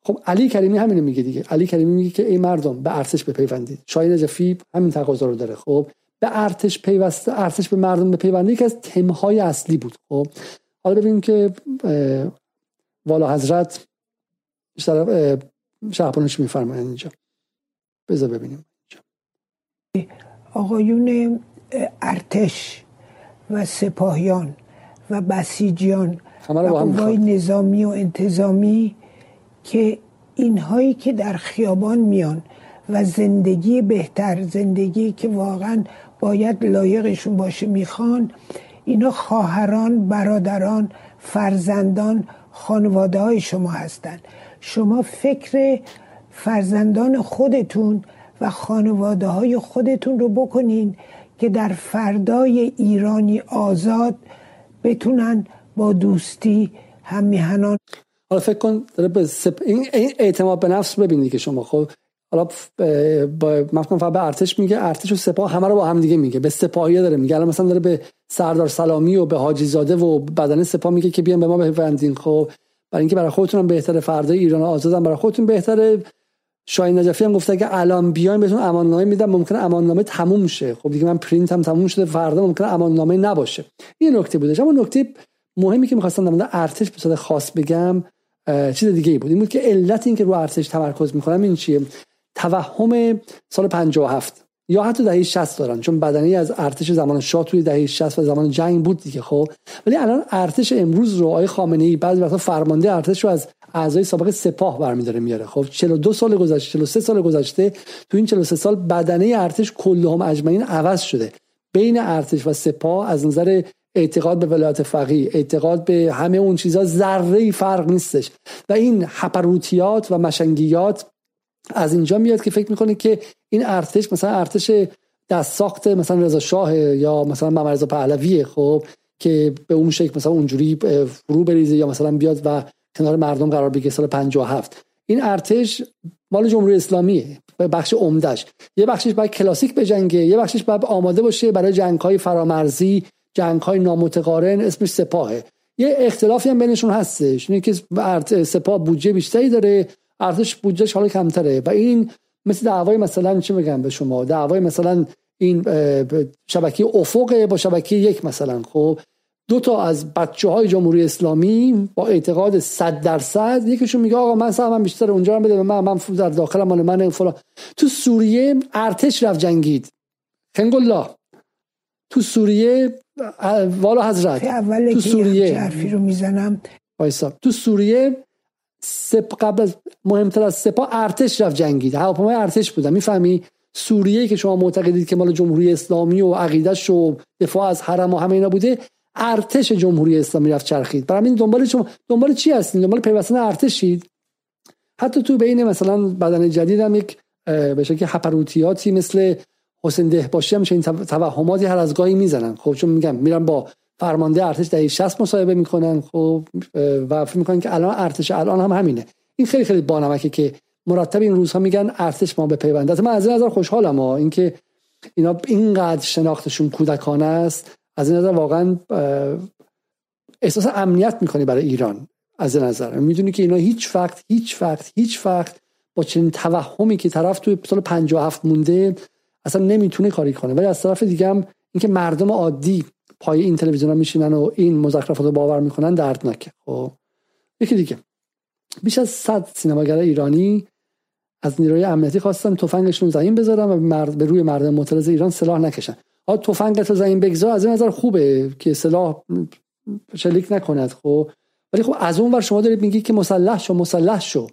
خب علی کریمی همینو میگه دیگه. علی کریمی میگه که ای مردم به ارتش بپیوندید. شاهین نجفی همین تقاضا رو داره. خب به ارتش پیوسته ارتش به مردم بپیونده یکی از تمهای اصلی بود. خب حالا ببینیم که والا حضرت شهبانش میفرمایند اینجا. بذار ببینیم. آقایون ارتش و سپاهیان و بسیجیان و قوای نظامی و انتظامی که اینهایی که در خیابان میان و زندگی بهتر زندگی که واقعا باید لایقشون باشه می‌خوان اینا خواهران برادران فرزندان خانواده های شما هستند شما فکر فرزندان خودتون و خانواده های خودتون رو بکنین که در فردای ایرانی آزاد بتونن با دوستی هم میهنان حالا فکر کن داره سپ... این اعتماد به نفس ببینید که شما خب؟ حالا با فقط به ارتش میگه ارتش و سپاه همه رو با هم دیگه میگه به سپاهیه داره میگه. الان مثلا داره به سردار سلامی و به حاجی زاده و بدن سپاه میگه که بیان به ما بپیوندین خب؟ برای اینکه برای خودتون بهتره فردای ایران آزادن برای خودتون بهتره. شاهین نجفی هم گفته که الان بیاین بهتون اماننامه میدم ممکنه اماننامه تموم شه. خب دیگه من پرینت هم تموم شده فردا ممکنه اماننامه نباشه. این نکته بودش اما نکته مهمی که می‌خواستم در مورد ارتش به خاص بگم چیز دیگه ای بود. این بود که علت این که رو ارتش تمرکز می‌کنم این چیه؟ توهم سال 57 یا حتی دهه 60 دارن چون بدنی از ارتش زمان شاه توی دهه 60 و زمان جنگ بود دیگه خب. ولی الان ارتش امروز رو آقای خامنه ای بعضی وقتا فرمانده ارتش رو از اعضای سابق سپاه برمیداره میاره. خب 42 سال گذشته 43 سال گذشته تو این 43 سال بدنه ارتش کلهم اجمعین عوض شده. بین ارتش و سپاه از نظر اعتقاد به ولایت فقیه اعتقاد به همه اون چیزا ذره فرق نیستش. و این هپروتیات و مشنگیات از اینجا میاد که فکر می‌کنه که این ارتش مثلا ارتش دست ساخت مثلا رضا شاه یا مثلا محمد رضا پهلویه خب که به اون شکل مثلا اونجوری فرو بریزه یا مثلا بیاد و کنار مردم قرار بگیره سال 57 این ارتش مال جمهوری اسلامیه بخش عمدش یه بخشش باید کلاسیک بجنگه یه بخشش باید آماده باشه برای جنگ های فرامرزی جنگ های نامتقارن اسمش سپاهه. یه اختلافی هم بینشون هستش. اینه که سپاه بودجه بیشتری داره ارتش بودجهش حالا کمتره. و این مثل دعوای مثلا چی بگم به شما؟ دعوای مثلا این شبکه افق با شبکه یک مثلا خب؟ دو تا از بچه های جمهوری اسلامی با اعتقاد 100 درصد یکیشون میگه آقا من سهمم بیشتر اونجا رو بده من من در داخل مال من فلان. تو سوریه ارتش رفت جنگید. الله. تو سوریه والا حضرت. اول تو سوریه. حرفی رو می‌زنم. وایسا. تو سوریه سپ قبل از مهمتر از سپاه ارتش رفت جنگید. هواپیمای ارتش بودن. می‌فهمی؟ سوریه که شما معتقدید که مال جمهوری اسلامی و عقیدش و دفاع از حرم و همه اینا بوده ارتش جمهوری اسلامی رفت چرخید. برای این دنبال شما دنبال چی هستین؟ دنبال پیوستن ارتشید؟ حتی تو بین مثلا بدن جدید هم یک به شکل هپروتیاتی مثل حسین دهباشی هم این توهماتی هر از گاهی می‌زنن. خب چون میگم میرن با فرمانده ارتش دهه 60 مصاحبه می‌کنن. خب و فکر می‌کنن که الان ارتش الان هم همینه. این خیلی خیلی بانمکه که مرتب این روزها میگن ارتش ما به پیونده من از این نظر خوشحالم ها. اینکه اینا اینقدر شناختشون کودکانه است. از این نظر واقعا احساس امنیت می‌کنی برای ایران از این نظر. می‌دونی که اینا هیچ وقت هیچ وقت هیچ وقت با چنین توهمی که طرف توی سال 57 مونده اصلا نمی‌تونه کاری کنه. ولی از طرف دیگه هم اینکه مردم عادی پای این تلویزیون میشینن و این مزخرفات رو باور می‌کنن دردناکه. خب یکی دیگه. بیش از 100 سینماگر ایرانی از نیروی امنیتی خواستن تفنگشون زمین بذارن و مرد به روی مردم معترض ایران سلاح نکشن. آ تفنگت رو زمین بگذار از این نظر خوبه که سلاح شلیک نکند خب. ولی خب از اون ور شما دارید میگی که مسلح شو مسلح شو.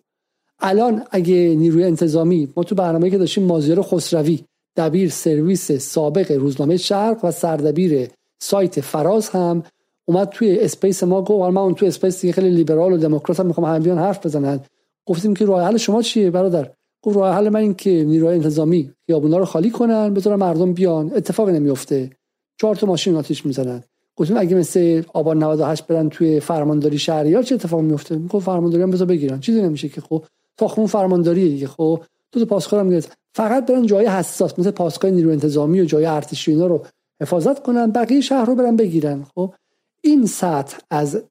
الان اگه نیروی انتظامی ما تو برنامه که داشتیم مازیار خسروی دبیر سرویس سابق روزنامه شرق و سردبیر سایت فراز هم اومد توی space ما گفت من اون تو space دیگه خیلی لیبرال و دموکرات هم می‌خوام همین حرف بزنن. گفتیم که راه حل شما چیه برادر؟ گفت راه حل من این که نیروی انتظامی خیابونا رو خالی کنن بذارن مردم بیان. اتفاقی نمیفته چهار تا ماشین آتیش می‌زنن. گفتیم اگه مثل آبان 98 برن توی فرمانداری شهریار چه اتفاقی میفته میگه فرمانداری هم بذار بگیرن. چیزی نمیشه که خب. تاخمون فرمانداری دیگه خب. دو تا پاسکار هم فقط برن جای حساس مثل پاسگاه نیروی انتظامی و جای ارتشی اینا رو حفاظت کنن بقیه شهر رو برن بگیرن. خب. این سطح از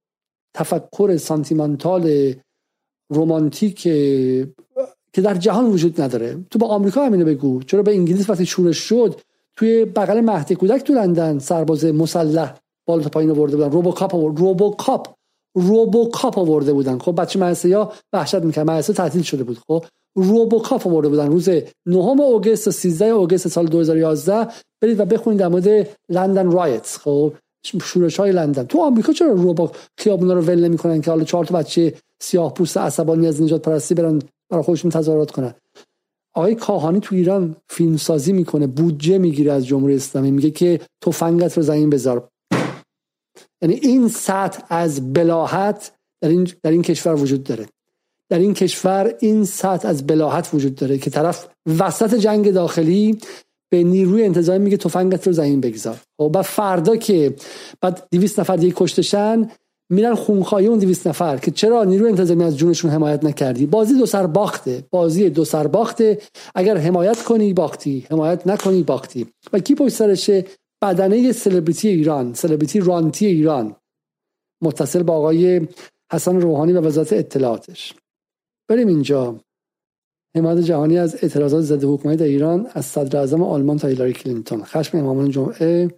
تفکر سانتیمانتال رومانتیک که در جهان وجود نداره. تو با آمریکا همینو بگو. چرا به انگلیس وقتی شورش شد توی بغل مهد کودک تو لندن سرباز مسلح بالا تا پایین آورده بودن. روبوکاپ آورد. روبوکاپ. روبوکاپ آورده بودن. خب بچه مدرسه یا وحشت می‌کرد مدرسه تعطیل شده بود. خب روبوکاپ آورده بودن. روز 9 اوگست تا 13 اوگست سال 2011 برید و بخونید در مورد لندن رایتس. خب شورش های لندن. تو آمریکا چرا روبو خیابونا رو ول نمی‌کنن که حالا چهار تا بچه سیاه پوست عصبانی از نجات پرستی برن برای خودشون تظاهرات کنن؟ آقای کاهانی تو ایران فیلم سازی می‌کنه بودجه می‌گیره از جمهوری اسلامی. میگه که تفنگت رو زمین بذار. یعنی این سطح از بلاحت در این, در این کشور وجود داره. در این کشور این سطح از بلاحت وجود داره که طرف وسط جنگ داخلی به نیروی انتظامی میگه تفنگت رو زمین بگذار. خب بعد فردا که بعد 200 نفر دیگه کشتشن میرن خونخواهی اون 200 نفر که چرا نیروی انتظامی از جونشون حمایت نکردی؟ بازی دو سر باخته. بازی دو سر باخته. اگر حمایت کنی باختی. حمایت نکنی باختی. و کی پشت سرشه بدنه سلبریتی ایران سلبریتی رانتی ایران؟ متصل با آقای حسن روحانی و وزارت اطلاعاتش. بریم اینجا. حمایت جهانی از اعتراضات ضد حکومت در ایران از صدر اعظم آلمان تا هیلاری کلینتون. خشم امامان جمعه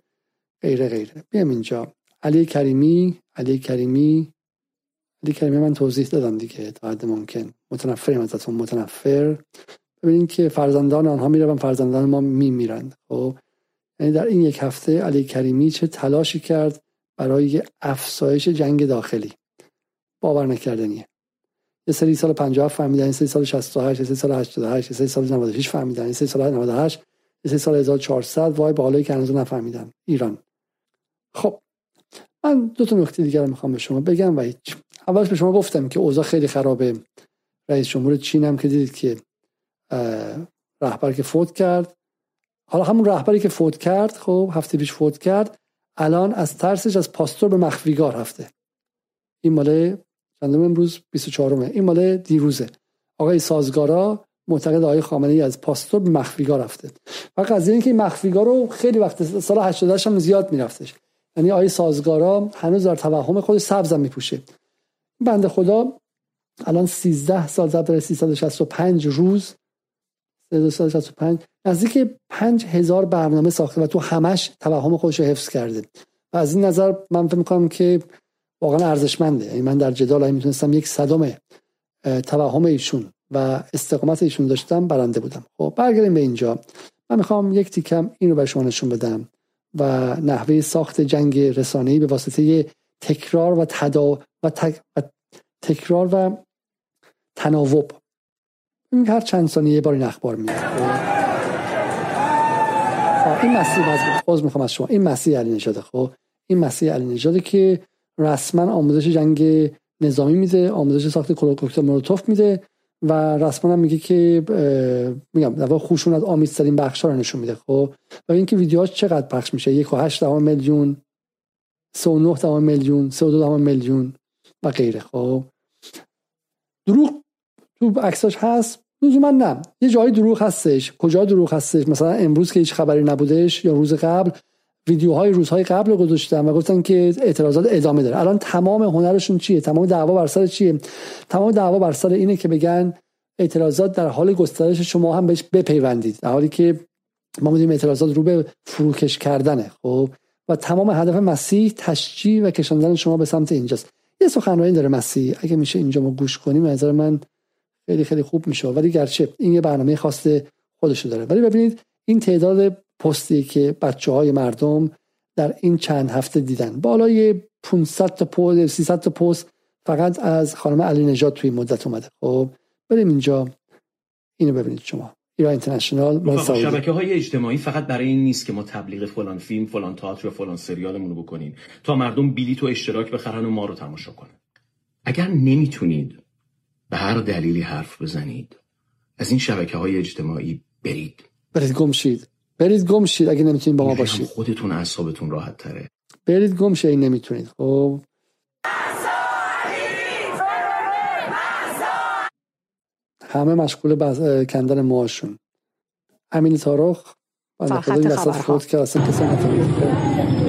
غیره غیره. بیام اینجا. علی کریمی علی کریمی. علی کریمی من توضیح دادم دیگه تا حد ممکن. متنفریم ازتون متنفر. ببینید که فرزندان آنها می‌روند فرزندان ما میمیرند. خب؟ یعنی در این یک هفته علی کریمی چه تلاشی کرد برای افزایش جنگ داخلی؟ باور نکردنیه. یه سری سال 57 فهمیدن یه سری سال 68 یه سری سال 88 یه سری سال 96 فهمیدن یه سری سال 98 یه سری سال 1400 وای بالایی که هنوز نفهمیدن. ایران. خب من دو تا نکته دیگر می‌خوام به شما بگم و هیچ. اولش به شما گفتم که اوضاع خیلی خرابه. رئیس جمهور چین هم که دیدید که رهبر که فوت کرد. حالا همون رهبری که فوت کرد خب هفته پیش فوت کرد الان از ترسش از پاستور به مخفیگار رفته. این مال چندم امروز 24 مه این مال دیروزه. آقای سازگارا معتقد آقای خامنه ای از پاستور به مخفیگاه رفته. و قضیه این که این مخفیگاه رو خیلی وقت سال 88 هم زیاد میرفتش. یعنی آقای سازگارا هنوز در توهم خود سبزم میپوشه. بنده خدا الان 13 سال زد 365 روز. 365 نزدیک 5000 برنامه ساخته و تو همش توهم خودش رو حفظ کرده. و از این نظر من فکر می‌کنم که واقعا ارزشمنده. یعنی من در جدال می‌تونستم یک صدام توهم ایشون و استقامت ایشون داشتم برنده بودم. خب برگردیم به اینجا. من می‌خوام یک تیکم این رو به شما نشون بدم و نحوه ساخت جنگ رسانه‌ای به واسطه تکرار و تدا و, تکرار و تناوب. این هر چند ثانیه یه بار این اخبار میاد خب این مسیح باز می‌خوام از شما. این مسیح علی نژاد. خب این مسیح علی نژاد که رسما آموزش جنگ نظامی میده آموزش ساخت کوکتل مولوتوف میده و رسما میگه که میگم در واقع خشونت آمیزترین بخش رو نشون میده خب؟ و اینکه ویدیوهاش چقدر پخش میشه؟ یک و هشت میلیون سه و نه میلیون سه و دو میلیون و غیره خب؟ دروغ تو عکساش هست؟ لزوما نه. یه جایی دروغ هستش. کجا دروغ هستش؟ مثلا امروز که هیچ خبری نبودش یا روز قبل ویدیوهای روزهای قبل رو گذاشتن و گفتن که اعتراضات ادامه داره. الان تمام هنرشون چیه؟ تمام دعوا بر سر چیه؟ تمام دعوا بر سر اینه که بگن اعتراضات در حال گسترش شما هم بهش بپیوندید در حالی که ما می‌دونیم اعتراضات رو به فروکش کردنه خب؟ و تمام هدف مسیح تشجیع و کشاندن شما به سمت اینجاست. یه سخنرانی داره مسیح. اگه میشه اینجا ما گوش کنیم نظر من خیلی خیلی خوب میشه. ولی گرچه این یه برنامه خاص خودشو داره. ولی ببینید این تعداد پستی که بچه های مردم در این چند هفته دیدن. بالای 500 تا پست 300 تا پست فقط از خانم علی نژاد توی مدت اومده. خب بریم اینجا. اینو ببینید شما. ایران اینترنشنال شبکه های اجتماعی فقط برای این نیست که ما تبلیغ فلان فیلم فلان تئاتر و فلان سریالمون رو بکنیم تا مردم بلیط و اشتراک بخرن و ما رو تماشا کنن. اگر نمی‌تونید به هر دلیلی حرف بزنید از این شبکه های اجتماعی برید. برید گمشید برید گم شید اگه نمی‌تونید با ما باشید. خودتون اعصابتون راحت تره. برید گم شید این نمی‌تونید. خب. همه مشغول بز... کندن موهاشون امین تارخ بنده خدا این وسط فوت که اصلا کسی ببینید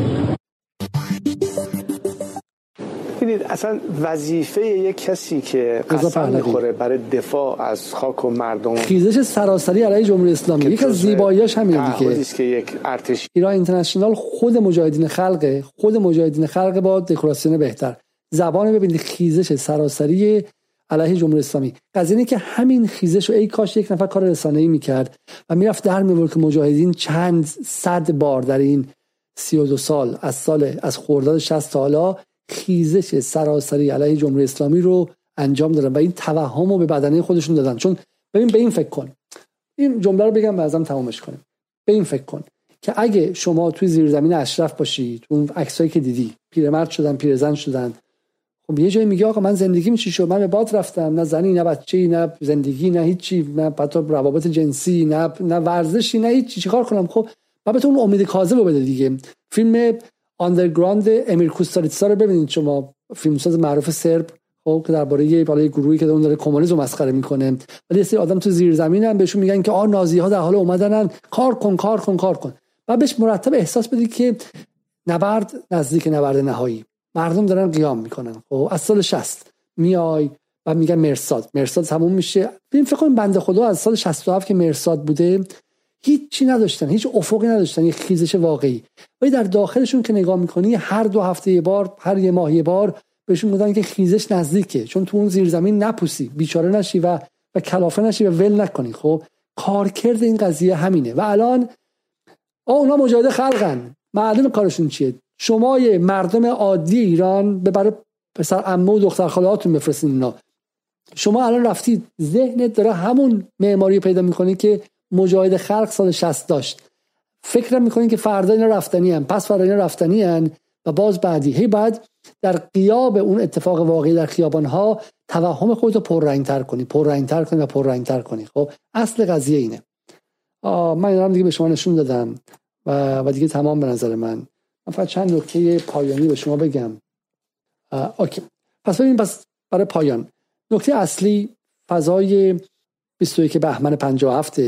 اصلا وظیفه یک کسی که قسم می‌خوره برای دفاع از خاک و مردم خیزش سراسری علیه جمهوری اسلامی. یک از زیباییاش همینه دیگه. که یک ارتش ایران اینترنشنال خود مجاهدین خلقه. خود مجاهدین خلق با دکوراسیون بهتر. زبان ببینید خیزش سراسری علیه جمهوری اسلامی. قضیه که همین خیزش رو ای کاش یک نفر کار رسانه‌ای می‌کرد و می‌رفت در میورد که مجاهدین چند صد بار در این 32 سال از سال از خرداد 60 تا حالا خیزش سراسری علیه جمهوری اسلامی رو انجام دادن و این توهم رو به بدنه خودشون دادن. چون ببین به این فکر کن. این جمله رو بگم بعضم تمامش کنیم. به این فکر کن که اگه شما توی زیرزمین اشرف باشی تو اون عکسایی که دیدی پیرمرد شدن پیرزن شدن خب یه جایی میگه آقا من زندگی چی شد؟ من به باد رفتم. نه زنی نه بچه‌ای نه زندگی نه هیچی نه حتی روابط جنسی نه نه ورزشی نه هیچی. چیکار کنم؟ خب بعد اون امید کاذب بده دیگه. فیلم آندرگراند امیر کوستاریتسا رو ببینید شما فیلمساز معروف سرب خب که درباره یه بالای گروهی که اون داره کمونیسم مسخره می‌کنه. ولی یه آدم تو زیر زمین هم بهشون میگن که آ نازی ها در حال اومدنن. کار کن کار کن کار کن. و بهش مرتب احساس بدی که نبرد نزدیک نبرد نهایی. مردم دارن قیام می‌کنن. خب از سال 60 میای و میگن مرساد. مرساد تموم میشه. ببین فکر کنیم بنده خدا از سال 67 که مرساد بوده هیچی نداشتن هیچ افقی نداشتن یه خیزش واقعی. ولی در داخلشون که نگاه می‌کنی هر دو هفته یه بار هر یه ماه یه بار بهشون میگن که خیزش نزدیکه چون تو اون زیرزمین نپوسی بیچاره نشی و و کلافه نشی و ول نکنی. خب کارکرد این قضیه همینه. و الان آ اونا مجاهد خلقن. معلوم کارشون چیه؟ شما مردم عادی ایران به برای پسر عمه و دختر خالهاتون بفرستین اینا شما الان رفتید ذهنت داره همون معماری پیدا می‌کنی که مجاهد خلق سال 60 داشت. فکر می‌کنین که فردا اینا رفتنی هم پس فردا اینا رفتنی هن و باز بعدی. هی بعد در قیاب اون اتفاق واقعی در خیابان ها توهم خودت رو پررنگ تر کنی. پررنگ تر کنی و پررنگ تر کنی. خب اصل قضیه اینه. آه من اینا دیگه به شما نشون دادم و, و دیگه تمام به نظر من. من فقط چند نکته پایانی به شما بگم. اوکی. پس ببین پس برای پایان. نکته اصلی فضای 21 بهمن 57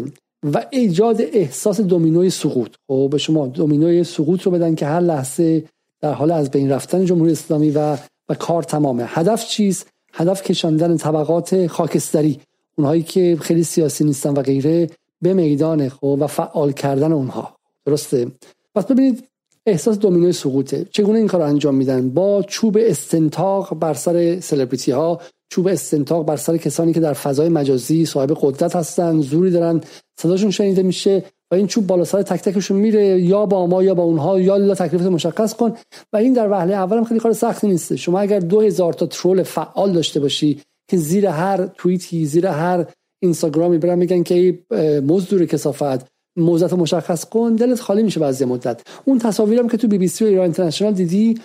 و ایجاد احساس دومینوی سقوط. خب به شما دومینوی سقوط رو بدن که هر لحظه در حال از بین رفتن جمهوری اسلامی و و کار تمامه. هدف چیست؟ هدف کشاندن طبقات خاکستری. اونهایی که خیلی سیاسی نیستن و غیره به میدان خب و فعال کردن اونها. درسته؟ پس ببینید احساس دومینوی سقوطه. چگونه این کار انجام میدن؟ با چوب استنتاق بر سر سلبریتی ها چوب استنتاق بر سر کسانی که در فضای مجازی صاحب قدرت هستن زوری دارن صداشون شنیده میشه و این چوب بالا سر تک تکشون میره یا با ما یا با اونها یا لا تکلیفت مشخص کن. و این در وهله اولم خیلی کار سختی نیست شما اگر دو هزار تا ترول فعال داشته باشی که زیر هر توییتی زیر هر اینستاگرامی برن میگن که مزدور کسافت موزت مشخص کن دلت خالی میشه بعضی مدت. اون تصاویرم که تو بی بی سی و ایران اینترنشنال دیدی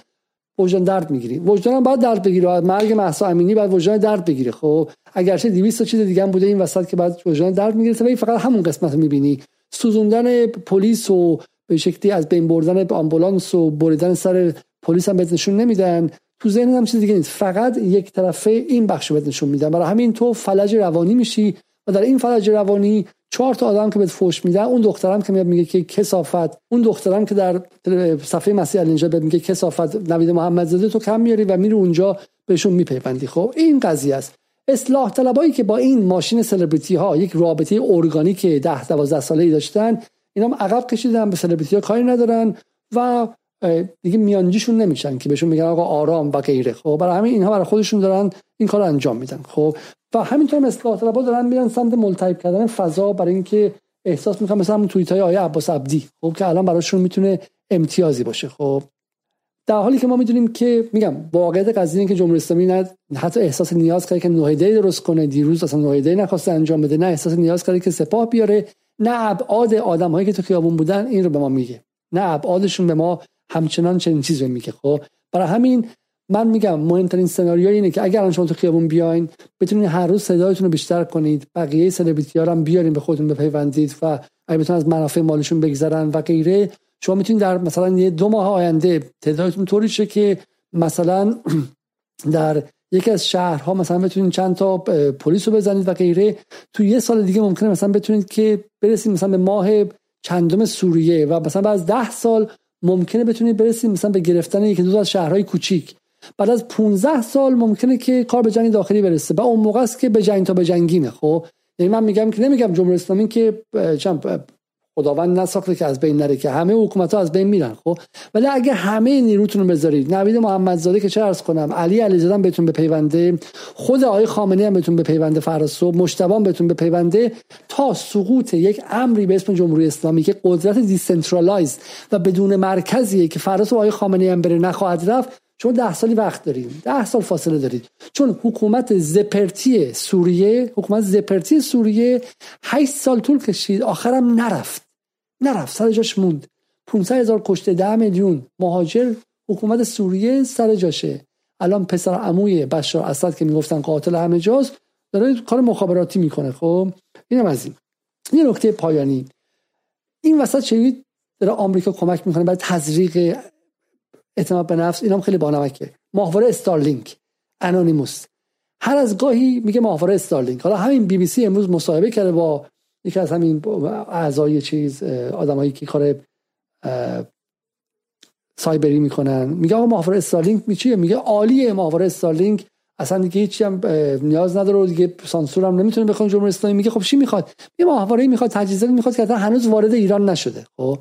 وجدان درد می‌گیری. وجدان هم باید درد بگیره. مرگ مهسا امینی باید وجدان درد بگیره. خب اگرچه 200 تا چیز دیگه هم بوده این وسط که بعد وجدان درد می‌گیره. ولی فقط همون قسمت رو می‌بینی. سوزوندن پلیس و به شکلی از بین بردن آمبولانس و بریدن سر پلیس هم نشون نمیدن. تو ذهن هم چیز دیگه نیست. فقط یک طرفه این بخش بهت نشون میدن. برای همین تو فلج روانی میشی و در این فلج روانی چهار تا آدم که بهت فوش میدن اون دخترم که میاد میگه که کسافت. اون دخترم که در صفحه مسیح اینجا بهت میگه کسافت نوید محمد زاده تو کم میاری و میری اونجا بهشون میپیوندی. خب این قضیه است. اصلاح طلبایی که با این ماشین سلبریتی ها یک رابطه ارگانیک 10 12 ساله ای داشتن اینا هم عقب کشیدن به سلبریتی ها کاری ندارن و دیگه میانجیشون نمیشن که بهشون میگن آقا آرام و غیره. خب برای همین اینها برای خودشون دارن این کار انجام میدن. خب و همینطور اصلاح طلبا دارن میرن سمت ملتهب کردن فضا برای اینکه احساس می‌کنم مثلا همون توییت های آیه عباس عبدی خب که الان براشون می‌تونه امتیازی باشه. خب در حالی که ما می‌دونیم که میگم واقعیت قضیه که جمهوری اسلامی نه حتی احساس نیاز کرده که نوهیده درست کنه. دیروز اصلا نوهیده نخواسته انجام بده. نه احساس نیاز کرده که سپاه بیاره. نه ابعاد آدمایی که تو خیابون بودن این رو به ما میگه. نه ابعادشون به ما همچنان چنین چیزی میگه. خب برای همین من میگم مهمترین سناریو اینه که اگر شما تو خیابون بیاین بتونید هر روز صدایتون رو بیشتر کنید بقیه سلبریتی ها هم بیارین به خودتون بپیوندید و اگه بتونن از منافع مالشون بگذرن و غیره شما می‌تونید در مثلا یه دو ماه آینده تعدادتون طوری شه که مثلا در یکی از شهرها مثلا بتونید چند تا پلیس رو بزنید و غیره. تو یه سال دیگه ممکنه مثلا بتونید که برسید مثلا به ماه چندم سوریه و مثلا بعد از ده سال ممکنه بتونید برسید مثلا به گرفتن یکی دو از شهرهای کوچیک. بعد از 15 سال ممکنه که کار به جنگ داخلی برسه. و اون موقع است که به جنگ تا به جنگیمه خب؟ یعنی من میگم که نمیگم جمهوری اسلامی که خداوند نساخته که از بین نره که همه حکومت ها از بین میرن خب؟ ولی اگه همه نیروتون رو بذارید نوید محمدزاده که چه عرض کنم علی علیزاده بهتون بپیونده خود آقای خامنه‌ای هم بهتون بپیونده فردا صبح مجتبی بهتون بپیونده تا سقوط یک امری به اسم جمهوری اسلامی که قدرت decentralize و بدون مرکزیه که فردا آقای خامنه‌ای هم بره نخواهد رفت شما ده سالی وقت داریم ده سال فاصله دارید. چون حکومت زپرتی سوریه حکومت زپرتی سوریه 8 سال طول کشید آخرم نرفت. نرفت سر جاش موند. 500 هزار کشته ده میلیون. مهاجر حکومت سوریه سر جاشه. الان پسر عموی بشار اسد که می‌گفتن قاتل همه جاست داره کار مخابراتی می‌کنه. خب اینم از این. یه نکته پایانی. این وسط شدید داره آمریکا کمک می‌کنه برای تزریق اعتماد به نفس؟ اینم خیلی بانمکه. ماهواره استارلینک. انونیموس هر از گاهی میگه ماهواره استارلینک. حالا همین بی بی سی امروز مصاحبه کرده با یکی از همین اعضای چیز آدمایی که کار سایبری می‌کنن. میگه آقا ماهواره استارلینک می چیه؟ میگه عالیه ماهواره استارلینک. اصلا دیگه هیچی هم نیاز نداره و دیگه سانسور هم نمی‌تونه بخونه جمهوری اسلامی. میگه خب چی می‌خواد؟ یه ماهواره می‌خواد تجهیزات می‌خواد که هنوز وارد ایران نشده. خب؟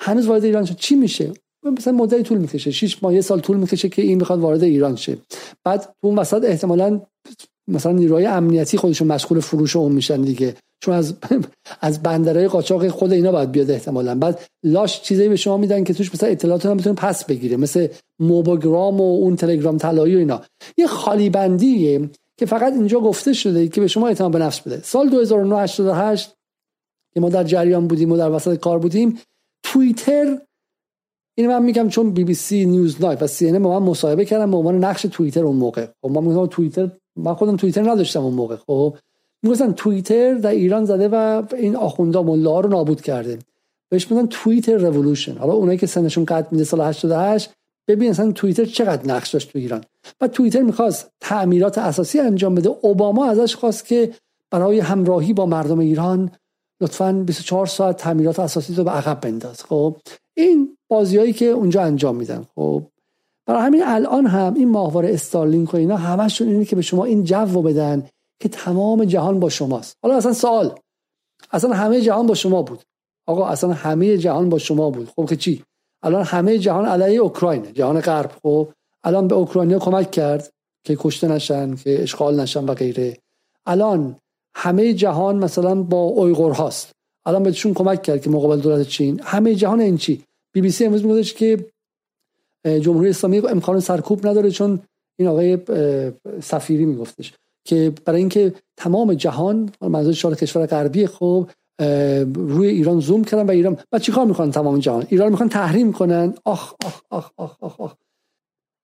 هنوز وارد ایران شد. چی میشه؟ مثلا مدتی طول می‌کشه. 6 ماه یه سال طول می‌کشه که این می‌خواد وارد ایران شه. بعد اون وسط احتمالاً مثلا نیروهای امنیتی خودشون مشغول فروش اون میشن دیگه. چون از از بندرهای قاچاق خود اینا باید بیاد احتمالا. بعد لاش چیزایی به شما میدن که توش مثلا اطلاعات هم بتونه پس بگیره. مثل موبوگرام و اون تلگرام طلایی و اینا. یه خالی بندیه که فقط اینجا گفته شده که به شما اعتماد به نفس بده. سال 2009 که ما در جریان بودیم و در وسط کار بودیم توییتر این من میگم چون بی بی سی نیوز لایو و سی ان ان با من مصاحبه کردم به عنوان نقش توییتر اون موقع. خب من میگم توییتر من خودم توییتر نداشتم اون موقع. خب می‌گفتن توییتر در ایران زده و این آخوندا ملا رو نابود کرده. بهش میگن توییتر رولوشن. حالا اونایی که سنشون قد میده سال 88 ببین اصلا توییتر چقدر نقش داشت تو ایران. و توییتر می‌خواست تعمیرات اساسی انجام بده. اوباما ازش خواست که برای همراهی با مردم ایران لطفا 24 ساعت تعمیرات اساسی رو به عقب بنداز. خب این بازیایی که اونجا انجام میدن. خب برای همین الان هم این ماهواره استارلینک و اینا همشون اینه که به شما این جو بدن که تمام جهان با شماست. حالا اصلا سوال اصلا همه جهان با شما بود. آقا اصلا همه جهان با شما بود. خب که چی؟ الان همه جهان علیه اوکراین جهان غرب خب. الان به اوکراینیا کمک کرد که کشته نشن که اشغال نشن و غیره. الان همه جهان مثلا با اویغور هاست. الان بهشون کمک کرد که مقابل دولت چین. همه جهان این چی؟ بی بی سی امروز که جمهوری اسلامی امکان سرکوب نداره چون این آقای سفیری میگفتش که برای اینکه تمام جهان منظور شار کشور غربی خب روی ایران زوم کردن و ایران بعد چیکار می‌کنن تمام جهان؟ ایران می‌خوان تحریم کنن. آخ آخ آخ آخ آخ, آخ.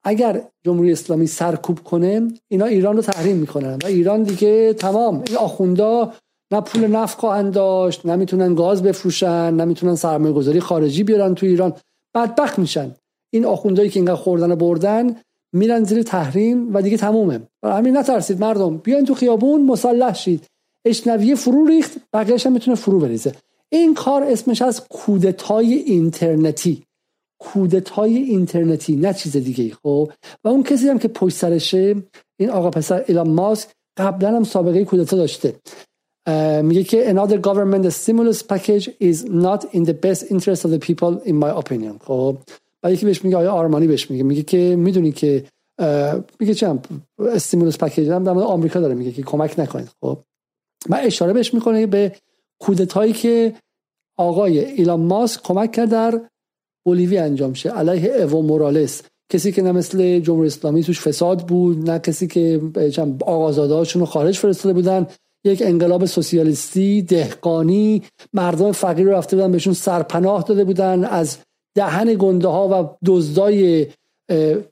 اگر جمهوری اسلامی سرکوب کنه اینا ایران رو تحریم می‌کنن و ایران دیگه تمام. این آخوندا نه پول نفت خواهند داشت نمی‌تونن گاز بفروشن نمی‌تونن سرمایه گذاری خارجی بیارن تو ایران. بدبخت میشن. این آخوندایی که اینقدر خوردن و بردن میرن زیر تحریم و دیگه تمومه. برای همین نترسید مردم. بیاین تو خیابون مسلح شید. اشنویه فرو ریخت بقیه‌اش هم می‌تونه فرو بریزه. این کار اسمش از کودتای اینترنتی. کودتای اینترنتی نه چیز دیگه خب؟ و اون کسی هم که پشت سرشه این آقا پسر ایلان ماسک قبلا هم سابقه کودتا داشته. میگه که another government stimulus package is not in the best interest of the people in my opinion. خب؟ و یکی بهش میگه آیا آرمانی بهش میگه. میگه که می‌دونی که میگه چم stimulus package هم در آمریکا داره میگه که کمک نکنید. خب. و اشاره بهش می‌کنه به کودتایی که آقای ایلان ماسک کمک کرد در بولیوی انجام شه. علیه ایو مورالس. کسی که نه مثل جمهوری اسلامی توش فساد بود نه کسی که آقازادهاشون رو خارج فرستاده بودن. یک انقلاب سوسیالیستی دهقانی مردم فقیر رو رفته بودن بهشون سرپناه داده بودن. از دهن گنده ها و دزدای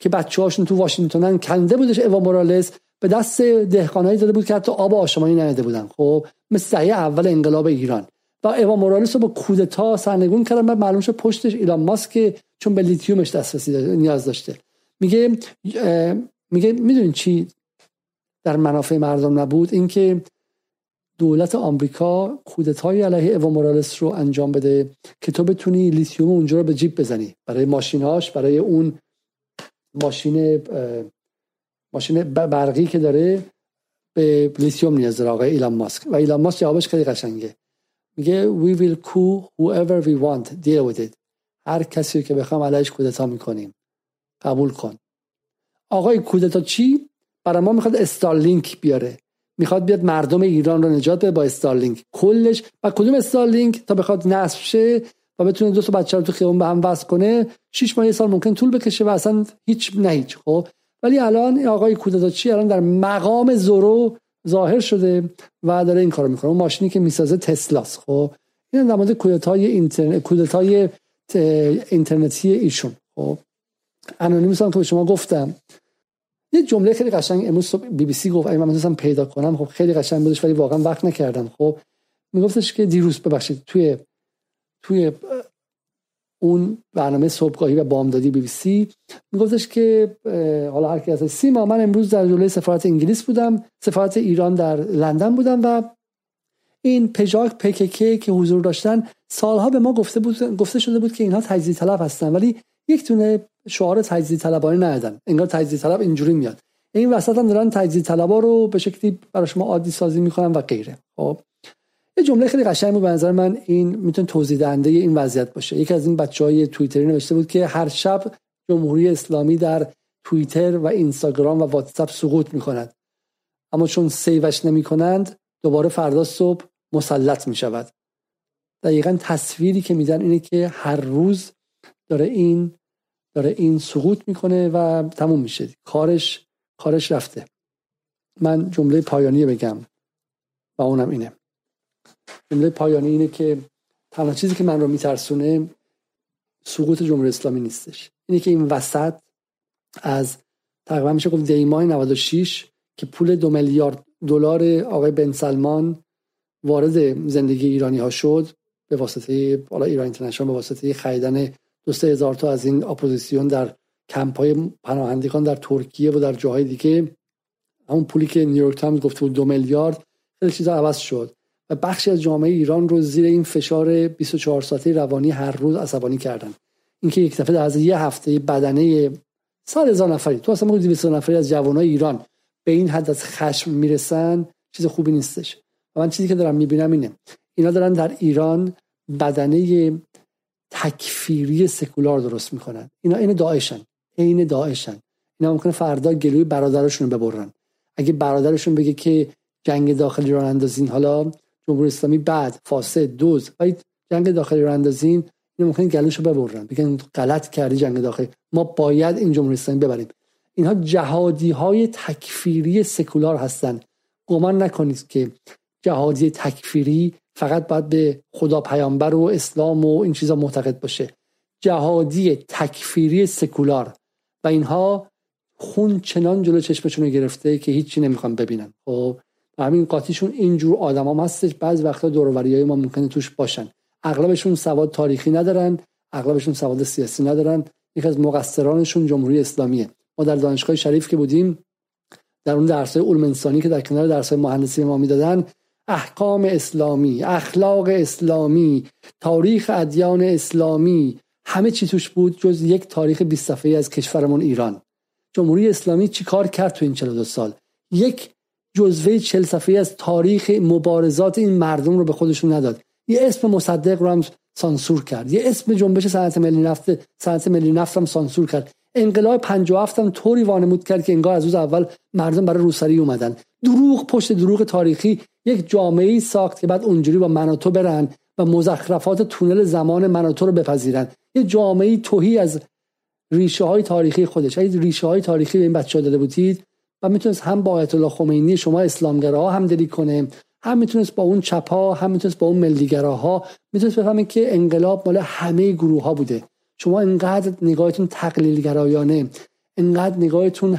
که بچه هاشون تو واشنگتنن کنده بودش ایوا مورالس به دست دهقانایی داده بود که حتی آب آشمانی ننده بودن. خب مثل اول انقلاب ایران. و ایوا مورالس رو با کودتا سرنگون کردن و معلوم شد پشتش ایلان ماسک چون به لیتیومش دسترسی نیاز داشته. میگه میگه می‌دونین چی در منافع مردم نبود؟ اینکه دولت آمریکا کودتای علیه ایوو مورالس رو انجام بده که تو بتونی لیتیوم اونجا رو به جیب بزنی. برای ماشینهاش برای اون ماشین ماشین برقی که داره به لیتیوم نیاز داره آقای ایلان ماسک. و ایلان ماسک جوابش خیلی قشنگه. میگه we will coup whoever we want. Deal with it. هر کسی که بخوام علیش کودتا می‌کنیم. قبول کن. آقای کودتا چی؟ برای ما می‌خواد استارلینک بیاره. می‌خواد بیاد مردم ایران رو نجات بده با استارلینک. کلش و کدوم استارلینک تا بخواد نصب شه و بتونه دو تا بچه رو تو خیابون به هم وصل کنه 6 ماه یه سال ممکن طول بکشه و اصلا هیچ نه هیچ خب؟ ولی الان آقای کودتاچی الان در مقام زورو ظاهر شده و داره این کارو می‌کنه. اون ماشینی که می‌سازه تسلاس خب؟ این در مورد کودتای اینترنت کودتای اینترنتی ایشون خب؟ انونیمس هم که به شما گفتم. یه جمله خیلی قشنگ امروز بی بی سی گفت. من می‌تونستم پیدا کنم خب خیلی قشنگ بودش ولی واقعا وقت نکردم. خب میگفتش که دیروز ببخشید توی توی اون برنامه صبحگاهی و بامدادی بی بی سی میگفتش که حالا هر کی سیما من امروز در جلوی سفارت انگلیس بودم. سفارت ایران در لندن بودم و این پژاک پکک که حضور داشتن سالها به ما گفته بود گفته شده بود که اینها تجزیه طلب هستن. ولی یک تونه شعار تجزیه طلبانه ندادن. انگار تجزیه طلب اینجوری میاد. این وسط هم دارن تجزیه طلبا رو به شکلی برای شما عادی سازی می‌کنن و غیره. خب. یه جمله خیلی قشنگ بود به نظر من این می‌تونه توضیح دهنده این وضعیت باشه. یکی از این بچه های توییتری نوشته بود که هر شب جمهوری اسلامی در توییتر و اینستاگرام و واتساپ سقوط می‌کند. اما چون سیوش نمی کنند دوباره فردا صبح مسلط می شود دقیقا تصویری که میدن اینه که هر روز داره این داره این سقوط می‌کنه و تموم میشه. کارش کارش رفته. من جمله پایانی بگم و اونم اینه. جمله پایانی اینه که تنها چیزی که من رو میترسونه سقوط جمهوری اسلامی نیستش. اینه که این وسط از تقریبا میشه گفت دیمای 96 که پول دو میلیارد دلار آقای بن سلمان وارد زندگی ایرانی ها شد به واسطه حالا ایران اینترنشنال به واسطه خریدن دو سه هزار تا از این اپوزیسیون در کمپ های پناهندگان در ترکیه و در جاهای دیگه. همون پولی که نیویورک تایمز گفته بود دو میلیارد. خیلی چیزا عوض شد. و بخشی از جامعه ایران رو زیر این فشار 24 ساعته روانی هر روز عصبانی کردن. اینکه یک دفعه از یه هفته به دنبال هزار نفری تو اصلا 200 نفری از جوانای ایران به این حد از خشم می‌رسن چیز خوبی نیستش. و من چیزی که دارم می‌بینم اینه. اینا دارن در ایران بدنه تکفیری سکولار درست می‌کنن. اینا این داعشن. عین داعشن. اینا ممکنه فردا گلوی برادرشون ببرن. اگه برادرشون بگه که جنگ داخلی رو اندازین حالا جمهوری اسلامی بعد فاسد دوز و جنگ داخلی رو اندازین اینو ممکن گلوشو ببرن. بگن غلط کردی جنگ داخلی. ما باید این جمهوری اسلامی ببریم. اینها جهادی های تکفیری سکولار هستن. گمان نکنید که جهادی تکفیری فقط باید به خدا پیامبر و اسلام و این چیزا معتقد باشه. جهادی تکفیری سکولار. و اینها خون چنان جلو چشمشون رو گرفته که هیچی نمی‌خوان ببینن. خب همین قاطیشون اینجور آدم هم هستش بعض وقتا دوروری های ما ممکنه توش باشن. اغلبشون سواد تاریخی ندارن اغلبشون سواد سیاسی ندارن. یکی از مقصرانشون جمهوری اسلامیه. ما در دانشگاه شریف که بودیم در اون درس علوم انسانی که در کنار درس مهندسی ما می‌دادن احکام اسلامی اخلاق اسلامی تاریخ ادیان اسلامی همه چی توش بود جز یک تاریخ 20 صفحه‌ای از کشورمون ایران. جمهوری اسلامی چی کار کرد تو این 42 سال؟ یک جزوه 40 صفحه‌ای از تاریخ مبارزات این مردم رو به خودشون نداد. یه اسم مصدق رو هم سانسور کرد. یه اسم جنبش صنعت ملی نفت صنعت ملی نفت هم سانسور کرد. انقلاب 57 هم طوری وانمود کرد که انگار از روز اول مردم برای روسری اومدن. دروغ پشت دروغ تاریخی یک جامعه ساخت که بعد اونجوری با مناتو برن و مزخرفات تونل زمان مناتو رو بپذیرن. یه جامعه توهی از ریشه های تاریخی خودش. اگه ریشه های تاریخی به این بچه داده بودید و می‌تونست هم با آیت الله خمینی شما اسلامگراها هم دلی کنه هم می‌تونست با اون چپ ها هم می‌تونست با اون ملیگراها می‌تونست بفهمه که انقلاب مال همه گروه ها بوده. شما انقدر نگاهتون تقلیل انقدر نگاهتون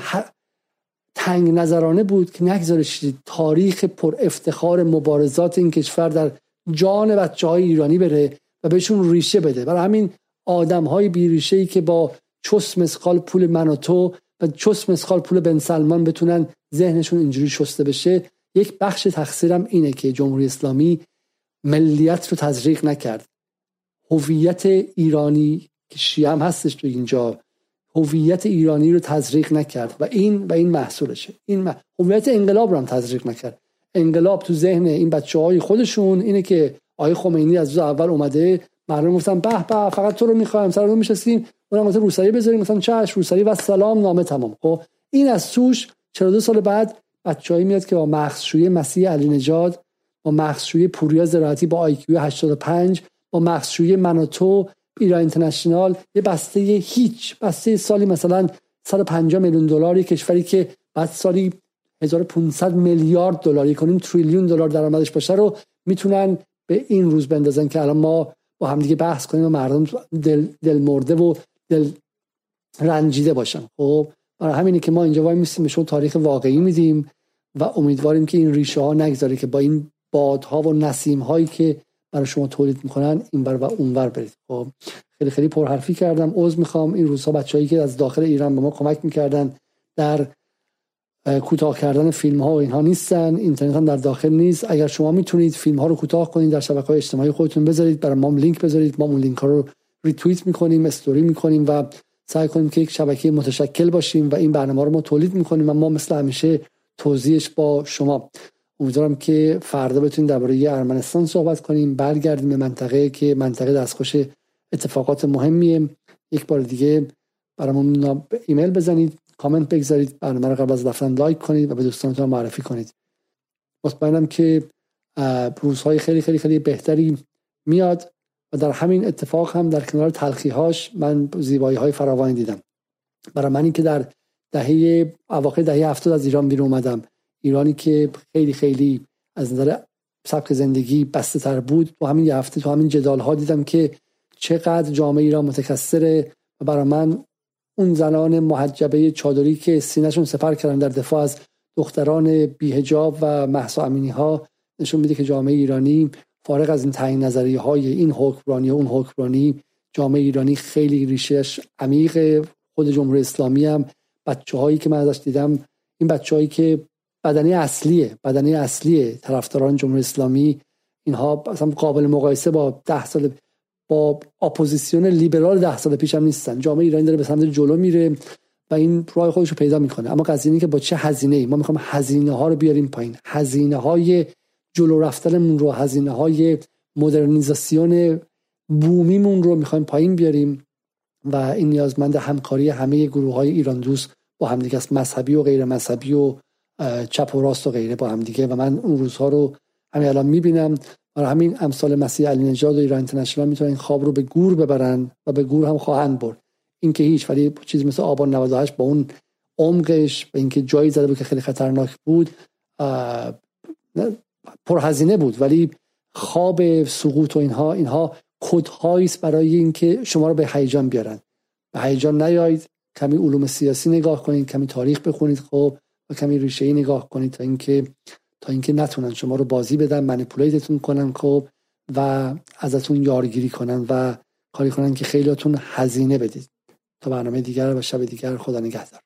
تنگ نظرانه بود که نگذارشید تاریخ پر افتخار مبارزات این کشور در جان بچه های ایرانی بره و بهشون ریشه بده. برای همین آدم های بیریشه ای که با چس مسخال پول مناتو و چس مسخال پول بن سلمان بتونن ذهنشون اینجوری شسته بشه یک بخش تقصیرم اینه که جمهوری اسلامی ملیت رو تزریق نکرد. هویت ایرانی که شیعه هم هستش تو اینجا هویت ایرانی رو تزریق نکرد. و این و این محصولشه. این هویت انقلاب رو هم تزریق نکرد. انقلاب تو ذهن این بچه های خودشون اینه که آقای خمینی از اول اومده مردم گفتن به به فقط تو رو می‌خوایم سر رو میشستیم. اونم گفت روسری بذاریم. مثلا چش روسری و سلام نامه تمام. خب این از توش 42 سال بعد بچه‌ای میاد که با مخشوی مسیح علی نجاد با مخشوی پوریا زراعتی با آیکیو 85 با مخشوی مناتو ایران اینترنشنال یه بسته هیچ بسته سالی مثلا 150 میلیون دلاری کشوری که بعد سالی 1500 میلیارد دلار کنیم تریلیون دلار درآمدش باشه رو می‌تونن به این روز بندازن که الان ما با همدیگه بحث کنیم و مردم دل, دل مرده و دل رنجیده باشن. خب برای همینه که ما اینجا وای میستیم بهشون تاریخ واقعی میدیم و امیدواریم که این ریشه ها نگذاره که با این بادها و نسیم هایی که برای شما تولید می‌کنن اینور و اونور برید. خب خیلی خیلی پرحرفی کردم. عذر می‌خوام. این روزها بچههایی که از داخل ایران به ما کمک می‌کردن در کوتاه کردن فیلم ها و اینها نیستن. اینترنت هم در داخل نیست. اگر شما می‌تونید فیلم ها رو کوتاه کنید در شبکه های اجتماعی خودتون بذارید برای ما لینک بذارید. ما اون لینک ها رو ریتوییت می‌کنیم استوری می‌کنیم و سعی کنیم که یک شبکه متشکل باشیم و این برنامه رو ما تولید می‌کنیم. و ما مثل همیشه توضیحش با شما. امیدوارم که فردا بتونیم درباره ارمنستان صحبت کنیم برگردیم به منطقه که منطقه دستخوش اتفاقات مهمیه. یک بار دیگه برامون ایمیل بزنید کامنت بگذارید برنامه رو قبل از رفتن like کنید و به دوستانتون معرفی کنید. مطمئنم که روزهای خیلی خیلی خیلی بهتری میاد و در همین اتفاق هم در کنار تلخیهاش من زیبایی های فراوانی دیدم. برای منی که در دهه اواخر دهه هفتاد از ایران بیرون اومدم. ایرانی که خیلی خیلی از نظر سبک زندگی بسته تر بود. تو همین یه هفته تو همین جدال ها دیدم که چقدر جامعه ایران متکثره و برای من اون زنان محجبه چادری که سینهشون سفر کردن در دفاع از دختران بی‌حجاب و مهسا امینی ها نشون میده که جامعه ایرانی فارغ از این تعیین نظری های این حکمرانی و اون حکمرانی جامعه ایرانی خیلی ریشه‌ش عمیق خود جمهوری اسلامی هم بچه هایی که من ازش دیدم این بچه هایی که بدنه اصلیه بدنه اصلیه. طرفداران جمهوری اسلامی اینها اصلا قابل مقایسه با ده سال با اپوزیسیون لیبرال ده سال پیش هم نیستن. جامعه ایرانی داره به سمت جلو میره و این راه خودش رو پیدا می‌کنه. اما قضیه اینه که با چه هزینه ای ما می‌خوام هزینه ها رو بیاریم پایین. هزینه های جلو رفتنمون رو هزینه های مدرنیزاسیون بومیمون رو می‌خوایم پایین بیاریم و این نیازمند همکاری همه گروه های ایران دوست با همدیگه است. مذهبی و غیر مذهبی و چپ و راست و غیره با همدیگه و من اون روزها رو همین الان می‌بینم. برای همین امثال مسیح علی نژاد و ایران اینترنشنال می‌تونن این خواب رو به گور ببرن و به گور هم خواهند برد. این که هیچ ولی چیزی مثل آبان 98 با اون عمقش به اینکه جایی زده بود که خیلی خطرناک بود پرهزینه بود. ولی خواب سقوط و اینها اینها کدهایی است برای اینکه شما رو به هیجان بیارن. به هیجان نیایید کمی علوم سیاسی نگاه کنید کمی تاریخ بخونید. خب و کمی ریشه ای نگاه کنید تا اینکه تا اینکه نتونن شما رو بازی بدن منیپولیتتون کنن خب و ازتون یارگیری کنن و کاری کنن که خیلیاتون هزینه بدید. تا برنامه دیگر و شب دیگر خدا نگهدار.